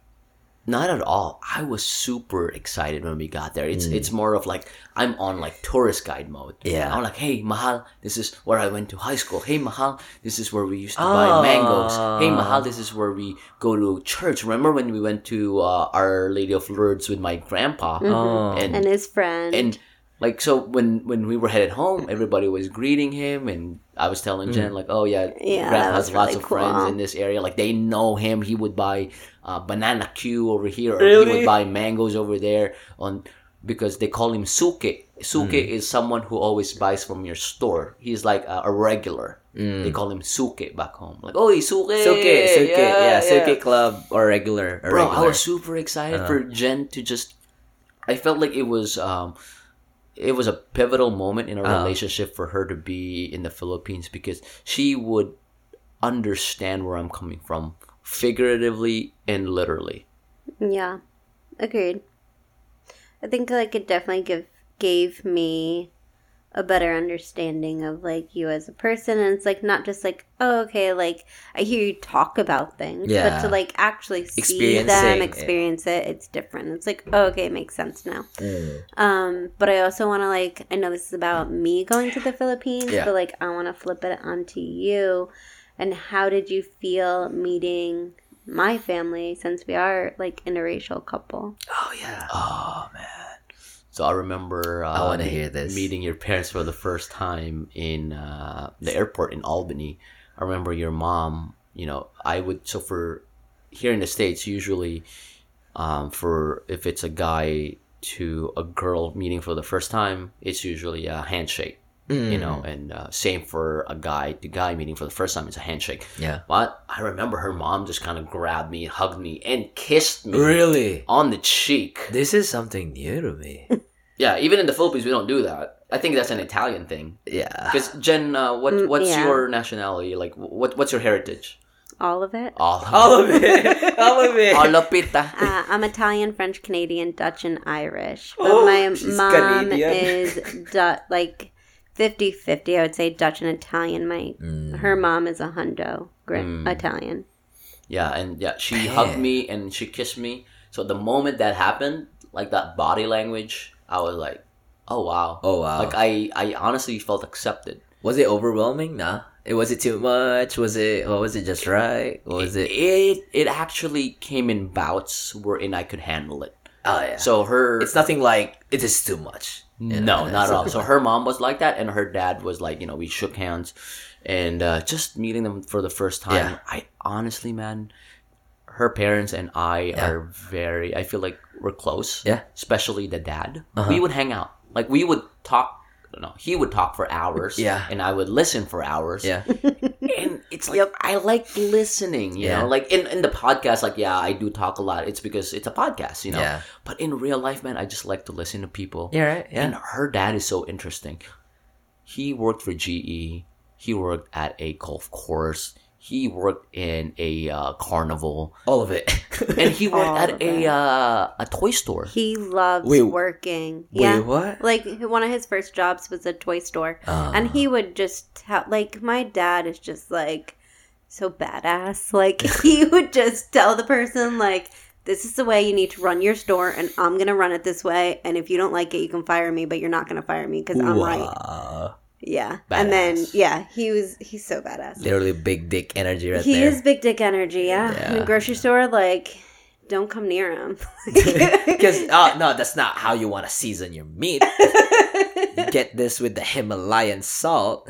Not at all. I was super excited when we got there. Mm. It's it's more of like I'm on like tourist guide mode. Yeah. I'm like, hey Mahal, this is where I went to high school. Hey Mahal, this is where we used to Oh. buy mangoes. Hey Mahal, this is where we go to church. Remember when we went to uh, Our Lady of Lourdes with my grandpa? Oh. And and his friend. and like so when when we were headed home everybody was greeting him and i was telling jen like oh yeah, Yeah, grant that has was lots really of friends in this area like they know him he would buy uh, banana q over here or he would buy mangoes over there on because they call him suke. Suke is someone who always buys from your store. He's like a, a regular. They call him suke back home. Like oh suke! Suke, Suke, yeah, Suke club or regular. Or bro regular. i was super excited for jen to just i felt like it was um it was a pivotal moment in our Uh. relationship for her to be in the philippines because she would understand where i'm coming from figuratively and literally yeah. Agreed. I think like it definitely give gave me a better understanding of like you as a person and it's like not just like oh okay like i hear you talk about things but to like actually see them it. experience it it's different it's like oh, okay it makes sense now Mm. um but i also want to like i know this is about me going to the philippines Yeah. but like i want to flip it onto you and how did you feel meeting my family since we are like interracial couple Oh yeah. oh man so i remember uh, I wanna hear this. meeting your parents for the first time in uh, the airport in albany i remember your mom you know i would so for here in the states usually um, for if it's a guy to a girl meeting for the first time it's usually a handshake you Mm. know and uh, same for a guy to guy meeting for the first time it's a handshake Yeah. but i remember her mom just kind of grabbed me hugged me and kissed me Really? on the cheek This is something new to me. yeah even in the philippines we don't do that i think that's an italian thing yeah. because jen uh, what Mm, what's yeah. your nationality like what what's your heritage all of it all All of it. All of it. all of it uh, I'm Italian, French, Canadian, Dutch, and Irish. But Oh, my mom Canadian. is du- like 50-50, I would say Dutch and Italian. My Mm. her mom is a hundo Grit Italian. Yeah, and yeah, she hugged me and she kissed me. So the moment that happened, like that body language, I was like, "Oh wow!" Oh, wow. Like I, I honestly felt accepted. Was it overwhelming? Nah. It was it too much? Was it? What was it? Just right? What was it? It it actually came in bouts wherein I could handle it. Oh yeah. So her, it's nothing like it is too much. You know, no, not at all. So her mom was like that, and her dad was like, you know, we shook hands, and uh, just meeting them for the first time. Yeah. I honestly, man, her parents and I Yeah. are very. I feel like we're close. Yeah. especially the dad. Uh-huh. We would hang out. Like we would talk. No, he would talk for hours. Yeah. and I would listen for hours. Yeah. and it's like I like listening. You Yeah. know, like in in the podcast, like yeah, I do talk a lot. It's because it's a podcast. You know, Yeah. but in real life, man, I just like to listen to people. Yeah. Right. And her dad is so interesting. He worked for GE. He worked at a golf course. He worked in a uh, carnival, All of it. and he worked All at of a uh, a toy store. He loves Wait, working. Wait, yeah. what? Like one of his first jobs was a toy store, Ah. and he would just tell. Like my dad is just like so badass. Like he would just tell the person like. This is the way you need to run your store, and I'm gonna run it this way. And if you don't like it, you can fire me, but you're not gonna fire me because I'm right. Wow. Yeah, and then yeah, he was he's so badass. Literally big dick energy right he is big dick energy. Yeah, in Yeah. the grocery store, like don't come near him. Because oh no, that's not how you want to season your meat. Get this with the Himalayan salt.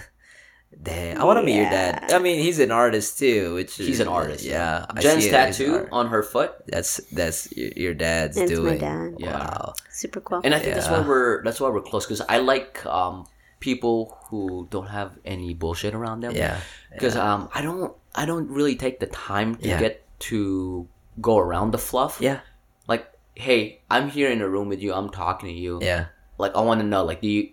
Damn, I want to meet your dad. I mean, he's an artist too, which He's is- an artist. Yeah, I Jen's see tattoo on her foot, That's that's your, your dad's It's my doing. dad. Yeah. Wow. Super cool. and I think that's why we're that's why we're close because I like um, people who don't have any bullshit around them. Yeah. because um, I don't I don't really take the time to Yeah. get to go around the fluff. Yeah. like hey, I'm here in a room with you. I'm talking to you. Yeah. like I want to know like do you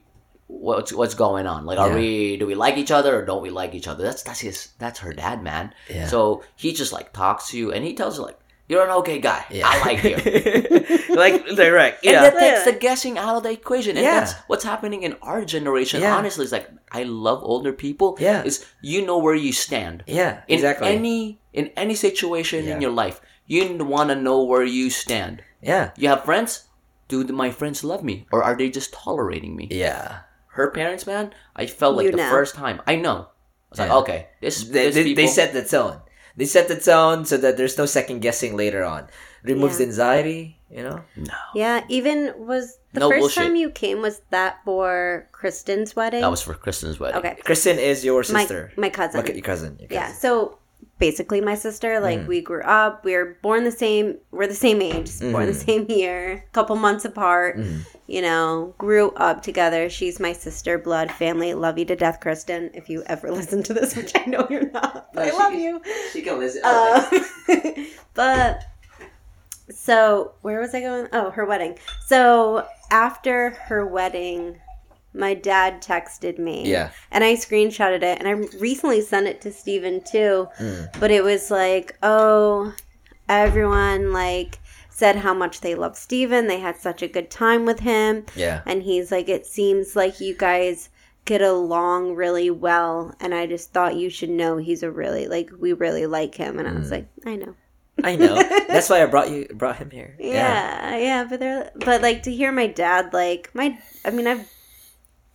what's what's going on like are Yeah. we do we like each other or don't we like each other that's that's his that's her dad man Yeah. so he just like talks to you and he tells you like you're an okay guy Yeah. I like you like direct. Yeah. and Yeah. that takes the guessing out of the equation and Yeah. that's what's happening in our generation Yeah. honestly it's like I love older people Yeah. is you know where you stand yeah. in Exactly. any in any situation in your life you want to know where you stand yeah. you have friends do my friends love me or are they just tolerating me Yeah. her parents, man, I felt like You the know. first time. I know. I was like, okay, this, They, this they, they people- set the tone. They set the tone so that there's no second guessing later on. Removes Yeah. anxiety. You know. no. Yeah, even was the No first bullshit. time you came was that for Kristen's wedding? That was for Kristen's wedding. okay. Kristen is your sister. my cousin. Okay, your cousin. Your Yeah, cousin. so basically my sister like Mm. we grew up we were born the same we're the same age born the Mm-hmm. same year couple months apart you know grew up together she's my sister blood family love you to death kristen if you ever listen to this which i know you're not but i love she- you She can listen. uh, but so where was I going? Oh, her wedding. So after her wedding, my dad texted me. Yeah. And I screenshotted it and I recently sent it to Steven too. Mm. But it was like, oh, everyone like said how much they love Steven. They had such a good time with him. yeah. And he's like, it seems like you guys get along really well. And I just thought you should know he's a really, like, we really like him. And I Mm. was like, I know. I know. That's why I brought you brought him here. Yeah, yeah, but they're, but like to hear my dad, like, my, I mean, I've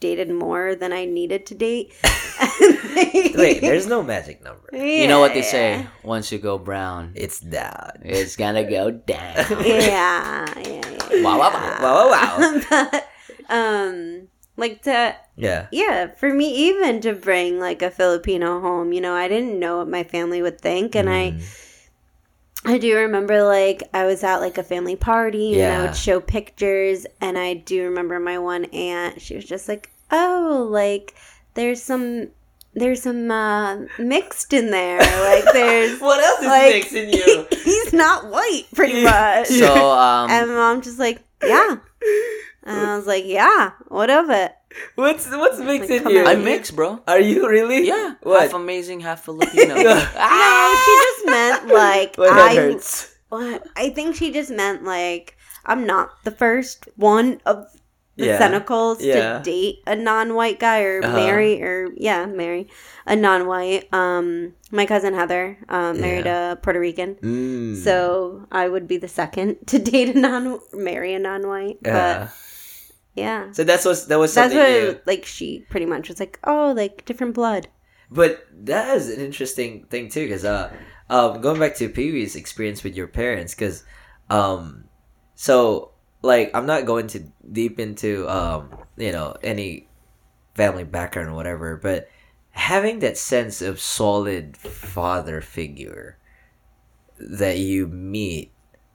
dated more than I needed to date. Wait, there's no magic number. You know what they Yeah. say? Once you go brown, It's down. it's gonna go down. Yeah, yeah, yeah. Wow, wow. Wow, wow, wow. but, um, like to Yeah. yeah, for me even to bring like a Filipino home, you know, I didn't know what my family would think and Mm. I do remember like I was at like a family party and I would show pictures and I do remember my one aunt, she was just like, "Oh, like there's some there's some uh, mixed in there. Like there's What else is like mixed in you? he's not white pretty much." so, um, and mom just like, "Yeah." And I was like, "Yeah, what of it?" What's what's mixed Like, in come you? on. I'm mixed, bro. Are you really? Yeah, What? half amazing, half Filipino. No, she just meant like My head I hurts. What? I think she just meant like I'm not the first one of the Yeah. Senecals Yeah. to date a non-white guy or Uh-huh. marry or yeah, marry a non-white. Um, my cousin Heather uh, married a Puerto Rican, Mm. so I would be the second to date a non marry a non-white. yeah. But yeah, So that's what that was something that's what new. like she pretty much was like, oh, like different blood. But that is an interesting thing too, because uh, um, going back to Pee Wee's experience with your parents, because um, so like I'm not going to deep into um, you know, any family background or whatever, but having that sense of solid father figure that you meet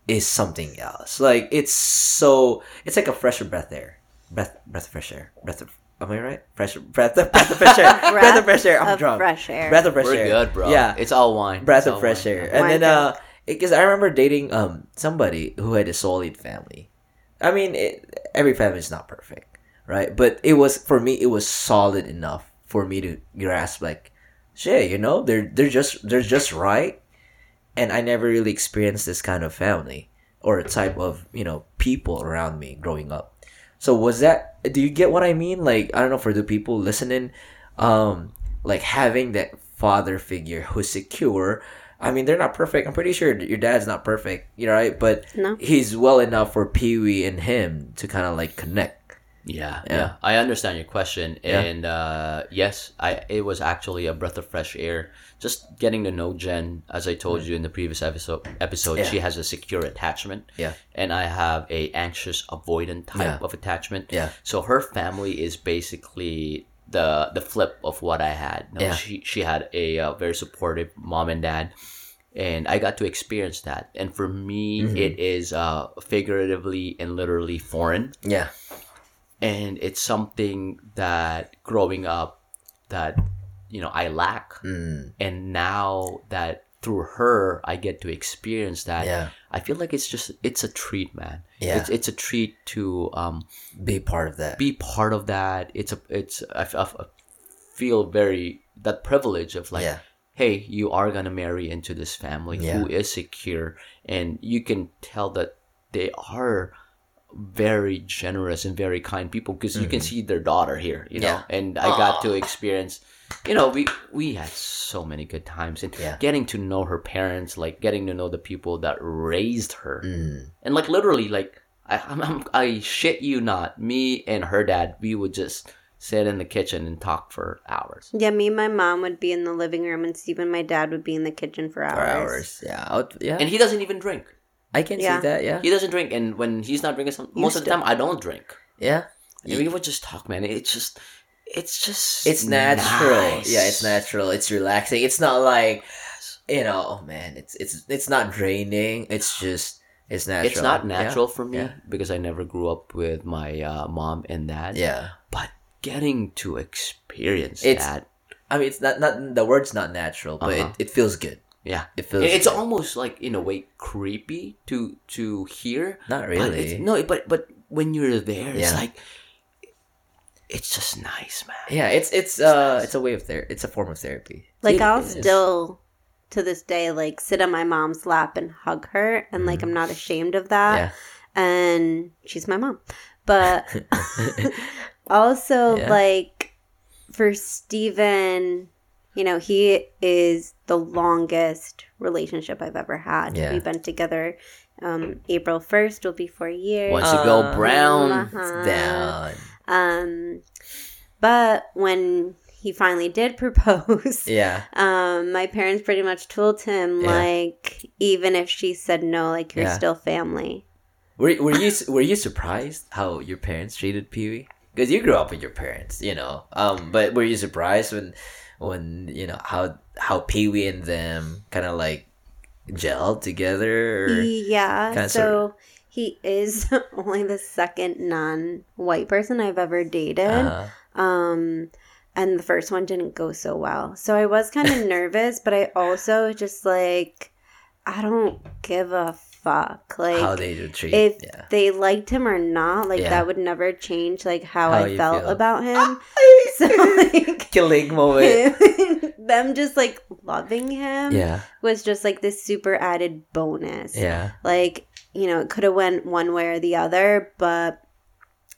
is something else. Like it's so it's like a fresher breath air, breath breath of fresh air, breath of. Am I right? Fresh breath of breath of fresh air, breath of fresh air. I'm of drunk. fresh air. Breath of fresh We're air. good, bro. Yeah, it's all wine. breath It's of fresh wine. air. And Wine then uh, because I remember dating um somebody who had a solid family. I mean, it, every family is not perfect, right? But it was for me. It was solid enough for me to grasp, like, shit, you know, they're they're just they're just right. And I never really experienced this kind of family or type of you know people around me growing up. So was that? Do you get what I mean? Like I don't know for the people listening, um, like having that father figure who's secure. I mean, they're not perfect. I'm pretty sure your dad's not perfect, you know, right? But No. he's well enough for Pee Wee and him to kind of like connect. Yeah, Yeah. yeah, I understand your question, Yeah. and uh, yes, I it was actually a breath of fresh air. Just getting to know Jen, as I told you in the previous episode. Episode, Mm. Yeah. she has a secure attachment, Yeah. and I have a anxious avoidant type of attachment. Yeah. So her family is basically the the flip of what I had. No, Yeah. She she had a uh, very supportive mom and dad, and I got to experience that. And for me, Mm-hmm. it is uh, figuratively and literally foreign Yeah. And it's something that growing up that you know I lack Mm. and now that through her I get to experience that Yeah. I feel like it's just it's a treat man Yeah. it's, it's a treat to um Be part of that. be part of that it's a it's I, f- I f- feel very that privilege of like Yeah. hey you are gonna marry into this family Yeah. who is secure and you can tell that they are very generous and very kind people because you can see their daughter here you know Mm-hmm. Yeah. and i got to experience you know we we had so many good times and Yeah. getting to know her parents like getting to know the people that raised her Mm. and like literally like I, I'm, I'm, I shit you not me and her dad we would just sit in the kitchen and talk for hours Yeah, me and my mom would be in the living room, and Steve and my dad would be in the kitchen for hours. For hours. Yeah. Would- yeah. and he doesn't even drink I can Yeah. see that. Yeah. he doesn't drink and when he's not drinking some, most of the time i don't drink Yeah. and we would just talk man it's just it's just It's natural. nice. Yeah, it's natural. It's relaxing. It's not like you know, oh man, it's it's it's not draining. It's just it's natural. it's not Yeah. natural for me Yeah. because i never grew up with my uh, mom and dad Yeah. but getting to experience It's- that I mean, it's not not the word's not natural, but Uh-huh. it, it feels good. Yeah It feels. it's good. almost like in a way creepy to to hear not But really. no, but but when you're there, it's like it's just nice, man. Yeah, it's it's uh it's a way of therapy. It's a form of therapy. Like It I'll is. still to this day like sit on my mom's lap and hug her and like I'm not ashamed of that. Yeah. And she's my mom. But also Yeah. like for Steven, you know, he is the longest relationship I've ever had. Yeah. We've been together um April 1st will be 4 years. Once you go Uh, brown, Uh-huh. Down. Um but when he finally did propose, Yeah. um, my parents pretty much told him Yeah. like even if she said no, like you're Yeah. still family. Were were you were you surprised how your parents treated Pee Wee? Because you grew up with your parents, you know. Um, but were you surprised when when you know how how Pee Wee and them kind of like gel together? Or, Yeah. kinda so he is only the second non-white person I've ever dated. Uh, Um and the first one didn't go so well. So I was kind of nervous, but I also just like I don't give a fuck. Like how they do treat? if yeah. they liked him or not, like Yeah. that would never change like how, How I felt feel. about him. so like Killing moment. them just like loving him yeah. was just like this super added bonus. Yeah. Like, you know, it could have went one way or the other, but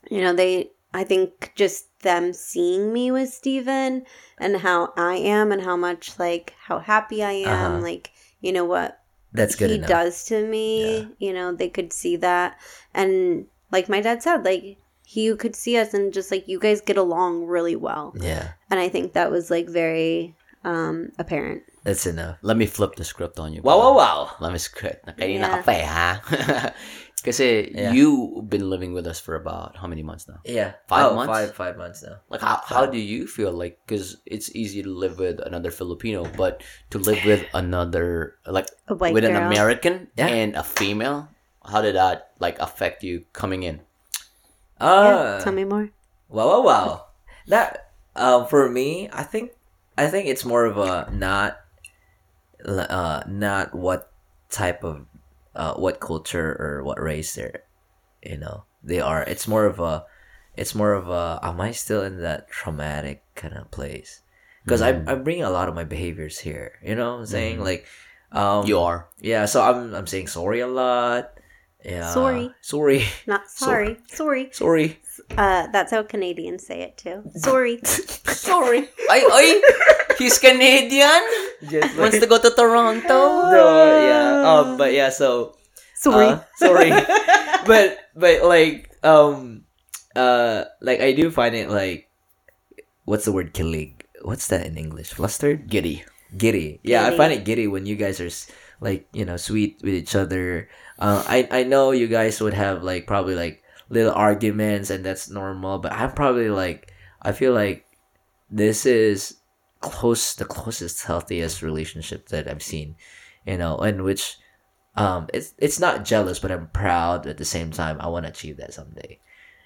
you know, they, I think just them seeing me with Steven and how I am and how much, like, how happy I am, Uh-huh. like, you know, what That's good he enough. does to me, you know, they could see that. And like my dad said, like, he could see us and just like, you guys get along really well. Yeah, And I think that was like very um apparent. that's enough. Let me flip the script on you. Wow, wow, brother. wow. Let me script. Kanina Yeah. ka pa eh, ha? Kasi Yeah. you've been living with us for about how many months now? Yeah, Five oh, months? Five five months now. Like how, how do you feel like because it's easy to live with another Filipino, but to live with another like A white with an. American Yeah. and a female, how did that like affect you coming in? Uh, yeah, tell me more. Wow, wow, wow. That um for me, I think I think it's more of a not uh not what type of uh what culture or what race they're you know they are. It's more of a it's more of a am I still in that traumatic kind of place? Because I'm I'm bringing a lot of my behaviors here. You know what I'm saying? Like um You are. yeah, so I'm I'm saying sorry a lot. Yeah. Sorry. Sorry. Not sorry. Sorry. sorry. Uh that's how Canadians say it too. Sorry. Sorry. ay, ay! He's Canadian? Just Wants to go to Toronto? no, yeah. Um, but yeah, so Sorry. uh, sorry, but but like um, uh, like I do find it like, what's the word kilig? What's that in English? Flustered, Giddy. giddy. Yeah, I find it giddy when you guys are like you know sweet with each other. Uh, I I know you guys would have like probably like little arguments and that's normal, but I'm probably like I feel like this is close the closest healthiest relationship that I've seen, you know, in which um it's it's not jealous but I'm proud at the same time I want to achieve that someday.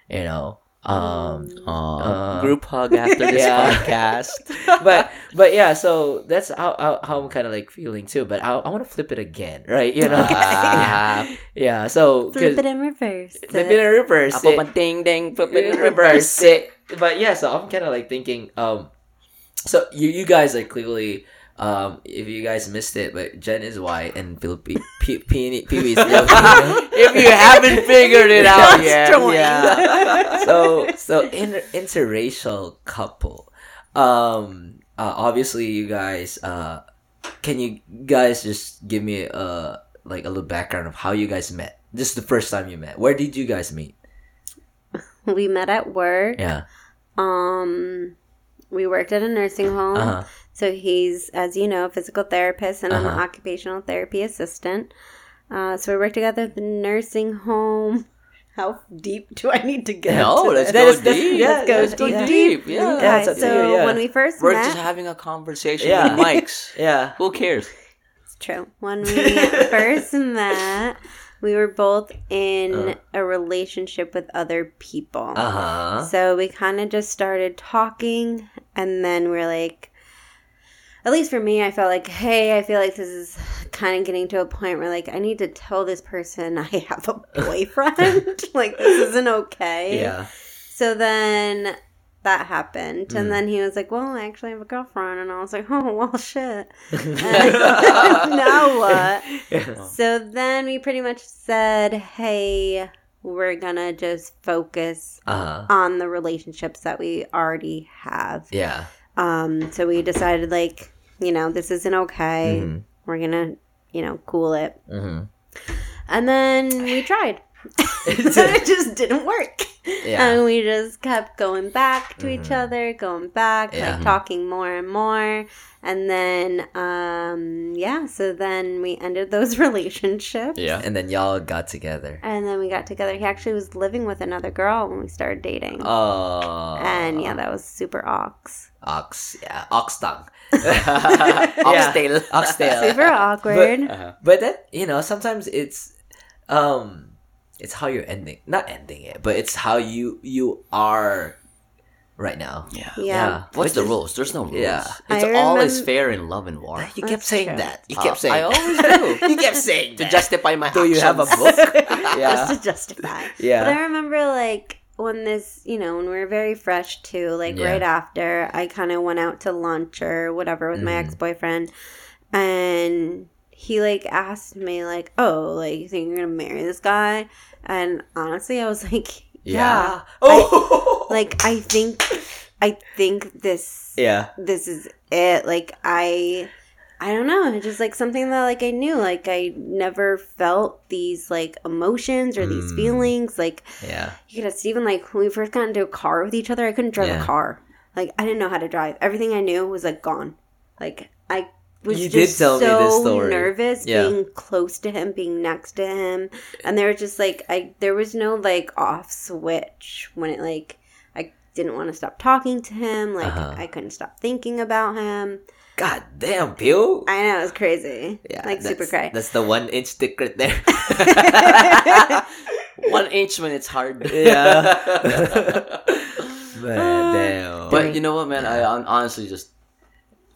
You know. Um Uh, Uh, group hug after this yeah. podcast. but but yeah, so that's how how, how I'm kind of like feeling too. But I I want to flip it again, right? You know, Ah. yeah. So Flip 'cause- it in reverse. flip it in reverse. It. ding ding, flip it in reverse reverse. it. But yeah, so I'm kind of like thinking, um, so you you guys are clearly, um, if you guys missed it, but Jen is white and Philippi Pee. If you haven't figured it out yet, yeah. so so inter- interracial couple. Um, uh, obviously you guys. Uh, can you guys just give me uh like a little background of how you guys met? This is the first time you met. Where did you guys meet? We met at work. Yeah. Um we worked at a nursing home. Uh huh. So he's, as you know, a physical therapist and I'm an Uh-huh. occupational therapy assistant. Uh, so we work together at the nursing home. How deep do I need to get? No, let's go Let's- deep. yeah, Let's go let's go deep. deep. Yeah. Yeah, Okay, it's up to so you, yeah. when we first We're met, just having a conversation Yeah. with mics. Yeah. Who cares? it's true. When we first met, we were both in Uh. a relationship with other people. Uh huh. So we kind of just started talking, and then we're like, at least for me, I felt like, hey, I feel like this is kind of getting to a point where, like, I need to tell this person I have a boyfriend. like, this isn't okay. Yeah. So then that happened, Mm. and then he was like, well, I actually have a girlfriend, and I was like, oh, well, shit. now what? So then we pretty much said, hey, we're gonna just focus Uh huh. on the relationships that we already have. Yeah. Um, so we decided, like, you know, this isn't okay. Mhm. We're gonna, you know, cool it. Mm-hmm. And then we tried. it just didn't work. Yeah. And we just kept going back to each Mhm. other, going back, Yeah. like talking more and more. And then, um, yeah, so then we ended those relationships. Yeah. And then y'all got together. And then we got together. He actually was living with another girl when we started dating. Oh. and yeah, that was super ox. ox. Yeah. Ox tongue. Oxtail. Oxtail. Super awkward. Uh-huh. But that you know, sometimes it's um it's how you're ending not ending it, but it's how you you are right now. Yeah. yeah. What's Which the is- rules? There's no rules. Yeah. It's I all is fair in love and war. You kept saying true. that. You Uh, kept saying I always do. you kept saying to that. justify my Do you have a actions. book? Just yeah. to justify. Yeah. But I remember like when this, you know, when we were very fresh too, like Yeah. right after, I kind of went out to lunch or whatever with my Mhm. ex boyfriend, and he like asked me like, "Oh, like you think you're gonna marry this guy?" And honestly, I was like, Yeah. Oh. Like I think I think this yeah. this is it. Like I I don't know. It's just like something that like I knew. Like I never felt these like emotions or these Mm. feelings. Like Yeah. you could have like when we first got into a car with each other, I couldn't drive Yeah. a car. Like I didn't know how to drive. Everything I knew was like gone. Like I was You did just tell me so this story. nervous Yeah. being close to him, being next to him. And there was just like I there was no like off switch when it like I didn't want to stop talking to him. Like Uh-huh. I couldn't stop thinking about him. God damn, Pew. I know it was crazy. Yeah, like super crazy. That's the one inch stick right there. One inch when it's hard. yeah. Man, damn. But you know what, man? I hon- honestly just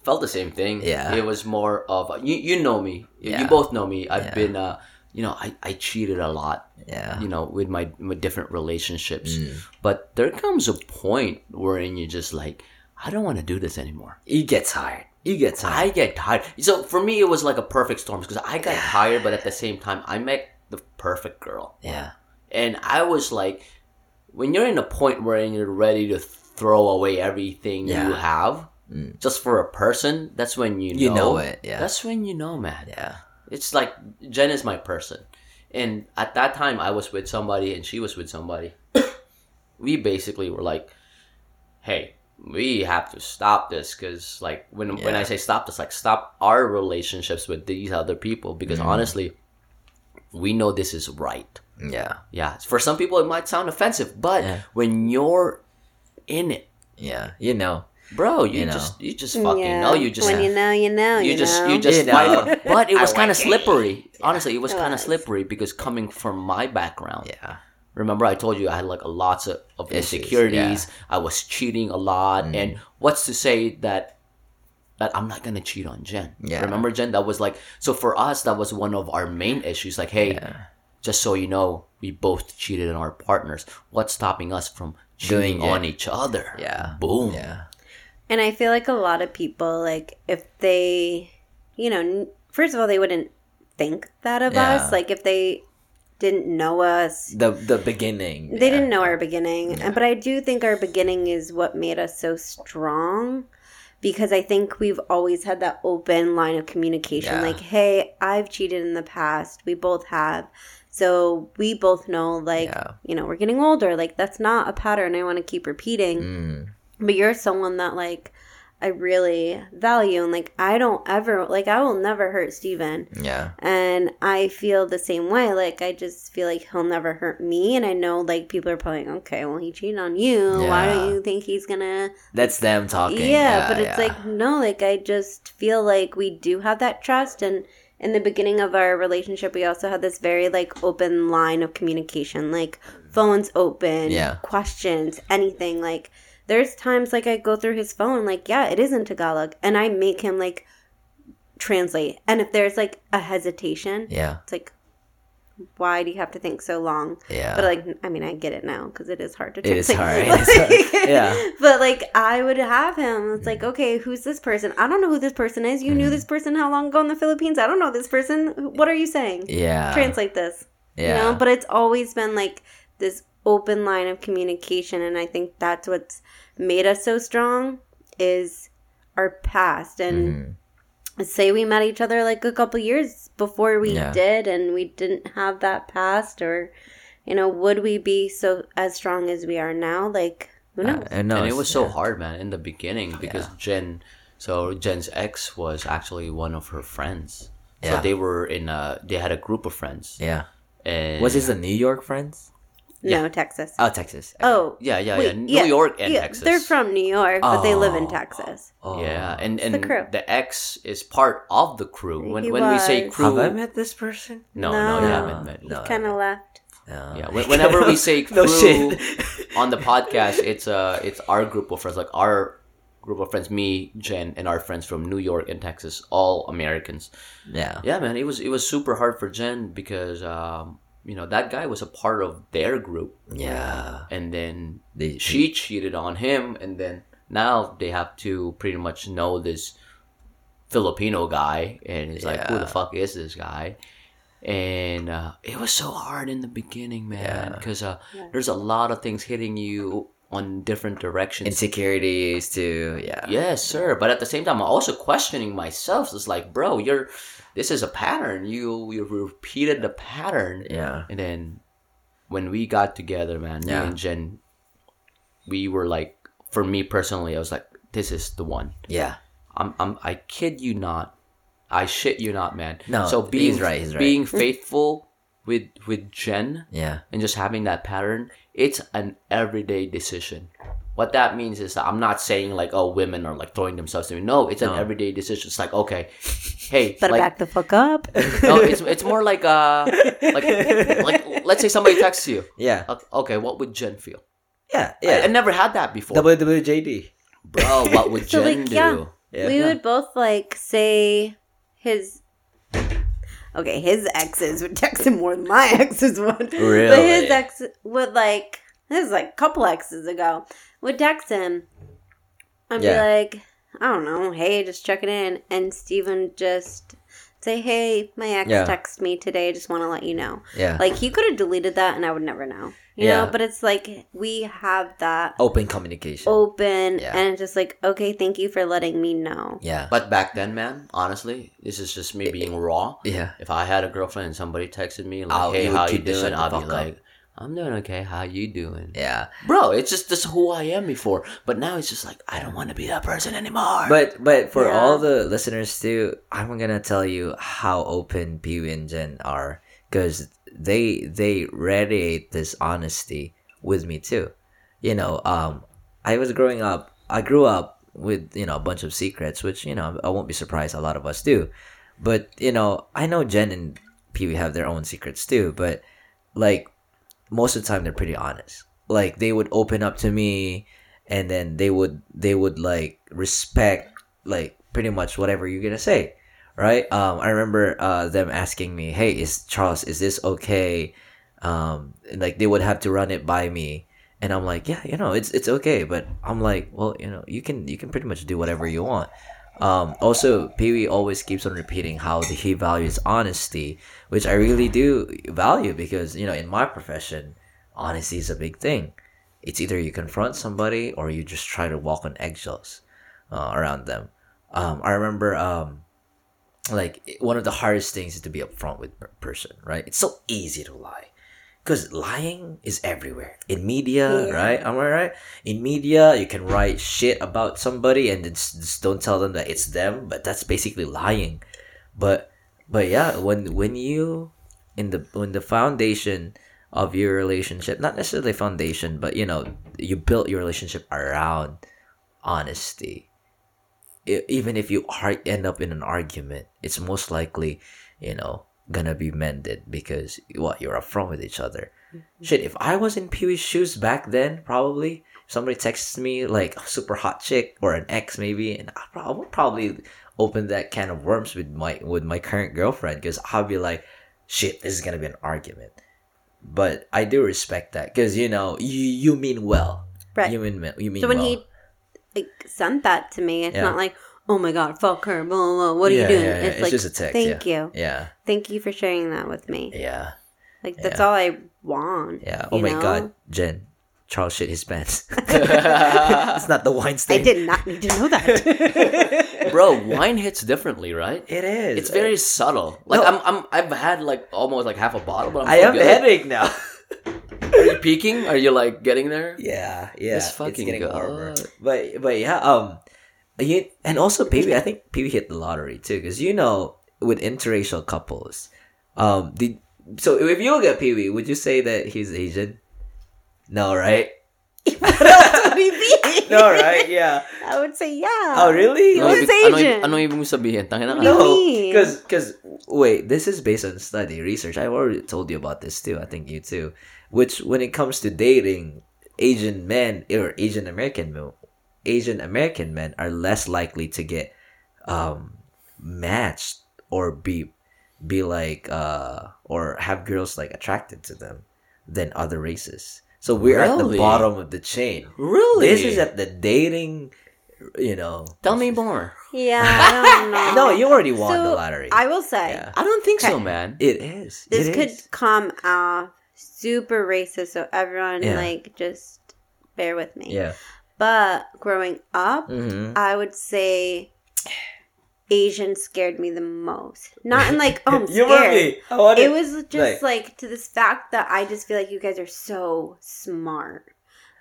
felt the same thing. Yeah. It was more of you. You know me. You- You both know me. I've Yeah. been. Uh, you know, I, I cheated a lot. yeah. You know, with my with different relationships. Mm. But there comes a point wherein you're just like, I don't want to do this anymore. You get tired. You get tired. I get tired. So for me, it was like a perfect storm because I got tired, but at the same time, I met the perfect girl. yeah. And I was like, when you're in a point where you're ready to throw away everything you have Mm. just for a person, that's when you know. You know it, yeah. That's when you know, man. Yeah. It's like Jen is my person. And at that time, I was with somebody and she was with somebody. we basically were like, hey, we have to stop this because, like, when, when I say stop this, like, stop our relationships with these other people because Mm. honestly, we know this is right. Yeah. Yeah, for some people it might sound offensive, but Yeah. when you're in it, Yeah. You know. Bro, you, You know. just you just fucking Yeah. know. You just when you know, you know, you you, just know. you just You know. But it was kind of like it. slippery. Honestly, it was kind of slippery because coming from my background. Yeah. Remember, I told you I had like a lots of, of Issues, insecurities. I was cheating a lot, Mm. and what's to say that that I'm not gonna cheat on Jen? Yeah. Remember, Jen? That was like so for us. That was one of our main issues. Like, hey, Yeah. just so you know, we both cheated on our partners. What's stopping us from cheating Doing it. on each other? Yeah. Boom. Yeah. And I feel like a lot of people, like, if they, you know, first of all, they wouldn't think that of Yeah. us. Like, if they didn't know us, The the beginning. they yeah. didn't know our beginning. And But I do think our beginning is what made us so strong because I think we've always had that open line of communication. Yeah. Like, hey, I've cheated in the past. We both have. So we both know, like, Yeah. you know, we're getting older. Like, that's not a pattern I want to keep repeating Mm. But you're someone that like I really value and like I don't ever like I will never hurt Steven. Yeah. And I feel the same way. Like I just feel like he'll never hurt me and I know like people are probably like, Okay, well he cheated on you. Yeah. Why don't you think he's gonna That's them talking. Yeah, but it's yeah. like no, like I just feel like we do have that trust and in the beginning of our relationship we also had this very like open line of communication. Like phones open, Yeah. questions, anything. Like there's times like I go through his phone, like, yeah, it is in Tagalog. And I make him like translate. And if there's like a hesitation, Yeah. it's like why do you have to think so long? Yeah. But like, I mean, I get it now because it is hard to. It is translate. hard. It is hard. Yeah. But like, I would have him. It's like, okay, who's this person? I don't know who this person is. You Mm-hmm. knew this person how long ago in the Philippines? I don't know this person. What are you saying? yeah. Translate this. Yeah. You know. But it's always been like this open line of communication, and I think that's what's made us so strong is our past and Mhm. say we met each other like a couple years before we Yeah. did and we didn't have that past or you know would we be so as strong as we are now like who knows Uh, no, and it was so yeah. hard, man, in the beginning because Jen, so Jen's ex was actually one of her friends. So Yeah. they were in a, they had a group of friends. Yeah. And Was this the New York friends? No texas Oh, Texas. oh Yeah, yeah, wait, yeah. New York and yeah, Texas. they're from new york but they live in Oh. texas Oh. Yeah, and and the crew. the ex is part of the crew. When He when we say crew, Have I met this person? no, no, you No. haven't met. No. kind of left No. Yeah, whenever we say No crew shit. on the podcast, it's uh it's our group of friends, like our group of friends, me, Jen, and our friends from New York and Texas, all Americans. Yeah. Yeah, man, it was it was super hard for Jen because um you know that guy was a part of their group, Yeah. and then They, she cheated on him, and then now they have to pretty much know this Filipino guy, and it's like, who the fuck is this guy? and uh, it was so hard in the beginning, man, Yeah. because uh, Yeah. there's a lot of things hitting you on different directions. Insecurities too. Yeah. Yes, sir. But at the same time, I'm also questioning myself. It's like, bro, you're this is a pattern. You you repeated the pattern, Yeah. and then when we got together, man, me and Jen, we were like, for me personally, I was like, this is the one. Yeah. I'm, I'm I kid you not, I shit you not, man. No, so being he's right, he's right. being faithful with with Jen Yeah. and just having that pattern, it's an everyday decision. What that means is that I'm not saying like, oh, women are like throwing themselves to me. No, it's an everyday decision. It's like, okay, hey, Better like, back the fuck up. no, it's it's more like uh, like like let's say somebody texts you. Yeah. Okay, what would Jen feel? Yeah. I, I never had that before, WWJD. bro. What would So, Jen like, do? yeah. Yeah. we would both like say his okay his exes would text him more than my exes would. But his ex would like this is like a couple exes ago would text him and Yeah. be like i don't know hey just checking in. And steven just say hey my ex Yeah. texted me today I just want to let you know Yeah. like he could have deleted that and i would never know you Yeah. know but it's like we have that Open communication. open Yeah. and it's just like okay thank you for letting me know Yeah. But back then, man, honestly, this is just me being raw. Yeah. If I had a girlfriend and somebody texted me like, Oh, "Hey, how you keep doing?" I'd be fuck up. like, "I'm doing okay. How you doing?" Yeah. Bro, it's just this who I am before. But now it's just like I don't want to be that person anymore. But but for Yeah. all the listeners too, I'm gonna tell you how open Pee Wee and Jen are because they they radiate this honesty with me too. You know, um, I was growing up. I grew up with you know a bunch of secrets, which you know I won't be surprised a lot of us do. But you know, I know Jen and Pee Wee have their own secrets too. But like most of the time, they're pretty honest. Like they would open up to me, and then they would they would like respect like pretty much whatever you're gonna say, right? Um, I remember uh them asking me, "Hey, is Charles? Is this okay?" Um, like they would have to run it by me, and I'm like, "Yeah, you know, it's it's okay." But I'm like, "Well, you know, you can you can pretty much do whatever you want." Um, also, Pee Wee always keeps on repeating how he values honesty, which I really do value because you know in my profession, honesty is a big thing. It's either you confront somebody or you just try to walk on eggshells uh, around them. Um, I remember um, like one of the hardest things is to be upfront with a person, right? It's so easy to lie because lying is everywhere in media, Yeah. right? Am I right? In media, you can write shit about somebody and just, just don't tell them that it's them, but that's basically lying. But but yeah, when when you in the when the foundation of your relationship, not necessarily foundation, but you know, you built your relationship around honesty. E- even if you ar- end up in an argument, it's most likely, you know, gonna be mended because what you're upfront with each other. Mm-hmm. Shit, if I was in Pee Wee's shoes back then, probably somebody texts me like a super hot chick or an ex maybe, and I, prob- I would probably open that can of worms with my with my current girlfriend because I'll be like, shit, this is gonna be an argument. But I do respect that because you know you you mean well. Right. You mean you mean So when well. he like sent that to me, it's Yeah. not like, oh my god, fuck her, blah, blah, blah. what are Yeah, you doing? yeah, yeah. It's, It's like, just a text, thank yeah. you, Yeah, thank you for sharing that with me. yeah. Like that's Yeah. all I want. Yeah. Oh my know? god, Jen. Charles shit his pants. it's not the wine I did not need to know that. bro, wine hits differently, right? It is. It's very subtle. Like No. I'm, I'm, I've had like almost like half a bottle, but I'm I so have a good. headache now. Are you peaking? Are you like getting there? yeah, yeah. It's fucking getting good. warmer. But but yeah, um, you, and also Pee I think Pee hit the lottery too, because you know with interracial couples, um, did so if you look at Pee would you say that he's Asian? No, right? what do you mean? No, right? Yeah. I would say yeah. Oh, really? He was ibig- ano, Asian. ano ibig mo sabihin? Tangina ka. What do you No, because because wait, this is based on study research. I've already told you about this too. I think you too. Which when it comes to dating, Asian men or Asian American men, Asian American men are less likely to get um matched or be be like uh or have girls like attracted to them than other races. So we're at the bottom of the chain. Really? This is at the dating, you know. Tell me more. Yeah, I don't know. No, you already won So, the lottery. I will say Yeah. I don't think so, man. It is. this It could is. come off super racist, so everyone Yeah. like just bear with me. Yeah. But growing up, Mm-hmm. I would say Asian scared me the most. Not in like, oh, I'm you scared. me. I It was just like, to this fact that I just feel like you guys are so smart.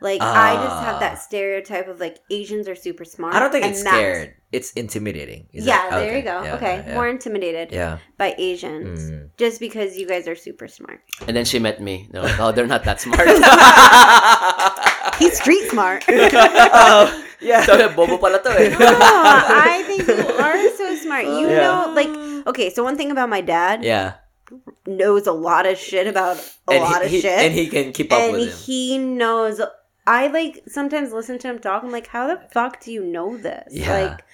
Like I just have Ah. that stereotype of like Asians are super smart. I don't think and it's scared. It's intimidating. Is yeah, that- there you go. yeah, okay, yeah, more intimidated Yeah. by Asians Mm. just because you guys are super smart. And then she met me. They're like, oh, they're not that smart. He's street smart. Oh, yeah. Sabi, bobo pala to eh. no, I think you are so smart. You Yeah. know, like okay. So one thing about my dad Yeah. knows a lot of shit about a and lot he, of he- shit, and he can keep up and with him. he knows. I like sometimes listen to him talk. I'm like, how the fuck do you know this? Yeah. Like,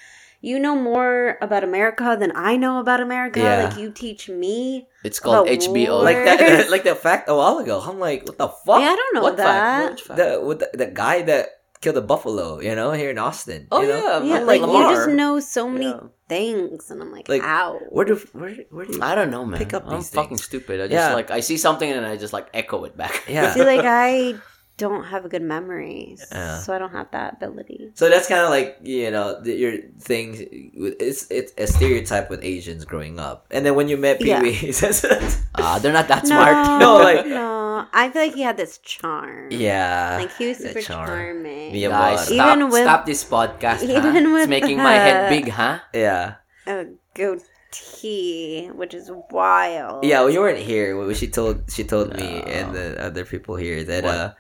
you know more about America than I know about America. Yeah. Like, you teach me. It's called The HBO. like that, like the fact a while ago. I'm like, what the fuck? Yeah, I don't know What fact? that. Fact? The with the, the guy that killed a buffalo, you know, here in Austin. Oh, you know? yeah. Yeah, Like like, you just know so many Yeah. things, and I'm like, Like, how? Where do where where do you? I don't know, man. Pick up I'm these fucking things. stupid. I just Yeah. like I see something and I just like echo it back. Yeah. See, like I don't have a good memory, Yeah. so I don't have that ability. So that's kind of like you know the, your thing. It's it's a stereotype with Asians growing up, and then when you met Pee Yeah. Wee, he says, Ah, they're not that No, smart. No, like- no. I feel like he had this charm. "Yeah, like he was the super charm. charming. Yeah, Guys, stop, Even with- stop this podcast. even huh? with it's making my head big, huh? yeah, A goatee, which is wild. yeah." Well, you weren't here. She told she told me and the other people here that What? uh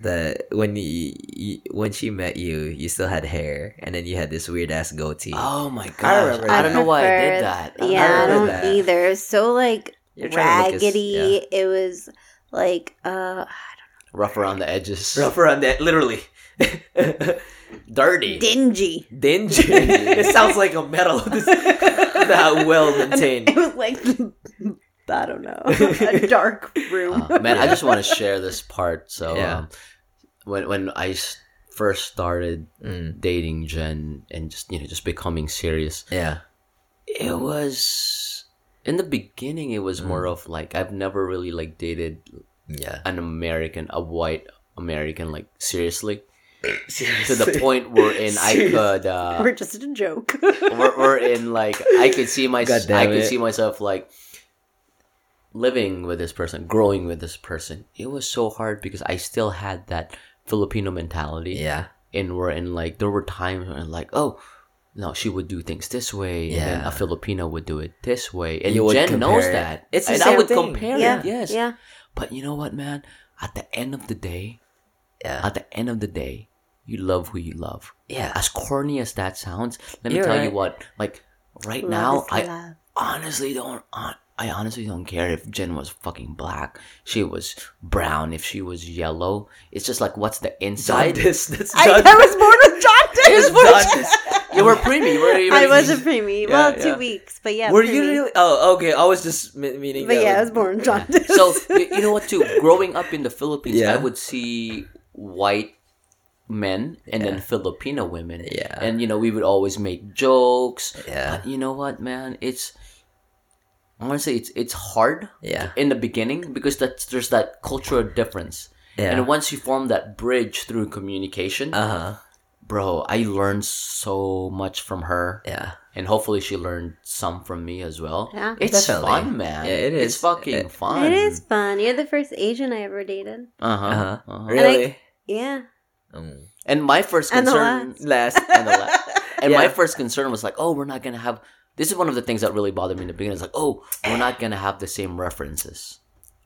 that when you, you when she met you, you still had hair, and then you had this weird ass goatee. Oh my I remember I, don't know why I did that. Yeah, I, remember don't that. either. It was so like You're trying to look as- raggedy. It was like uh Rough around the edges. Rough around that, literally. Dirty. dingy. Dingy. it sounds like a metal. This, that well maintained. It was like I don't know, a dark room. Uh, man, I just want to share this part. So, Yeah. um, when I first started Mm. dating Jen and just you know just becoming serious, Yeah. it was in the beginning. It was more Mm. of like I've never really like dated Yeah. an American, a white American, like seriously Seriously. to the point wherein I could. Uh, We're just a joke. we're, we're in like I could see my I could it. see myself like living with this person, growing with this person. It was so hard because I still had that Filipino mentality. Yeah. And we're in like there were times when like, oh no, she would do things this way, and then Yeah. a Filipino would do it this way, and You Jen knows it. that. It's the and I same would thing. compare yeah, it. Yes, yeah. but you know what, man? At the end of the day, Yeah. at the end of the day, you love who you love. Yeah. As corny as that sounds, let me You're tell you what. Like right Love now, I love. honestly don't. hon- I honestly don't care if Jen was fucking black. She was brown. If she was yellow, it's just like what's the inside. Jaundice. That's I, jaundice. I was born with jaundice. Jaundice. You were preemie. You were, you were I was a preemie. Yeah, well, two weeks, but yeah. Were preemie. you really? Oh, okay. I was just me- meaning. But that yeah, I was- was born jaundice. So y- you know what? Too growing up in the Philippines, Yeah. I would see white men and then Filipino women. Yeah. and you know we would always make jokes. Yeah. But you know what, man? It's I want to say it's it's hard Yeah. in the beginning because that's there's that cultural difference. Yeah. And once you form that bridge through communication, Uh huh. bro, I learned so much from her. Yeah. And hopefully she learned some from me as well. Yeah. It's Definitely. fun, man. Yeah, it It's fucking It- fun. it is fun. You're the first Asian I ever dated. Uh-huh. Uh huh. uh-huh. Really? Yeah. Mm. And my first And the concern Last. and, the la- and my first concern was like, oh, we're not gonna have. This is one of the things that really bothered me in the beginning. It's like, oh, we're not gonna have the same references.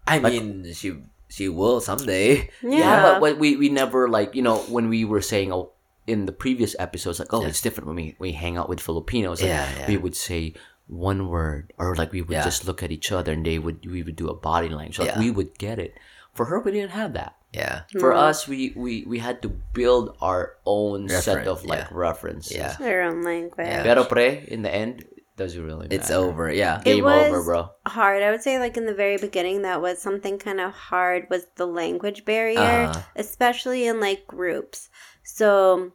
I mean, she she will someday. Yeah. but we we never like you know when we were saying oh in the previous episodes like oh it's different when we we hang out with Filipinos. Like, Yeah, yeah. We would say one word or like we would Yeah. just look at each other and they would we would do a body language. Like Yeah. we would get it. For her, we didn't have that. Yeah. For mm-hmm. us, we, we we had to build our own set of like yeah. references. Yeah. Their own language. Yeah. Pero pre, in the end, doesn't really matter. It's over. Yeah. It Game over, bro. hard. I would say like in the very beginning that was something kind of hard was the language barrier, Uh-huh. especially in like groups. So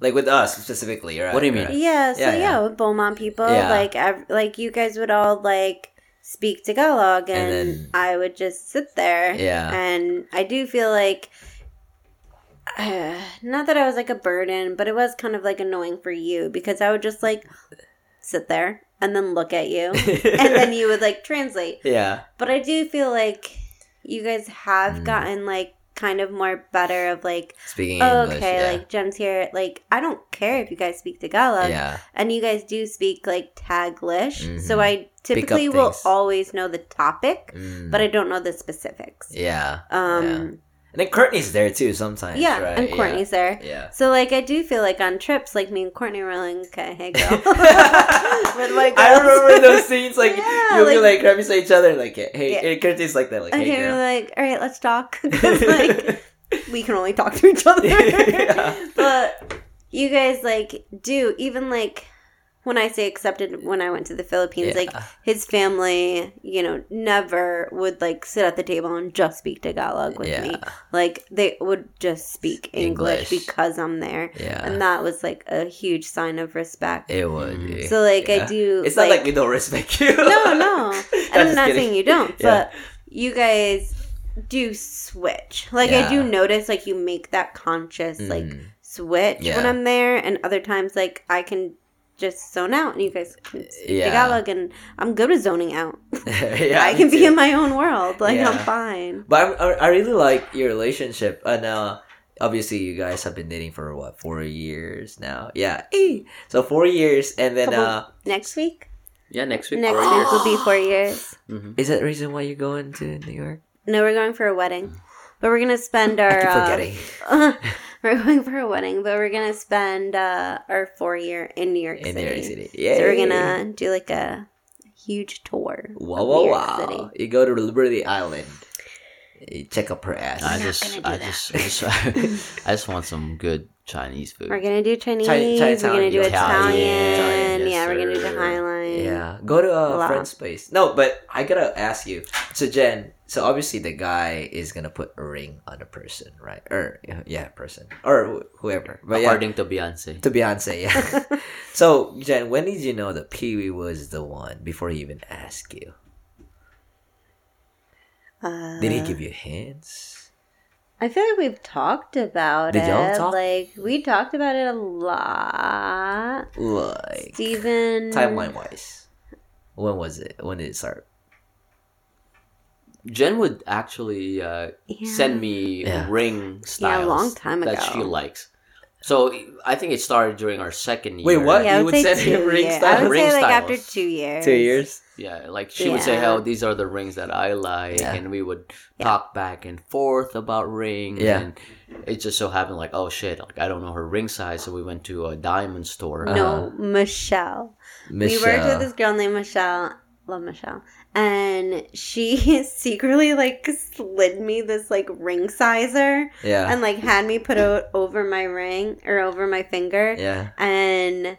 Like with us specifically, right? What do you mean? right. Yeah, so Yeah, yeah, yeah. with Beaumont people, Yeah. like ev- like you guys would all like speak Tagalog, and, And then- I would just sit there. Yeah. and I do feel like. Uh, not that I was like a burden, but it was kind of like annoying for you because I would just like sit there and then look at you, and then you would like translate. Yeah. But I do feel like you guys have Mm. gotten like kind of more better of like, Speaking oh, English. okay, yeah. like Jen's here. Like I don't care if you guys speak Tagalog, yeah. and you guys do speak like Taglish, Mhm. so I typically will things. always know the topic, Mm. but I don't know the specifics. yeah. yeah. Um, And then Courtney's there too sometimes. yeah, right? and Courtney's there. Yeah. So like I do feel like on trips, like me and Courtney were like, okay, hey girl, with my I remember those scenes like Yeah, you'll be like- like grabbing to each other like hey Yeah. and Courtney's like that like Okay, hey we're girl. like, all right, let's talk. like we can only talk to each other. Yeah. But you guys like do even like when I say accepted when I went to the Philippines, like his family, you know, never would like sit at the table and just speak Tagalog with me. Like they would just speak English, English. because I'm there. Yeah. And that was like a huge sign of respect. It would. Be. So like I do It's not like we don't respect you. no, no. And I'm not kidding. saying you don't, Yeah. but you guys do switch. Like I do notice like you make that conscious like Mm. switch when I'm there and other times like I can just zone out and you guys can speak Yeah. Tagalog and I'm good with zoning out. yeah, I me can be too. in my own world. Like I'm fine. But I'm, I, I really like your relationship, and uh, obviously you guys have been dating for what four years now? Yeah, so four years, and then Couple- uh, Next week? Yeah, next week. Next four week will be four years. Mhm. is that the reason why you're going to New York? No, we're going for a wedding. But we're gonna spend our I keep uh, forgetting. we're going for a wedding, but we're gonna spend uh, our four year in New York in City. New York City. Yeah, So we're gonna do like a huge tour. Wow, of wow, New York wow! City. You go to Liberty Island. You check up her ass. I not just, do I that. just, I just, I just want some good Chinese food. We're gonna do Chinese. Chinatown, we're gonna do Italian. Italian. Italian, yes, yeah, we're gonna do the sir. Highline. Yeah, go to a Wow. friend's place. No, but I gotta ask you. So Jen, so obviously the guy is gonna put a ring on a person, right? Or yeah, person or wh- whoever. But yeah, According to Beyonce. to Beyonce, yeah. so Jen, when did you know that Pee Wee was the one before he even asked you? Uh, Did he give you hints? I feel like we've talked about Did it. y'all talk? Like we talked about it a lot. Like Steven timeline wise, when was it? When did it start? Jen would actually uh, Yeah. send me Yeah. ring styles long time that she likes. So I think it started during our second year. Wait, what? Yeah, You would would say send him two ring years. styles? I would Ring say like styles. after two years. Two years. Yeah, like she would say, Yeah. "Oh, these are the rings that I like," Yeah. and we would Yeah. talk back and forth about rings. Yeah. and it just so happened, like, oh shit, like I don't know her ring size, so we went to a diamond store. No, Michelle. Michelle. We worked with this girl named Michelle. Love Michelle. And she secretly like slid me this like ring sizer Yeah. and like had me put it over my ring or over my finger. yeah. And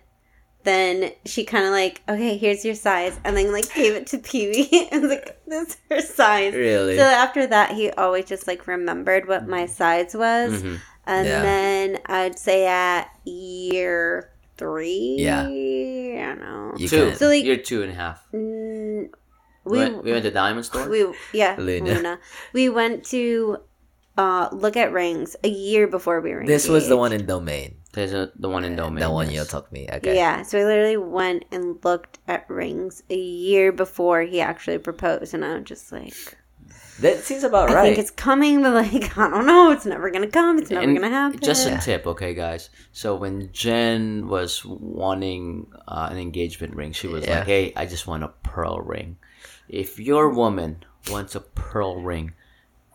then she kind of like, okay, here's your size. And then like gave it to Pee Wee and was like, this is her size. Really? So after that, he always just like remembered what my size was. Mhm. And Yeah. then I'd say at year three. Yeah. I don't know. You two. can- So, like- You're two and a half. Mm, We, we, went, we went to diamond store. we yeah Luna. Luna. We went to uh look at rings a year before we were. This was the one in Domain. There's a, the one in Domain. The one yes. you told me. Okay. Yeah, so I literally went and looked at rings a year before he actually proposed, and I was just like, That seems about I right. think it's coming, but like I don't know, it's never gonna come, it's never And gonna happen. Just a tip, okay, guys. So when Jen was wanting uh, an engagement ring, she was Yeah. like, "Hey, I just want a pearl ring." If your woman wants a pearl ring,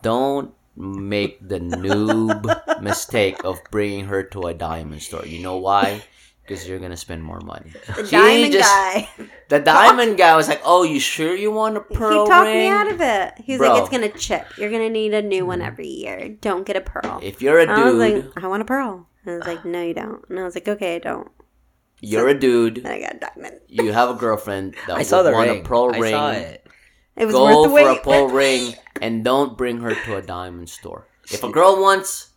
don't make the noob mistake of bringing her to a diamond store. You know why? Because you're gonna spend more money. the She diamond just- guy. The diamond guy was like, "Oh, you sure you want a pearl he talked ring?" me out of it. He's Bro. like, "It's gonna chip. You're gonna need a new one every year. Don't get a pearl." If you're a dude, I was like, "I want a pearl." And I was like, "No, you don't." And I was like, "Okay, I don't." you're a dude. And I got a diamond. You have a girlfriend that I saw the want ring. a pearl I ring. Saw it. It was go worth the wait. for a wait. pearl ring and don't bring her to a diamond store. If a girl wants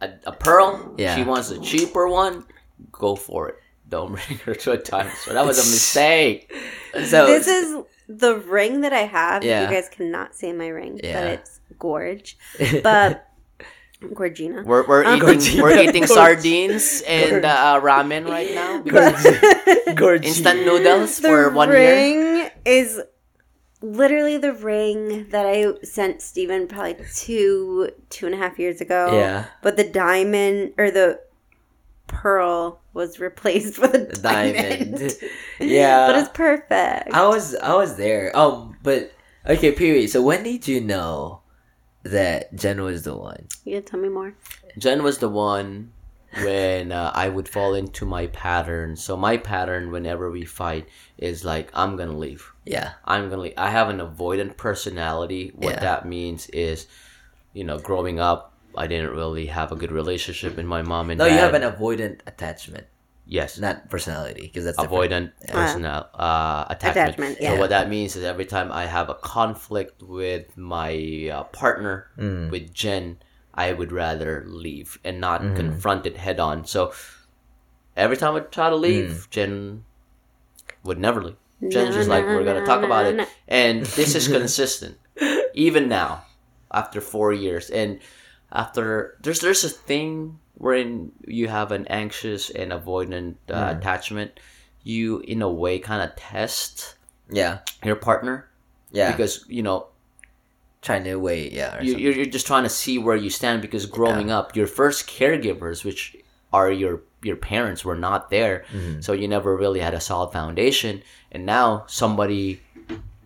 a, a pearl. Yeah. She wants a cheaper one. Go for it. Don't bring her to a diamond store. That was a mistake. So this is the ring that I have. Yeah. You guys cannot see my ring, but it's gorge. But Gorgina. We're, we're Um, eating we're eating sardines and uh, ramen right now. because Gorgeous. Instant noodles the for one year. ring is literally the ring that I sent Steven probably two two and a half years ago. Yeah. But the diamond or the pearl was replaced with a diamond. Diamond. yeah. but it's perfect. I was I was there. Um, but okay, period. So when did you know that Jen was the one? Yeah, tell me more? Jen was the one when uh, I would fall into my pattern. So my pattern whenever we fight is like I'm gonna leave. Yeah. I'm gonna leave. I have an avoidant personality. What Yeah. that means is, you know, growing up, I didn't really have a good relationship with my mom and No, dad. you have an avoidant attachment, yes, not personality, because that's different. avoidant personal uh, attachment. Attachment, So yeah. what that means is every time I have a conflict with my uh, partner, Mm. with Jen, I would rather leave and not Mm-hmm. confront it head on. So every time I try to Mm. leave, Jen would never leave. Jen's No, just like, no, we're gonna no, talk about no, it, and this is consistent, even now, after four years, and after there's there's a thing wherein you have an anxious and avoidant uh, Mm. attachment. You, in a way, kind of test Yeah. your partner Yeah. because you know trying to wait. Yeah. you, you're you're just trying to see where you stand because growing up your first caregivers which are your your parents were not there Mm-hmm. so you never really had a solid foundation and now somebody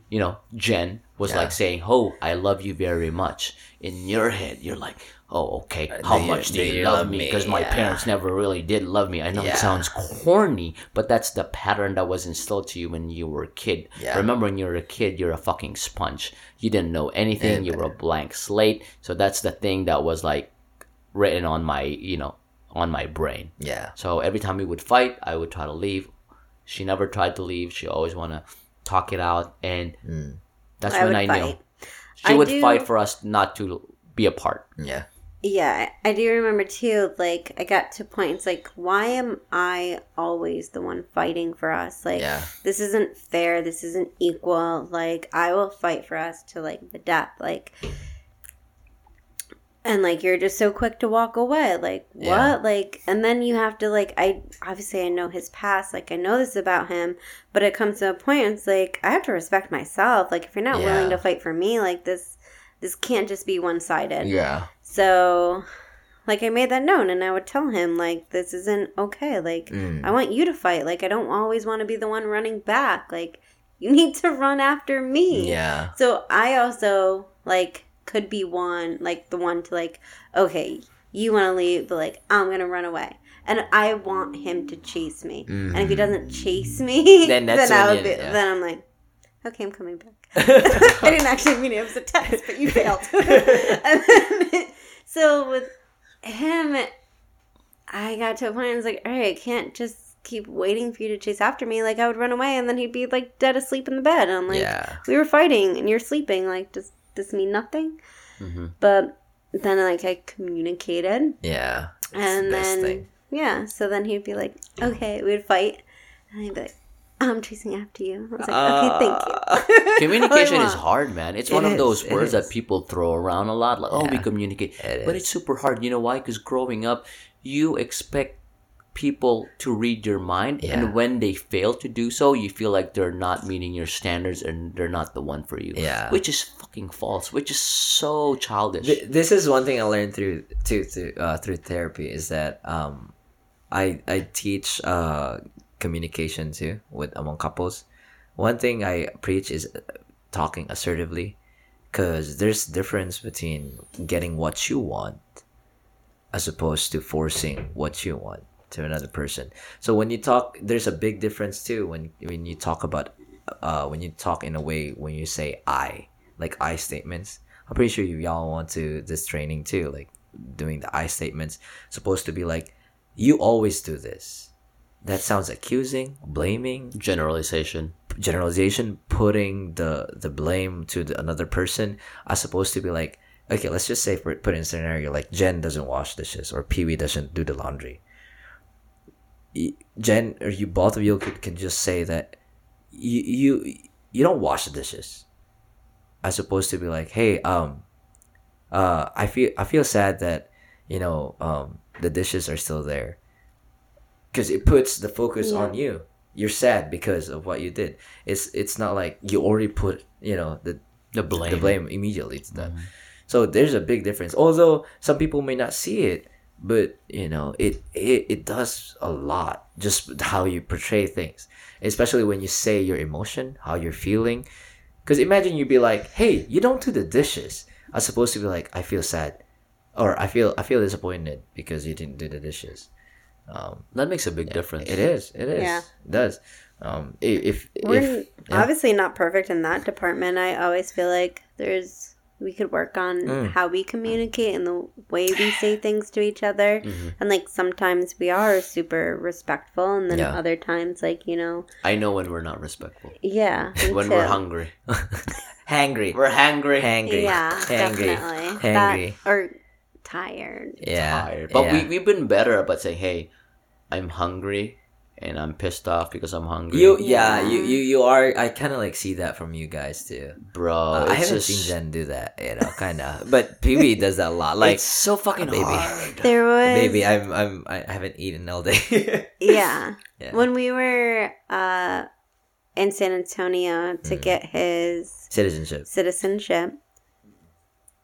you know jen was Yeah. like saying oh i love you very much in your head you're like oh okay Uh, how do you- much do do you, you love love me me? because my Yeah. parents never really did love me i know Yeah. it sounds corny but that's the pattern that was instilled to you when you were a kid Yeah. remember when you were a kid you're a fucking sponge you didn't know anything you were a blank slate so that's the thing that was like written on my you know on my brain yeah. so every time we would fight i would try to leave she never tried to leave she always want to talk it out and Mm. that's I when would i knew fight. she I would do- fight for us not to be apart Yeah. Yeah, I do remember too. Like, I got to points like, why am I always the one fighting for us? Like, Yeah. this isn't fair. This isn't equal. Like, I will fight for us to like the death. Like, and like you're just so quick to walk away. Like, what? Yeah. Like, and then you have to like, I obviously I know his past. Like, I know this about him, but it comes to a point. It's like I have to respect myself. Like, if you're not willing to fight for me, like this, this can't just be one sided. Yeah. So, like, I made that known, and I would tell him, like, this isn't okay. Like, Mm. I want you to fight. Like, I don't always want to be the one running back. Like, you need to run after me. Yeah. So, I also, like, could be one, like, the one to, like, okay, you want to leave, but, like, I'm going to run away. And I want him to chase me. And if he doesn't chase me, Then then, I would be, yeah. then I'm like, okay, I'm coming back. I didn't actually mean it was a test, but you failed. and then, so with him, I got to a point. I was like, all right, I can't just keep waiting for you to chase after me. Like I would run away, and then he'd be like dead asleep in the bed. And I'm like, Yeah. we were fighting, and you're sleeping. Like, does this mean nothing? Mhm. But then, like, I communicated, Yeah. The and best then thing. yeah. So then he'd be like, okay, we'd fight, and he'd be like. I'm chasing after you. I was like, okay, thank you. communication is hard man it's It one of those words that people throw around a lot like oh we communicate It but is. it's super hard you know why because growing up you expect people to read your mind Yeah. and when they fail to do so you feel like they're not meeting your standards and they're not the one for you Yeah. which is fucking false which is so childish Th- this is one thing I learned through to, to uh, through therapy is that um, I I teach uh, communication too with among couples. One thing I preach is uh, talking assertively, because there's difference between getting what you want as opposed to forcing what you want to another person. So when you talk, there's a big difference too when when you talk about uh, when you talk in a way when you say I like I statements. I'm pretty sure you y'all want to this training too, like doing the I statements. Supposed to be like, you always do this. That sounds accusing, blaming, generalization generalization, putting the the blame to the, another person. As supposed to be like, okay, let's just say for put in a scenario like Jen doesn't wash dishes or Pee Wee doesn't do the laundry. Jen or you both of you could, can just say that you you you don't wash the dishes, as opposed to be like, hey, um, uh, I feel I feel sad that you know um the dishes are still there, because it puts the focus on you. You're sad because of what you did. It's it's not like you already put you know the The blame. the blame immediately to that. Mm-hmm. So there's a big difference. Although some people may not see it, but you know, it it, it does a lot just how you portray things. Especially when you say your emotion, how you're feeling. Cuz imagine you'd be like, "Hey, you don't do the dishes." As opposed to be like, "I feel sad." Or I feel I feel disappointed because you didn't do the dishes. Um, That makes a big difference. it is. It is. Yeah. It does. Um, i- if We're if yeah. obviously not perfect in that department. I always feel like there's we could work on Mm. how we communicate and the way we say things to each other. Mm-hmm. And like sometimes we are super respectful, and then Yeah. other times, like you know, I know when we're not respectful. yeah, me When too. we're hungry. hangry, We're hangry. hangry, Yeah, hangry, definitely. hangry. That, or tired. yeah, tired. But yeah. we, we've been better about saying, hey, I'm hungry and I'm pissed off because I'm hungry. You yeah, Yeah. you you you are. I kind of like see that from you guys too. Bro, Uh, I haven't just, seen Jen do that, you know, kind of. But PB does that a lot. Like, it's so fucking baby. hard. There was baby, I'm I'm I haven't eaten all day. yeah. Yeah. When we were uh, in San Antonio to Mm. get his Citizenship. citizenship,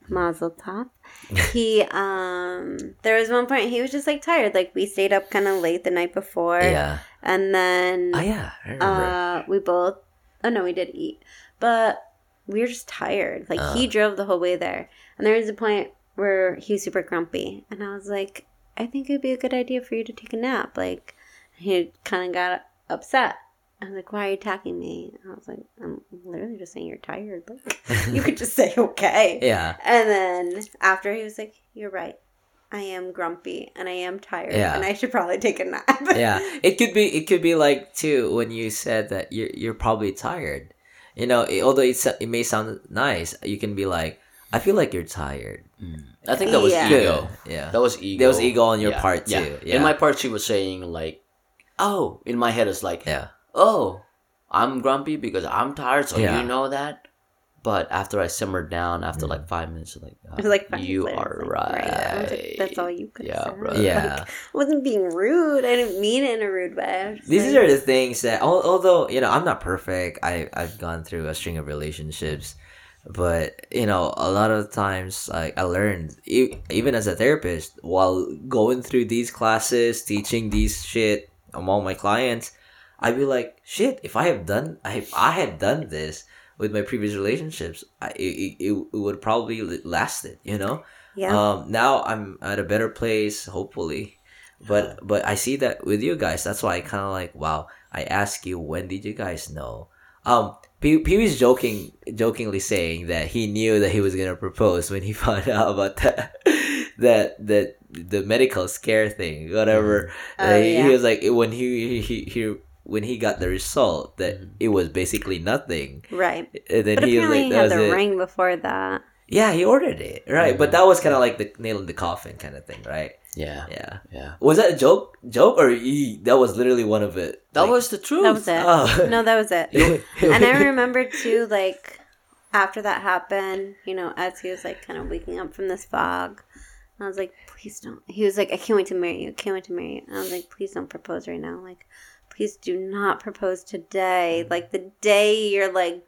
Mazel Tov. he um, there was one point he was just like tired. Like we stayed up kind of late the night before, Yeah. and then Oh yeah, uh, we both. Oh no, we did eat, but we were just tired. Like he drove the whole way there, and there was a point where he was super grumpy, and I was like, I think it'd be a good idea for you to take a nap. Like he kind of got upset. I was like, "Why are you attacking me?" I was like, "I'm literally just saying you're tired. Like you could just say okay." yeah. And then after he was like, "You're right. I am grumpy and I am tired, Yeah. and I should probably take a nap." yeah it could be it could be like too when you said that you're you're probably tired you know it, although it's, it may sound nice you can be like i feel like you're tired mm. I think that was Yeah. ego. yeah That was ego. That was ego on your part, too. Yeah. In my part, she was saying like, "Oh," in my head, it's like, yeah "Oh, I'm grumpy because I'm tired." So Yeah. you know that. But after I simmered down, after like mm. five minutes, like, oh, It was like five you minutes are like, right. I was like, That's all you could Yeah, say. bro. yeah I wasn't being rude. I didn't mean it in a rude way. I was just these like- are the things that although you know i'm not perfect i i've gone through a string of relationships but you know a lot of times like i learned e- even as a therapist while going through these classes teaching these shit among my clients i'd be like shit if i have done i if i had done this with my previous relationships I, it, it, it would probably lasted you know? Yeah. um now i'm at a better place hopefully. But but i see that with you guys that's why i kind of like wow i ask you when did you guys know? Um Pee Wee's joking jokingly saying that he knew that he was gonna propose when he found out about that that that the medical scare thing whatever. Oh, Uh, he, he was like when he he, he when he got the result that mm-hmm. it was basically nothing right. and then But he was apparently like he had was the it. ring before that. Yeah, he ordered it. Right. But that was kind of like the nail in the coffin kind of thing, right? Yeah, Yeah. yeah. Was that a joke? Joke or he, that was literally one of it? That Like- was the truth. That was it. Oh. No, that was it. and I remember too, like after that happened, you know, as he was like kind of waking up from this fog, I was like, please don't. He was like, I can't wait to marry you. I can't wait to marry you. And I was like, please don't propose right now. Like, please do not propose today. Like the day you're like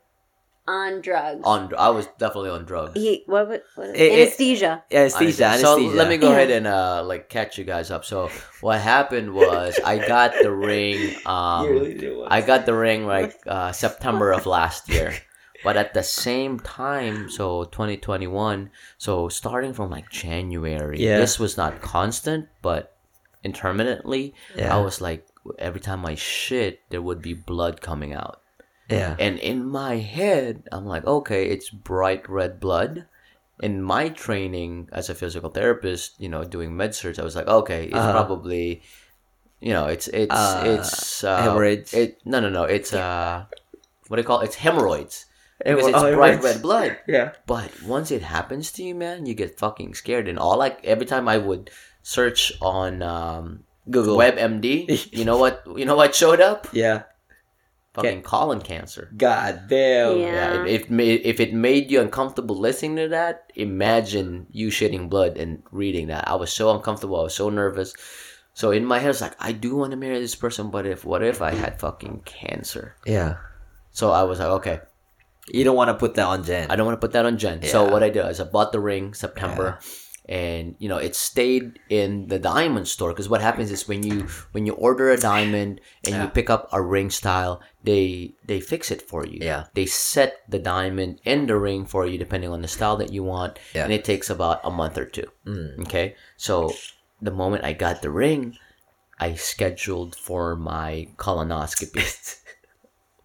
on drugs. on. I was definitely on drugs. he what was what, It- it- anesthesia. anesthesia, anesthesia. So let me go Yeah. ahead and uh like catch you guys up. So what happened was I got the ring. Um, I got the ring like uh, September of last year, but at the same time, so 2021. So starting from like January, Yeah. this was not constant, but intermittently, Yeah. I was like every time I shit, there would be blood coming out. Yeah. And in my head, I'm like, okay, it's bright red blood. In my training as a physical therapist, you know, doing med surg, I was like, okay, it's Uh-huh. probably, you know, it's it's Uh, it's uh, hemorrhoids? It no no no, it's uh, what do you call it? It's hemorrhoids. It because it's oh, bright red blood. Yeah. But once it happens to you, man, you get fucking scared. And all like every time I would search on um, Google. WebMD, you know what? You know what showed up? Yeah. Fucking colon cancer. God damn. Yeah. Yeah, if, if if it made you uncomfortable listening to that, imagine you shitting blood and reading that. I was so uncomfortable. I was so nervous. So in my head, it's like I do want to marry this person, but if what if I had fucking cancer? Yeah. So I was like, okay, You don't want to put that on Jen. I don't want to put that on Jen. So what I did is I bought the ring September, and you know it stayed in the diamond store because what happens is when you when you order a diamond and you pick up a ring style, they they fix it for you. Yeah. they set the diamond in the ring for you depending on the style that you want, Yeah. and it takes about a month or two. Mm. Okay, so the moment I got the ring, I scheduled for my colonoscopy.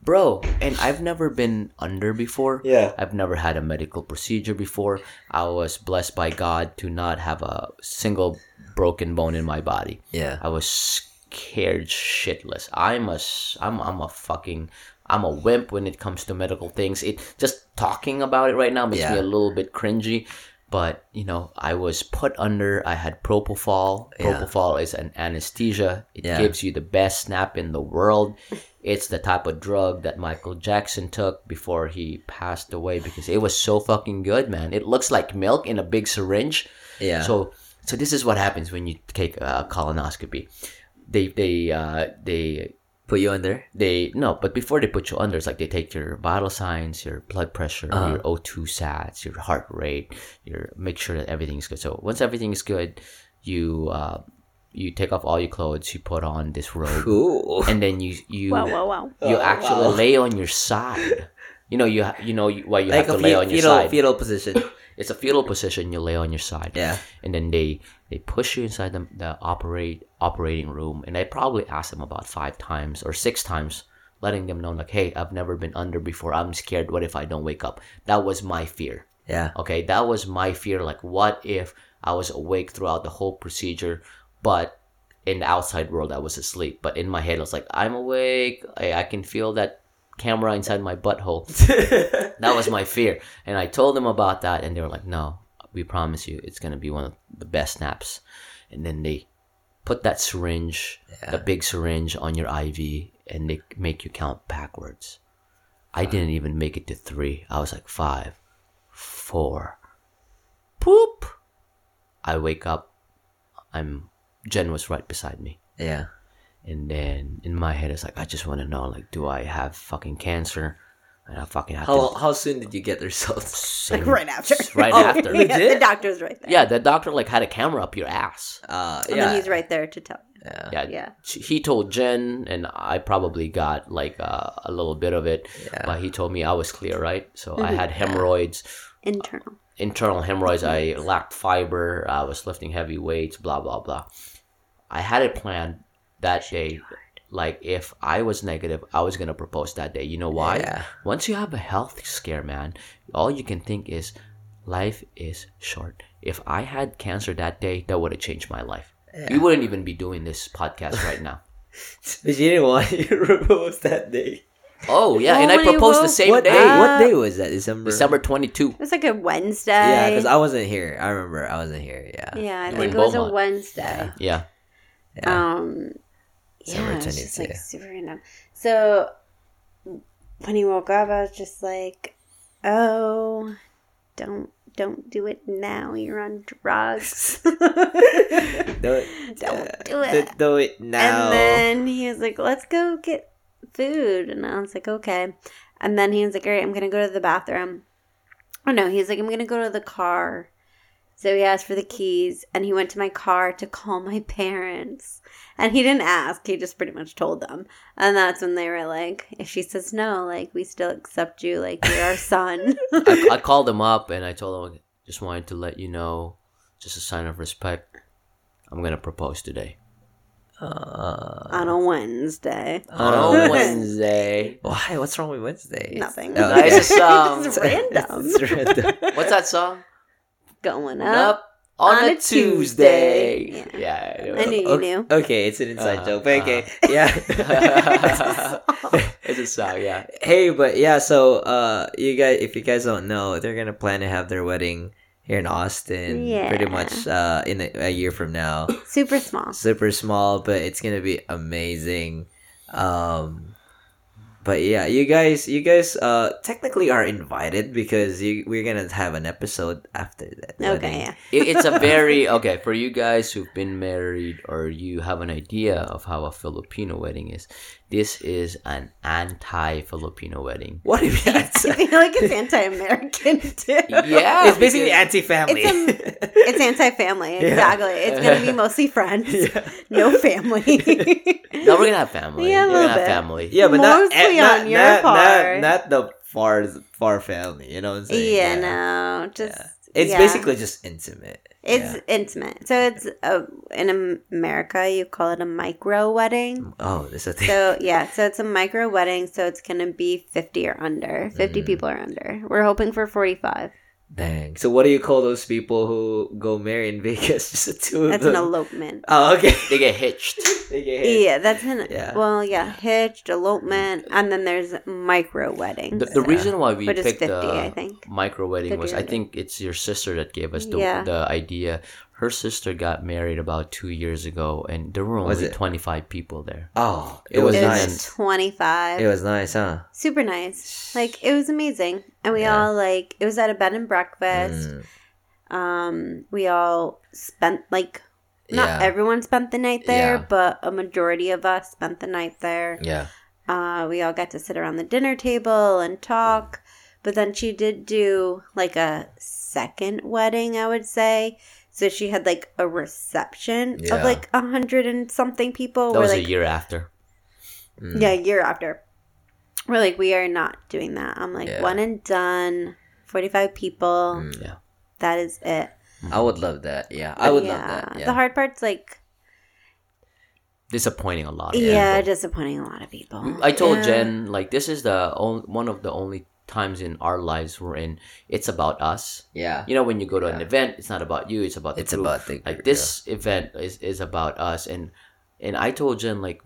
Bro, and I've never been under before. Yeah. I've never had a medical procedure before. I was blessed by God to not have a single broken bone in my body. Yeah. I was scared shitless. I'm a I'm I'm a fucking I'm a wimp when it comes to medical things. It just talking about it right now makes me a little bit cringy. But you know, I was put under. I had propofol. Yeah. Propofol is an anesthesia. It Yeah. gives you the best snap in the world. It's the type of drug that Michael Jackson took before he passed away because it was so fucking good, man. It looks like milk in a big syringe. Yeah. So, so this is what happens when you take a colonoscopy. They they uh, they put you under. they no, but before they put you under, it's like they take your vital signs, your blood pressure, Uh-huh. your O2 sats, your heart rate, your make sure that everything's good. So once everything is good, you uh, you take off all your clothes, you put on this robe, Cool. and then you you Wow, wow, wow. you Oh, actually wow. lay on your side. You know you ha- you know you- why you like have a to lay fe- on your fetal, side. fetal position. It's a fetal position. You lay on your side Yeah. and then they they push you inside the, the operate operating room and i probably asked them about five times or six times letting them know like hey i've never been under before i'm scared what if i don't wake up that was my fear Yeah. okay that was my fear like what if i was awake throughout the whole procedure but in the outside world i was asleep but in my head i was like i'm awake i, I can feel that camera inside my butthole that was my fear. And I told them about that, and they were like, no, we promise you it's going to be one of the best naps. And then they put that syringe, the big syringe, on your IV, and they make you count backwards. I didn't even make it to three. I was like five, four, poop. I wake up. I'm Jen was right beside me. yeah. And then in my head, it's like, I just want to know, like, do I have fucking cancer? And I fucking have How to. how soon did you get the results? Like right after. Right Oh, after. yeah, the Legit? doctor's right there. Yeah, the doctor like had a camera up your ass. Uh, And yeah. then he's right there to tell you. yeah. Yeah, Yeah. He told Jen, and I probably got like uh, a little bit of it, Yeah. but he told me I was clear, right? So I Mhm. had hemorrhoids, Internal. internal hemorrhoids. I lacked fiber. I was lifting heavy weights. Blah blah blah. I had it planned that day. Like if I was negative, I was gonna propose that day. You know why? Yeah. Once you have a health scare, man, all you can think is life is short. If I had cancer that day, that would have changed my life. We wouldn't even be doing this podcast right now. But you didn't want you to propose that day. Oh yeah, Oh, and I when you proposed the same what day, day? up. What day was that? December. December twenty two. It was like a Wednesday. Yeah, because I wasn't here. I remember I wasn't here. Yeah. Yeah, I We're think it was a Wednesday. Yeah, Yeah. Um, December yeah, it's just like super random. So when he woke up, I was just like, "Oh, don't don't do it now. You're on drugs. Don't, Don't uh, do it." don't Do it now. And then he was like, "Let's go get food," and I was like, "Okay." And then he was like, "All right, I'm gonna go to the bathroom." Oh no, he's like, "I'm gonna go to the car." So he asked for the keys, and he went to my car to call my parents. And he didn't ask; he just pretty much told them. And that's when they were like, "If she says no, like we still accept you, like you're our son." I, I called him up and I told him just wanted to let you know, just a sign of respect. I'm gonna propose today Uh, on a Wednesday. on Uh, a Wednesday. why? What's wrong with Wednesday? Nothing. Oh, Nice okay. song. It's random. It's random. What's that song? Going up. Up on, On a, a Tuesday. Tuesday. Yeah. Yeah. I knew you O- knew. Okay, it's an inside Uh, joke, but okay, uh. yeah. it's a song, yeah. hey, but yeah, so uh, you guys, if you guys don't know, they're gonna plan to have their wedding here in Austin, pretty much uh, in a, a year from now. Super small. Super small, but it's gonna be amazing. Um, but yeah, you guys, you guys, uh, technically are invited because you we're gonna have an episode after that. wedding. Okay, yeah. It, it's a very okay for you guys who've been married or you have an idea of how a Filipino wedding is. This is an anti-Filipino wedding. What if I that's? feel like it's anti-American too. Yeah, it's basically anti-family. It's It's anti-family. Exactly. It's gonna be mostly friends, no family. No, we're gonna have family. Yeah, a we're little gonna have bit. family. yeah, but Mostly eh, not, on your not, not, part. not the far far family. You know what I'm saying? yeah, no, just It's yeah. basically just intimate. it's Yeah. intimate. So it's uh, in America you call it a micro wedding. Oh, there's a thing. So yeah, so it's a micro wedding. So it's gonna be fifty or under. Fifty Mm. people or under. We're hoping for forty-five. Dang. So what do you call those people who go marry in Vegas? Just the two of That's an elopement. Oh, okay. They get hitched. They get hit. Yeah, that's an Yeah. well, yeah, hitched, elopement, and then there's micro wedding. The, the reason why we Which picked 50, the I think. micro wedding was I think it's your sister that gave us the, Yeah. the idea. Her sister got married about two years ago, and there were only Was it- 25 people there. Oh, it It was was nice. twenty-five. It was nice, huh? super nice. Like it was amazing, and we Yeah. all like it was at a bed and breakfast. Mm, Um, we all spent like not Yeah. everyone spent the night there, Yeah. but a majority of us spent the night there. yeah. Uh, we all got to sit around the dinner table and talk. But then she did do like a second wedding, I would say. So she had like a reception Yeah. of like a hundred and something people. That was like, a year after. Mm. yeah, a year after. We're like, we are not doing that. I'm like, Yeah. one and done, 45 people. Mm. Yeah. That is it. I would love that. Yeah, I would yeah. love that. Yeah. The hard part's like, Disappointing a lot. Of yeah, people. disappointing a lot of people. I told Yeah. Jen like this is the on- one of the only times in our lives we're in. It's about us. yeah. You know, when you go to an event, it's not about you. It's about the It's group. about the like group, this event is, is about us and and i told jen like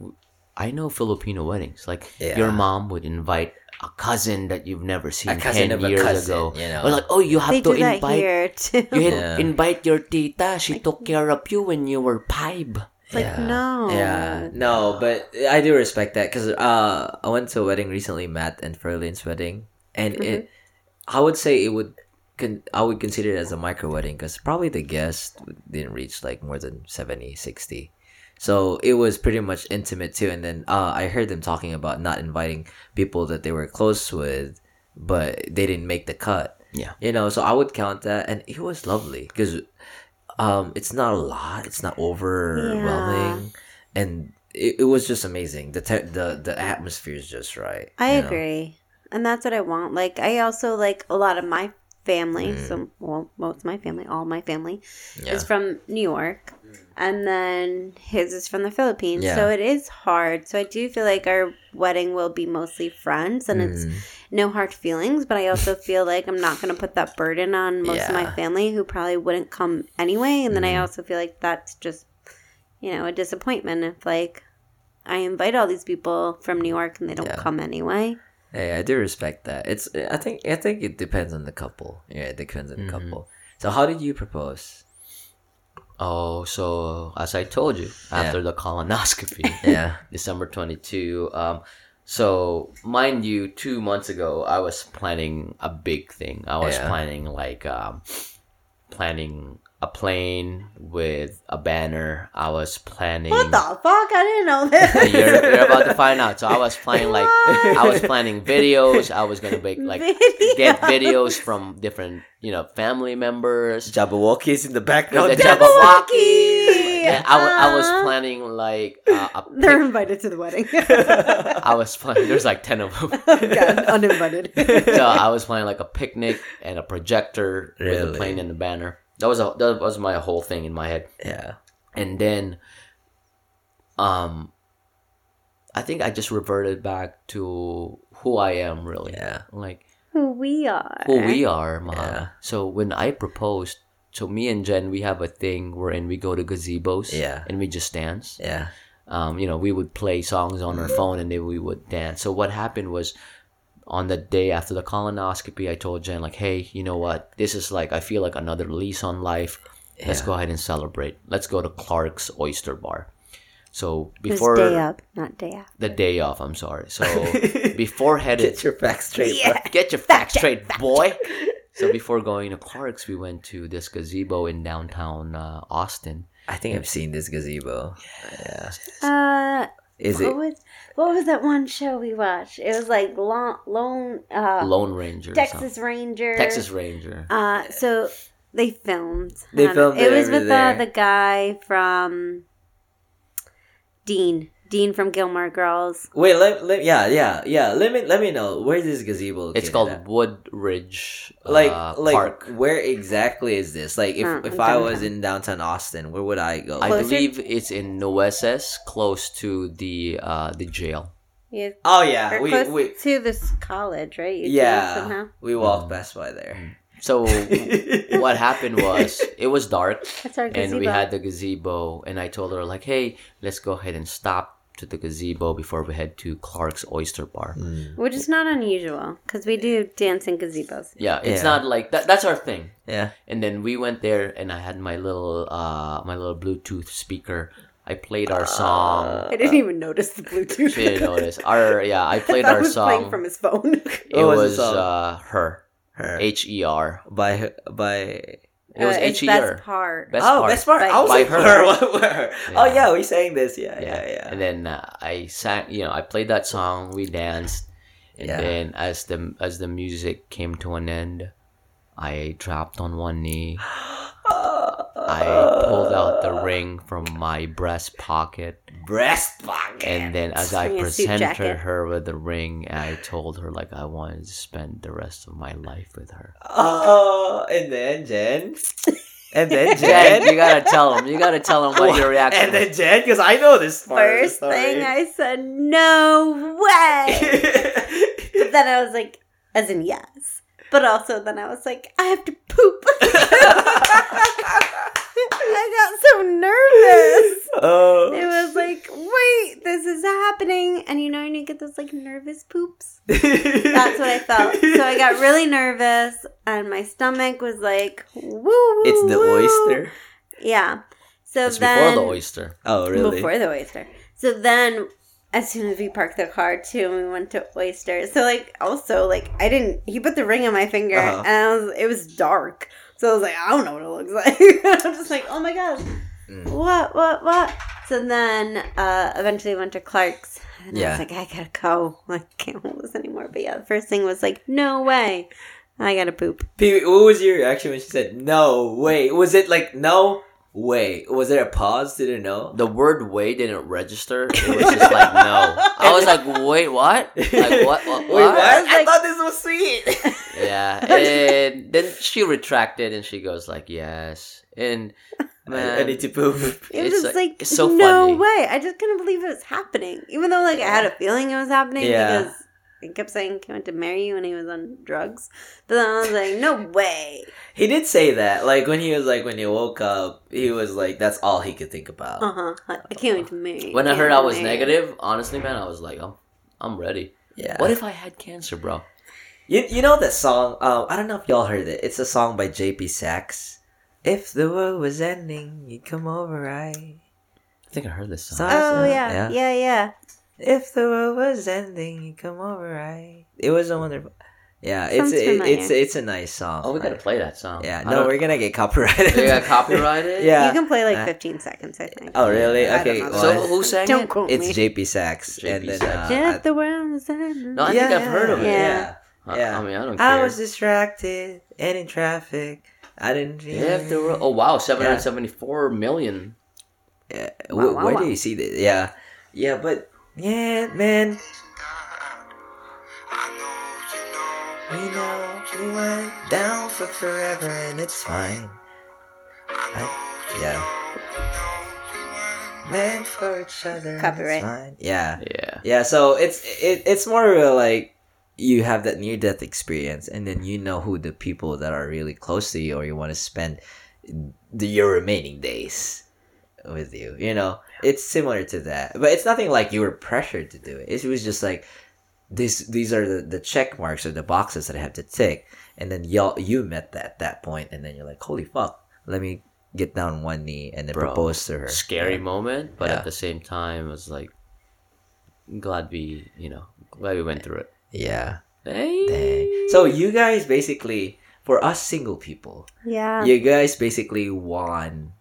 i know filipino weddings like your mom would invite a cousin that you've never seen cousin 10 of a years cousin, ago you know. or like oh you have They to do that invite here too. you had Yeah. invite your tita she took care of you when you were five like, Yeah. no. Yeah, no, but I do respect that because uh, I went to a wedding recently, Matt and Ferlin's wedding, and it, I would say it would, con- I would consider it as a micro wedding because probably the guests didn't reach like more than 70, 60. So it was pretty much intimate too. And then uh, I heard them talking about not inviting people that they were close with, but they didn't make the cut. Yeah. You know, so I would count that, and it was lovely because um, it's not a lot, it's not overwhelming, and it, it was just amazing. The te- the the atmosphere is just right. I agree know? And that's what I want. Like, I also like a lot of my family. Mm. So, well, most of my family, all my family Yeah. is from New York. And then his is from the Philippines. Yeah. So it is hard. So I do feel like our wedding will be mostly friends and it's Mm. no hard feelings. But I also feel like I'm not going to put that burden on most of my family who probably wouldn't come anyway. And then I Mhm. also feel like that's just, you know, a disappointment if like I invite all these people from New York and they don't Yeah. come anyway. Hey, I do respect that. It's I think I think it depends on the couple. Yeah, it depends on the Mhm. couple. So how did you propose? oh so as i told you after the colonoscopy Yeah. December 22. Um, so, mind you, two months ago, I was planning a big thing. I was Yeah. planning like um, planning a plane with a banner. I was planning. What the fuck? I didn't know that. You're, you're about to find out. So I was planning like I was planning videos. I was gonna make like get videos from different you know family members. Jabberwockies in the The background. Jabberwocky. Jabberwocky! And I, wa- I was Uh-huh. planning like uh, a They're pic- invited to the wedding. I was planning. There's like ten of them. God, uninvited. so I was planning like a picnic and a projector with a plane and a banner. That was a, that was my whole thing in my head. yeah. And then, um, I think I just reverted back to who I am really. Yeah. Like Who we are. who we are, Mahal. Yeah. So when I proposed so me and Jen, we have a thing wherein we go to gazebos, Yeah. and we just dance. Yeah. Um, you know, we would play songs on our phone, and then we would dance. So what happened was, on the day after the colonoscopy, I told Jen like, "Hey, you know what? This is like I feel like another lease on life. Let's go ahead and celebrate. Let's go to Clark's Oyster Bar." So before day up, not day after. the day off, I'm sorry. So before headed Get your facts straight. Yeah. Get your facts straight, boy. So before going to Clark's, we went to this gazebo in downtown uh, Austin. I think I've seen this gazebo. Yeah. Uh, Is what it? was what was that one show we watched? It was like Lone, Lone uh, Lone Ranger. Texas. Ranger. Texas Ranger. Uh, so they filmed. They filmed It it was with uh, the guy from Dean. Dean from Gilmore Girls. Wait, let, let yeah, yeah, yeah. Let me let me know where's this gazebo It's called at? Wooldridge like uh, like Park. where exactly is this? Like if Uh, if in I was in downtown Austin, where would I go? I Closer? believe it's in Nueces, close to the uh, the jail. Yeah, oh yeah, we close we to this college, right? You yeah we walked past by there. So what happened was it was dark That's our and we had the gazebo and I told her like, hey, let's go ahead and stop to the gazebo before we head to Clark's Oyster Bar. Which is not unusual because we do dance in gazebos. Yeah, it's Yeah. not like that. That's our thing. Yeah, And then we went there, and I had my little uh my little Bluetooth speaker. I played our song. I didn't even notice the Bluetooth. She didn't notice. Our yeah, I I played thought our it was playing song. from his phone. it What was was uh her her H E R. by by. It was Uh, it's best part. Best oh, part. best part. By- I was By like, her. her. what- Oh Yeah. yeah, we sang this. Yeah, yeah, yeah. And then uh, I sang. You know, I played that song. We danced, and Yeah. then as the as the music came to an end, I dropped on one knee. I pulled out the ring from my breast pocket. breast pocket. And then as I Wearing suit presented jacket. her with the ring, I told her like I wanted to spend the rest of my life with her. oh, and then Jen, and then Jen, Jen, you gotta tell him. You gotta tell him what your reaction. and then Jen, because I know this part. of the First thing. I said, no way. but then I was like, as in yes. But also then I was like, I have to poop. I got so nervous. oh, It was like, wait, this is happening. And you know, when you get those like nervous poops? That's what I felt. So I got really nervous, and my stomach was like, woo. woo, It's the woo. oyster. Yeah. So It's then before the oyster. Oh, really? before the oyster. So then, as soon as we parked the car too, and we went to oyster. So like, also like, I didn't. He put the ring on my finger, Uh-huh. and I was. It was dark, so I was like, I don't know what it looks like. I'm just like, oh my gosh, Mm. what, what, what? So then, uh, eventually went to Clark's. And I Yeah. was like, I gotta go. I can't hold this anymore. But yeah, the first thing was like, no way. I gotta poop. What was your reaction when she said no way? Was it like no way? Was there a pause? Did it know? The word "way" didn't register. It was just like no. I was like, wait, what? Like what? What? Wait, what? what? I Like- thought this was sweet. Yeah, and then she retracted and she goes like, yes, and man, I, I need to poop. It was It's just like- like, so no funny. way. I just couldn't believe it was happening. Even though like I had a feeling it was happening Yeah. because he kept saying he wanted to marry you when he was on drugs. But then I was like, no way. He did say that. Like when he was like when he woke up, he was like that's all he could think about. Uh huh. I can't wait to marry. when I can't heard I was marry. negative, honestly, man, I was like, I'm, I'm ready. Yeah. What if I had cancer, bro? You, you know that song? Um, I don't know if y'all heard it. It's a song by J.P. Saxe. If the world was ending, you'd come over, right? I think I heard this song. Song- Oh yeah, yeah. yeah, yeah. If the world was ending, you'd come over, right? It was a wonderful. Yeah, it's Sounds it, it's familiar. it's a nice song. Oh, we gotta play that song. Yeah, no, we're gonna get copyrighted. They got copyrighted. Yeah. You can play like Uh, 15 seconds, I think. Oh, really? I Okay. know. So who sang Don't it? quote it's me. J.P. Saxe, J.P. and then Saxe. uh, Just the world was ending. No, I think I've heard of it. Yeah. I- Yeah. I mean, I don't care. I was distracted and in traffic. I didn't. Yeah, if there were, oh wow, 774 million. Yeah. Wow, Wh- wow, where wow. do you see this? Yeah, yeah, but yeah, man. We know we went down for forever, and it's fine. I- yeah, meant for each other. Copyright. It's fine. Yeah, Yeah. yeah. So it's it, it's more of a, like you have that near death experience, and then you know who the people that are really close to you or you want to spend the, your remaining days with you. You know, it's similar to that, but it's nothing like you were pressured to do it. It was just like this. These are the, the check marks or the boxes that I have to tick, and then y'all you met that that point, and then you're like, holy fuck, let me get down one knee and then Bro, propose to her. Scary moment, but Yeah. at the same time, it was like glad we, you know, glad we went through it. Yeah. Hey. Dang. So you guys basically, for us single people, Yeah. you guys basically won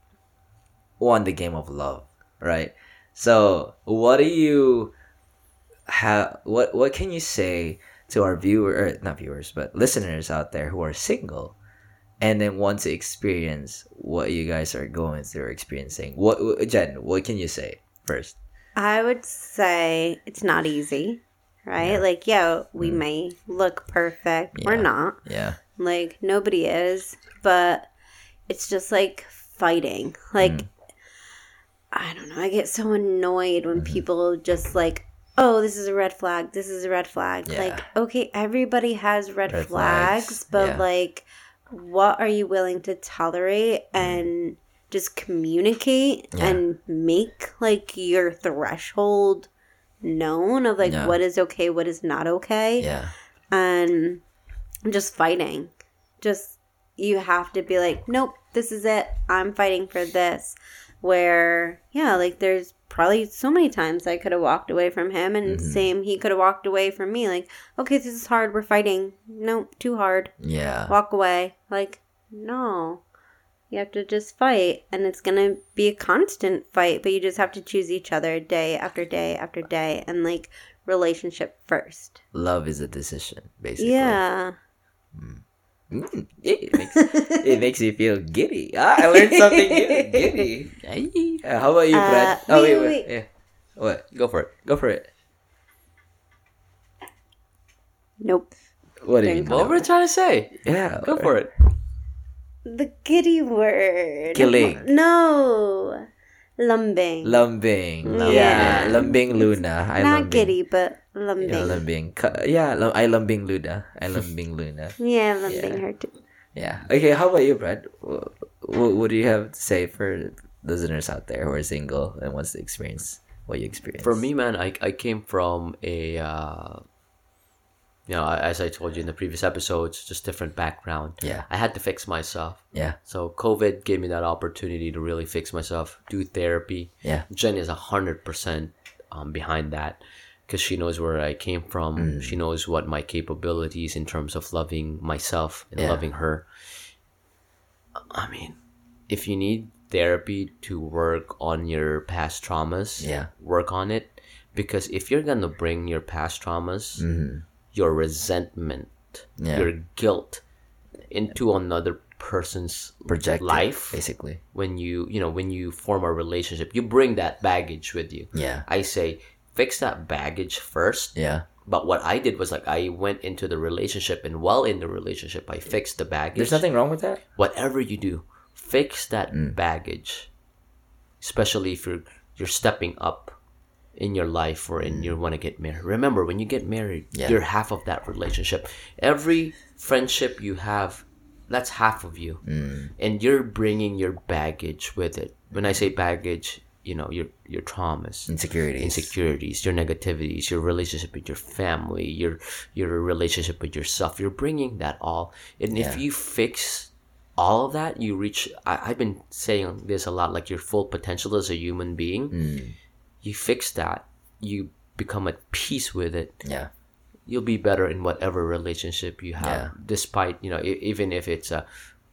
won the game of love, right? So what do you have? What what can you say to our viewer, not viewers, but listeners out there who are single, and then want to experience what you guys are going through, experiencing? What Jen? What can you say first? I would say it's not easy, right? Like, yeah, we mm. may look perfect. We're not. Yeah. Like, nobody is. But it's just like fighting. Like, mm. I don't know. I get so annoyed when mm-hmm. people just like, oh, this is a red flag. This is a red flag. Yeah. Like, okay, everybody has red, Red flags, flags, but yeah. like, what are you willing to tolerate mm-hmm. and just communicate Yeah. and make like your threshold known of like what is okay, what is not okay? Yeah. and just fighting. Just you have to be like, nope, this is it. I'm fighting for this. Where yeah, like there's probably so many times I could have walked away from him, and Mm-hmm. same he could have walked away from me. Like, okay, this is hard. We're fighting. Nope, too hard. Yeah. Walk away. Like, no. You have to just fight, and it's gonna be a constant fight. But you just have to choose each other day after day after day, and like relationship first. Love is a decision, basically. Yeah. Mm, it makes it makes you feel giddy. Ah, I learned something new. Giddy. Uh, how about you, Brad? Uh, oh wait, wait, wait. wait. Yeah. What? Go for it. Go for it. Nope. What do you. What were we trying to say? Yeah. Go for it. The giddy word. Killing. No. Lumbing. Lumbing. Lumbing. Yeah. Lumbing Luna. I Not lumbing. giddy, but lumbing. Yeah, Yeah, lumbing. Ka- Yeah, lum- I lumbing Luna. I lumbing Luna. yeah, lumbing Yeah. her too. Yeah. Okay. How about you, Brad? What, what do you have to say for listeners out there who are single and wants to experience what you experience? For me, man, I, I came from a, uh, you know, as I told you in the previous episodes, just different background. Yeah. I had to fix myself. Yeah. So COVID gave me that opportunity to really fix myself, do therapy. Yeah. Jen is a hundred percent um, behind that because she knows where I came from. Mm. She knows what my capabilities in terms of loving myself and Yeah. loving her. I mean, if you need therapy to work on your past traumas, Yeah. work on it because if you're gonna bring your past traumas, your resentment. Yeah. your guilt into another person's Project life basically. when you you know when you form a relationship you bring that baggage with you Yeah. i say fix that baggage first Yeah. but what i did was like i went into the relationship and while in the relationship i fixed the baggage There's nothing wrong with that. whatever you do fix that Mm. baggage especially if you're you're stepping up in your life or in you want to get married remember when you get married Mm. Yeah. you're half of that relationship every friendship you have that's half of you Mm. and you're bringing your baggage with it when i say baggage you know your your traumas Insecurities. insecurities, your negativities, your relationship with your family, your your relationship with yourself. You're bringing that all, and if you fix all of that, you reach. I, I've been saying this a lot, like your full potential as a human being. Mm. You fix that, you become at peace with it. Yeah. You'll be better in whatever relationship you have, Yeah. despite you know, even if it's a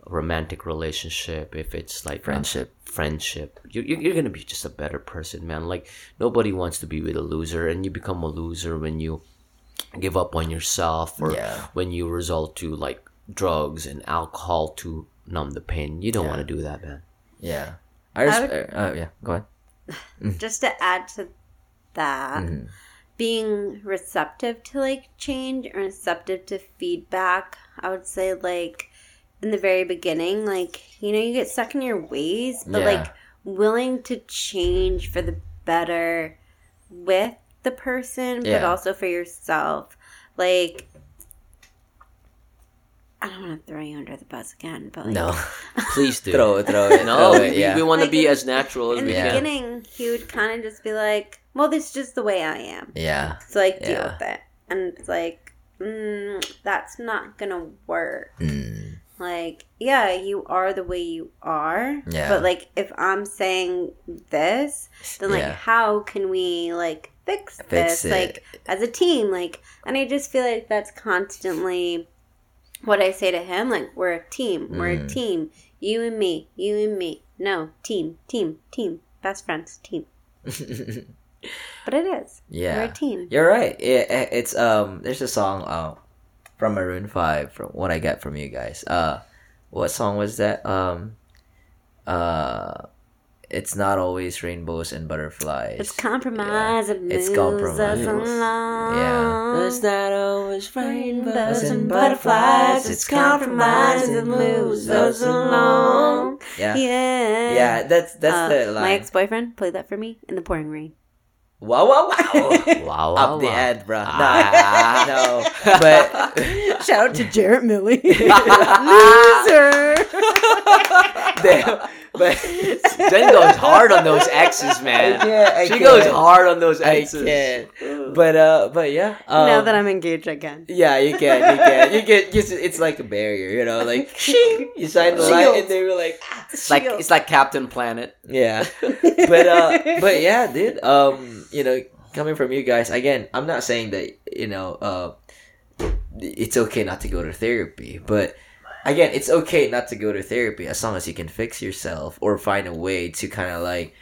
romantic relationship, if it's like a- Friendship. friendship you, you- you're gonna be just a better person man like nobody wants to be with a loser and you become a loser when you give up on yourself or Yeah. when you resort to like drugs and alcohol to numb the pain you don't want to do that man Yeah. I, res- I would- uh, uh, yeah. Go ahead. Just to add to that, Mm-hmm. being receptive to like change or receptive to feedback, I would say like in the very beginning, like you know, you get stuck in your ways, but Yeah. like willing to change for the better with the person, but also for yourself. Like don't don't want to throw you under the bus again, but like, No, Please do. throw it, throw it. No, throw it, we, yeah. we want to Like be in- as natural as in we the Yeah. can. beginning, he would kind of just be like, "Well, this is just the way I am." yeah. So like deal Yeah. with it. And it's like, mm, that's not gonna work. Mm, Like, yeah, you are the way you are. Yeah. But like if I'm saying this, then like Yeah. how can we like fix, Fix this? it. Like as a team, like and I just feel like that's constantly what I say to him, like we're a team. We're a Mm. team. You and me. You and me. No, team, team, team. Best friends, team. But it is. Yeah. We're a team. You're right. It, it- it's um. There's a song uh, from Maroon Five from what I get from you guys. Uh, what song was that? Um, uh, it's not always rainbows and butterflies. It's compromise. It It's compromise. us along. Yeah. It's not always Rainbows and and butterflies. It's compromise that moves us along. Yeah. Yeah. Yeah, that's that's Uh, the My ex boyfriend played that for me in the pouring rain. Wow, wow, wow. Wow, wow, Up the wow. ad, bro. No, Ah. no. But Shout out to Jarrett Millie. Loser. Damn. But Jen goes hard on those X's, man. I I she can't. goes hard on those I X's. can. But uh, but yeah. Um, now that I'm engaged, I can. Yeah, you can, you can, you can. It's, it's like a barrier, you know, like shing, you sign the line, and they were like, It's like it's like Captain Planet. yeah. But uh, but yeah, dude. Um, you know, coming from you guys again, I'm not saying that you know, uh, it's okay not to go to therapy, but again, it's okay not to go to therapy as long as you can fix yourself or find a way to kind of like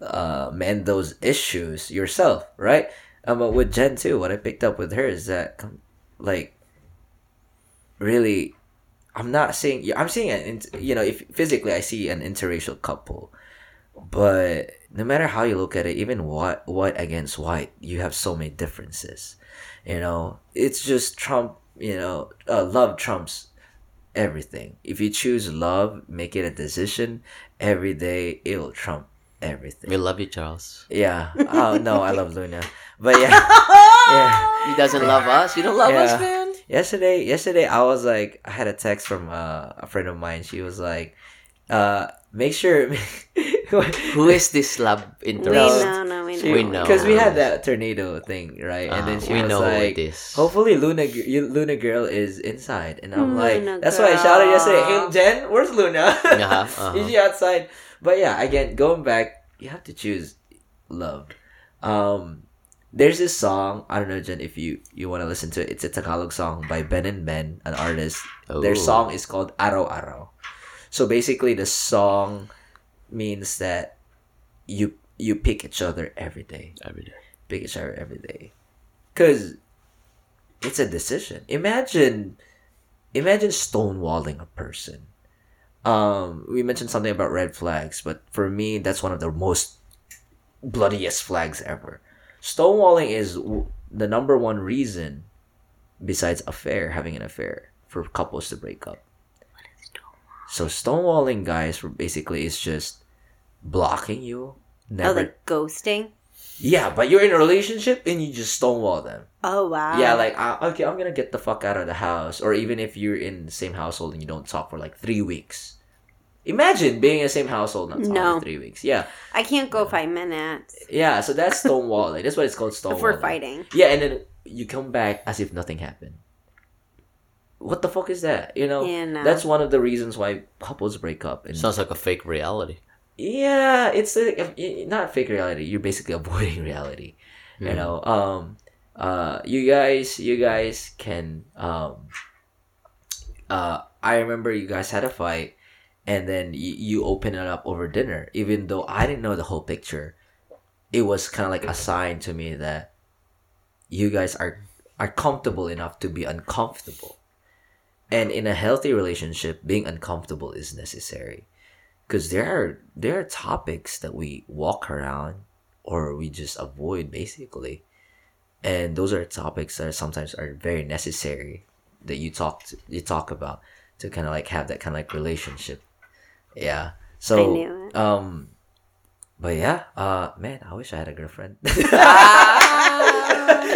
uh mend those issues yourself, right? Um, but with Jen too, what I picked up with her is that like really I'm not saying yeah, I'm seeing an you know if physically I see an interracial couple, but no matter how you look at it, even what white against white, you have so many differences. You know, it's just Trump. You know, uh, love trumps everything. If you choose love, make it a decision every day. It'll trump everything. We love you, Charles. Yeah. Oh no, I love Luna, but yeah, yeah. He doesn't love us. You don't love Yeah. us, man. Yesterday, yesterday I was like, I had a text from uh, a friend of mine. She was like, uh, make sure. Who is this love We interest? know, no, we know. We know. because we had that tornado thing, right? and then Uh, she we was know like, it is. hopefully Luna, Luna girl is inside, and I'm like, Luna that's why I shouted yesterday. Hey. Jen, where's Luna? Uh-huh, uh-huh. Is she outside? But yeah, again, going back, you have to choose love. Um, there's this song. I don't know, Jen, if you you want to listen to it. It's a Tagalog song by Ben and Ben, an artist. Their song is called Araw Araw. So basically, the song means that you you pick each other every day. Every day. pick each other every day. Because it's a decision. Imagine imagine stonewalling a person. Um we mentioned something about red flags but for me that's one of the most bloodiest flags ever. Stonewalling is w- the number one reason besides affair having an affair for couples to break up so stonewalling guys basically is just blocking you Oh, never like ghosting? yeah, but you're in a relationship and you just stonewall them. Oh, wow. Yeah, like uh, okay, I'm gonna get the fuck out of the house. Or even if you're in the same household and you don't talk for like three weeks. Imagine being in the same household not talking No. for three weeks. Yeah, I can't go five minutes yeah. So that's stonewalling. that's what it's called if stonewalling. we're fighting. Yeah, and then you come back as if nothing happened. What the fuck is that? You know, Yeah, no. that's one of the reasons why couples break up. And Sounds like a fake reality. yeah it's a, not fake reality you're basically avoiding reality you Hmm. know um uh you guys you guys can um uh i remember you guys had a fight and then y- you open it up over dinner even though i didn't know the whole picture it was kind of like a sign to me that you guys are are comfortable enough to be uncomfortable and in a healthy relationship being uncomfortable is necessary. Because there are there are topics that we walk around or we just avoid basically. And those are topics that are sometimes are very necessary that you talk to, you talk about to kind of like have that kind of like relationship. Yeah. So I knew it. um but yeah uh man i wish i had a girlfriend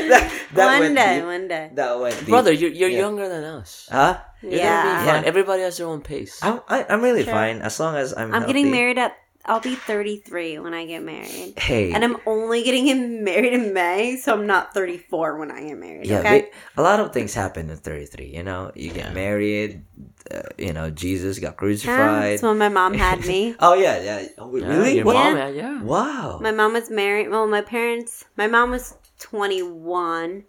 that, that one went day, deep. one day. that went deep. Brother, you're, you're Yeah. younger than us. huh You're gonna be Yeah. fine. Yeah. Everybody has their own pace. I'm I, I'm really Sure. fine as long as I'm. I'm getting married at. I'll be 33 when I get married. Hey, And I'm only getting him married in May, so I'm not 34 when I get married. yeah, okay. but a lot of things happen at 33. You know, you get Yeah. married. Uh, you know, Jesus got Yeah, crucified. that's when my mom had me. oh yeah, yeah. Oh, Yeah, really? Your What? mom, Yeah. yeah, yeah. Wow. My mom was married. Well, my parents. My mom was 21.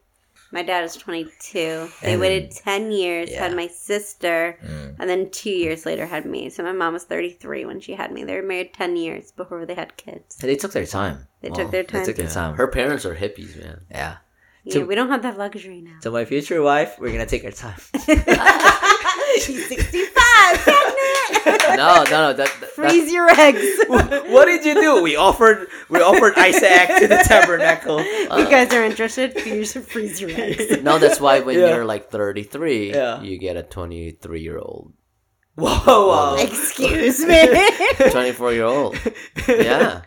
My dad was 22. They And- waited 10 years, Yeah. had my sister, Mm. and then two years later had me. So my mom was 33 when she had me. They were married 10 years before they had kids. They took their time. They Wow. took their They time. took their time. Her parents are hippies, man. yeah. yeah, we don't have that luxury now. To my future wife, we're gonna take our time. She's 65. No, no, no. That, that Freeze your eggs. what did you do? We offered we offered Isaac to the tabernacle. you guys are interested? Freeze, freeze your eggs. no, that's why when Yeah. you're like 33, Yeah. you get a 23 year old, Whoa, whoa. Excuse me. 24 year old. Yeah.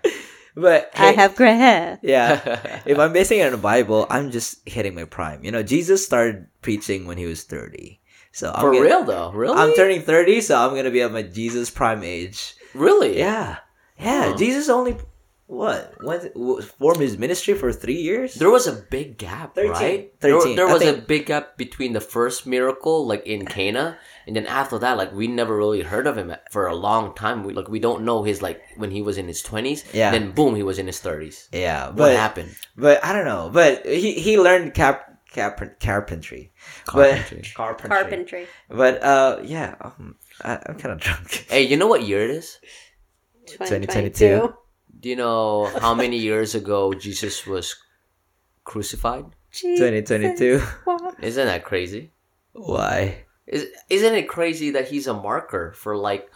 But I have gray hair. yeah. if I'm basing it on the Bible, I'm just hitting my prime. You know, Jesus started preaching when he was 30. So I'm For gonna- real though, really? I'm turning 30, so I'm gonna be at my Jesus prime age. really? Yeah, yeah. Huh. Jesus only what went w- formed his ministry for three years. There was a big gap, 13. right? There, 13. there I was a big gap between the first miracle, like in Cana, and then after that, like we never really heard of him for a long time. We like we don't know his like when he was in his twenties. Yeah. Then boom, he was in his thirties. Yeah, What happened? but I don't know. But he he learned cap, cap carpentry. Carpentry. But, carpentry. Carpentry. But uh, yeah, um, I, I'm kind of drunk. Hey, you know what year it is? 2022. Do you know how many years ago Jesus was crucified? 2022. Isn't that crazy? Why? Is, isn't it crazy that he's a marker for like,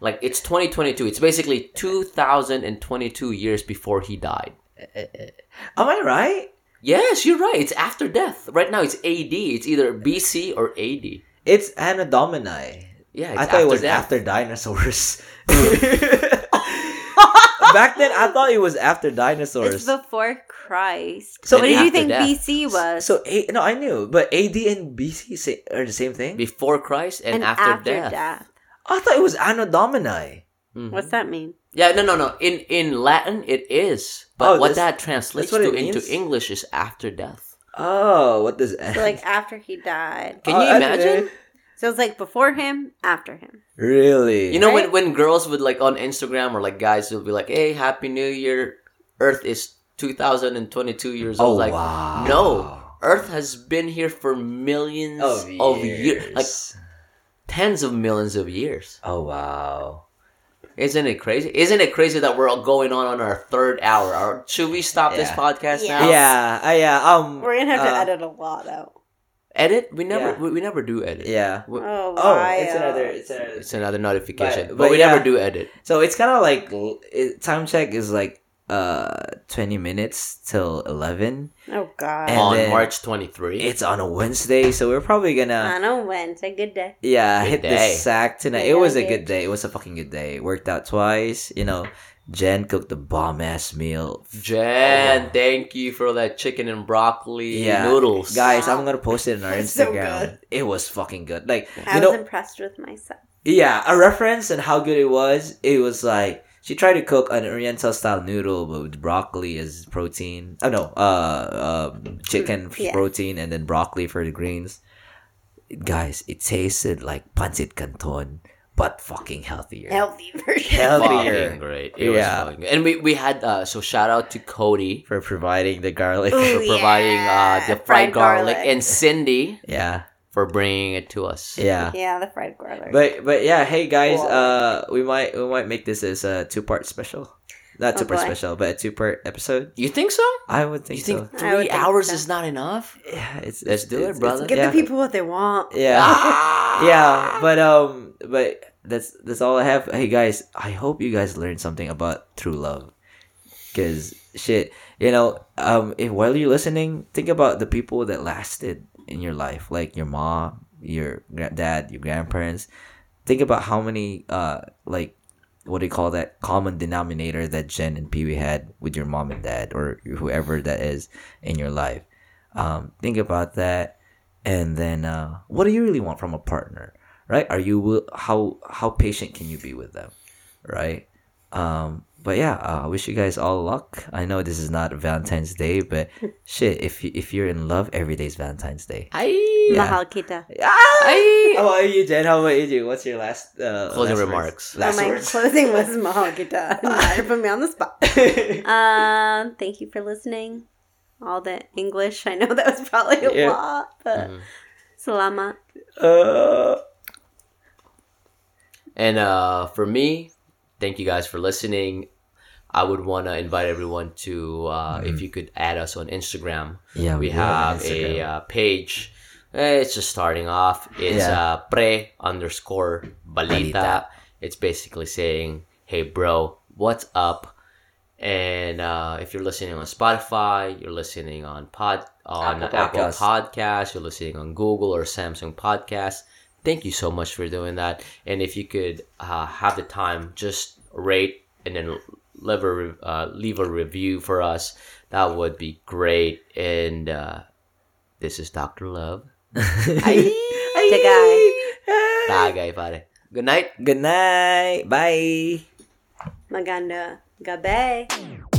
like it's 2022. It's basically 2022 years before he died. Am I right? Yes, you're right. It's after death. Right now, it's AD. It's either BC or AD. It's Anno Domini. Yeah, it's I thought it was death. after dinosaurs. Back then, I thought it was after dinosaurs. It's before Christ. So So what did you think death. BC was? So A, no, I knew, but AD and BC say, are the same thing. before Christ and, after, death. I thought it was Anno Domini. Mhm. What's that mean? Yeah, no, no, no. In in Latin, it is, but Oh, what that's- that translates what to into? English is after death. Oh, what does So like after he died. Can Oh, you okay. imagine? So it's like before him, after him. really? You know Right? when when girls would like on Instagram or like guys will be like, "Hey, Happy New Year! Earth is 2022 years Oh old." Like, wow. no, Earth has been here for millions Of of years. years, like tens of millions of years. oh wow. Isn't it crazy? Isn't it crazy that we're all going on on our third hour? Or should we stop this podcast Yeah. now? Yeah, uh, yeah. Um, We're gonna have to uh, edit a lot out. Edit? We never Yeah. we, we never do edit. Yeah. We- Oh, Oh, it's another. It's another. It's another notification, But- but, but we never do edit. So it's kind of like it, time check is like uh 20 minutes till 11. Oh God. And on then- March 23. It's on a Wednesday, so we're probably gonna I know wednesday good day. yeah Good hit the sack tonight. Yeah, It was a good day. It was a fucking good day. Worked out twice. You know, Jen cooked the bomb ass meal. Jen, thank you for that chicken and broccoli. Yeah, noodles. Guys, I'm gonna post it on our It's so Instagram. it was fucking good. Like I you was know, impressed with myself. Yeah, a reference and how good it was. It was like she tried to cook an Oriental style noodle, but with broccoli as protein. Oh no, uh, um, chicken for Yeah. protein and then broccoli for the greens. Guys, it tasted like pancit canton, but fucking healthier. Healthy version. Healthier. Fucking great. It was Yeah. fucking. And we, we had, uh, so shout out to Cody for providing the garlic. Ooh. for providing uh, the fried, fried garlic. garlic. and Cindy yeah, for bringing it to us. yeah. Yeah, the fried garlic. But but yeah, hey guys, Wow. uh, we might we might make this as a two part special, not Oh, two part boy. special, but a two part episode. You think so? I would think You think so. I would three think hours so. is not enough? Yeah, it's Let's it's- do it, it's- brother. Get yeah. the people what they want. Yeah. Ah! yeah, but um, but that's that's all I have. Hey guys, I hope you guys learned something about true love, because shit, you know, um, if while you're listening, think about the people that lasted in your life, like your mom, your dad, your grandparents. Think about how many uh like what do you call that common denominator that Jen and Pee Wee had with your mom and dad or whoever that is in your life. Um, think about that and then uh, what do you really want from a partner, right? Are you how how patient can you be with them, right? Um, but yeah, uh, I wish you guys all luck. I know this is not Valentine's Day, but shit, if you, if you're in love, every day's Valentine's Day. Ay! Mahal kita. Ay! How about you, Jen? How about you? What's your last uh, Closing last remarks. Words? Last oh, my words. closing was mahal kita. Now put me on the spot. Um, thank you for listening. All the English. I know that was probably a Yeah. lot, but Mm-hmm. salamat. uh, And uh, for me, thank you guys for listening. I would want to invite everyone to, uh, if you could add us on Instagram. Mm-hmm. Yeah, we, we have have an Instagram. a uh, page. Eh, It's just starting off. It's Yeah. uh, pre underscore balita. Balita. It's basically saying, hey, bro, what's up? And uh, if you're listening on Spotify, you're listening on pod on Apple Apple Podcasts. Podcasts, you're listening on Google or Samsung Podcasts. Thank you so much for doing that. And if you could uh, have the time, just rate and then leave a uh, leave a review for us. That would be great. And uh, this is Doctor Love. Tagay. Tagay, pare. Good night. Good night. Bye. Maganda gabi.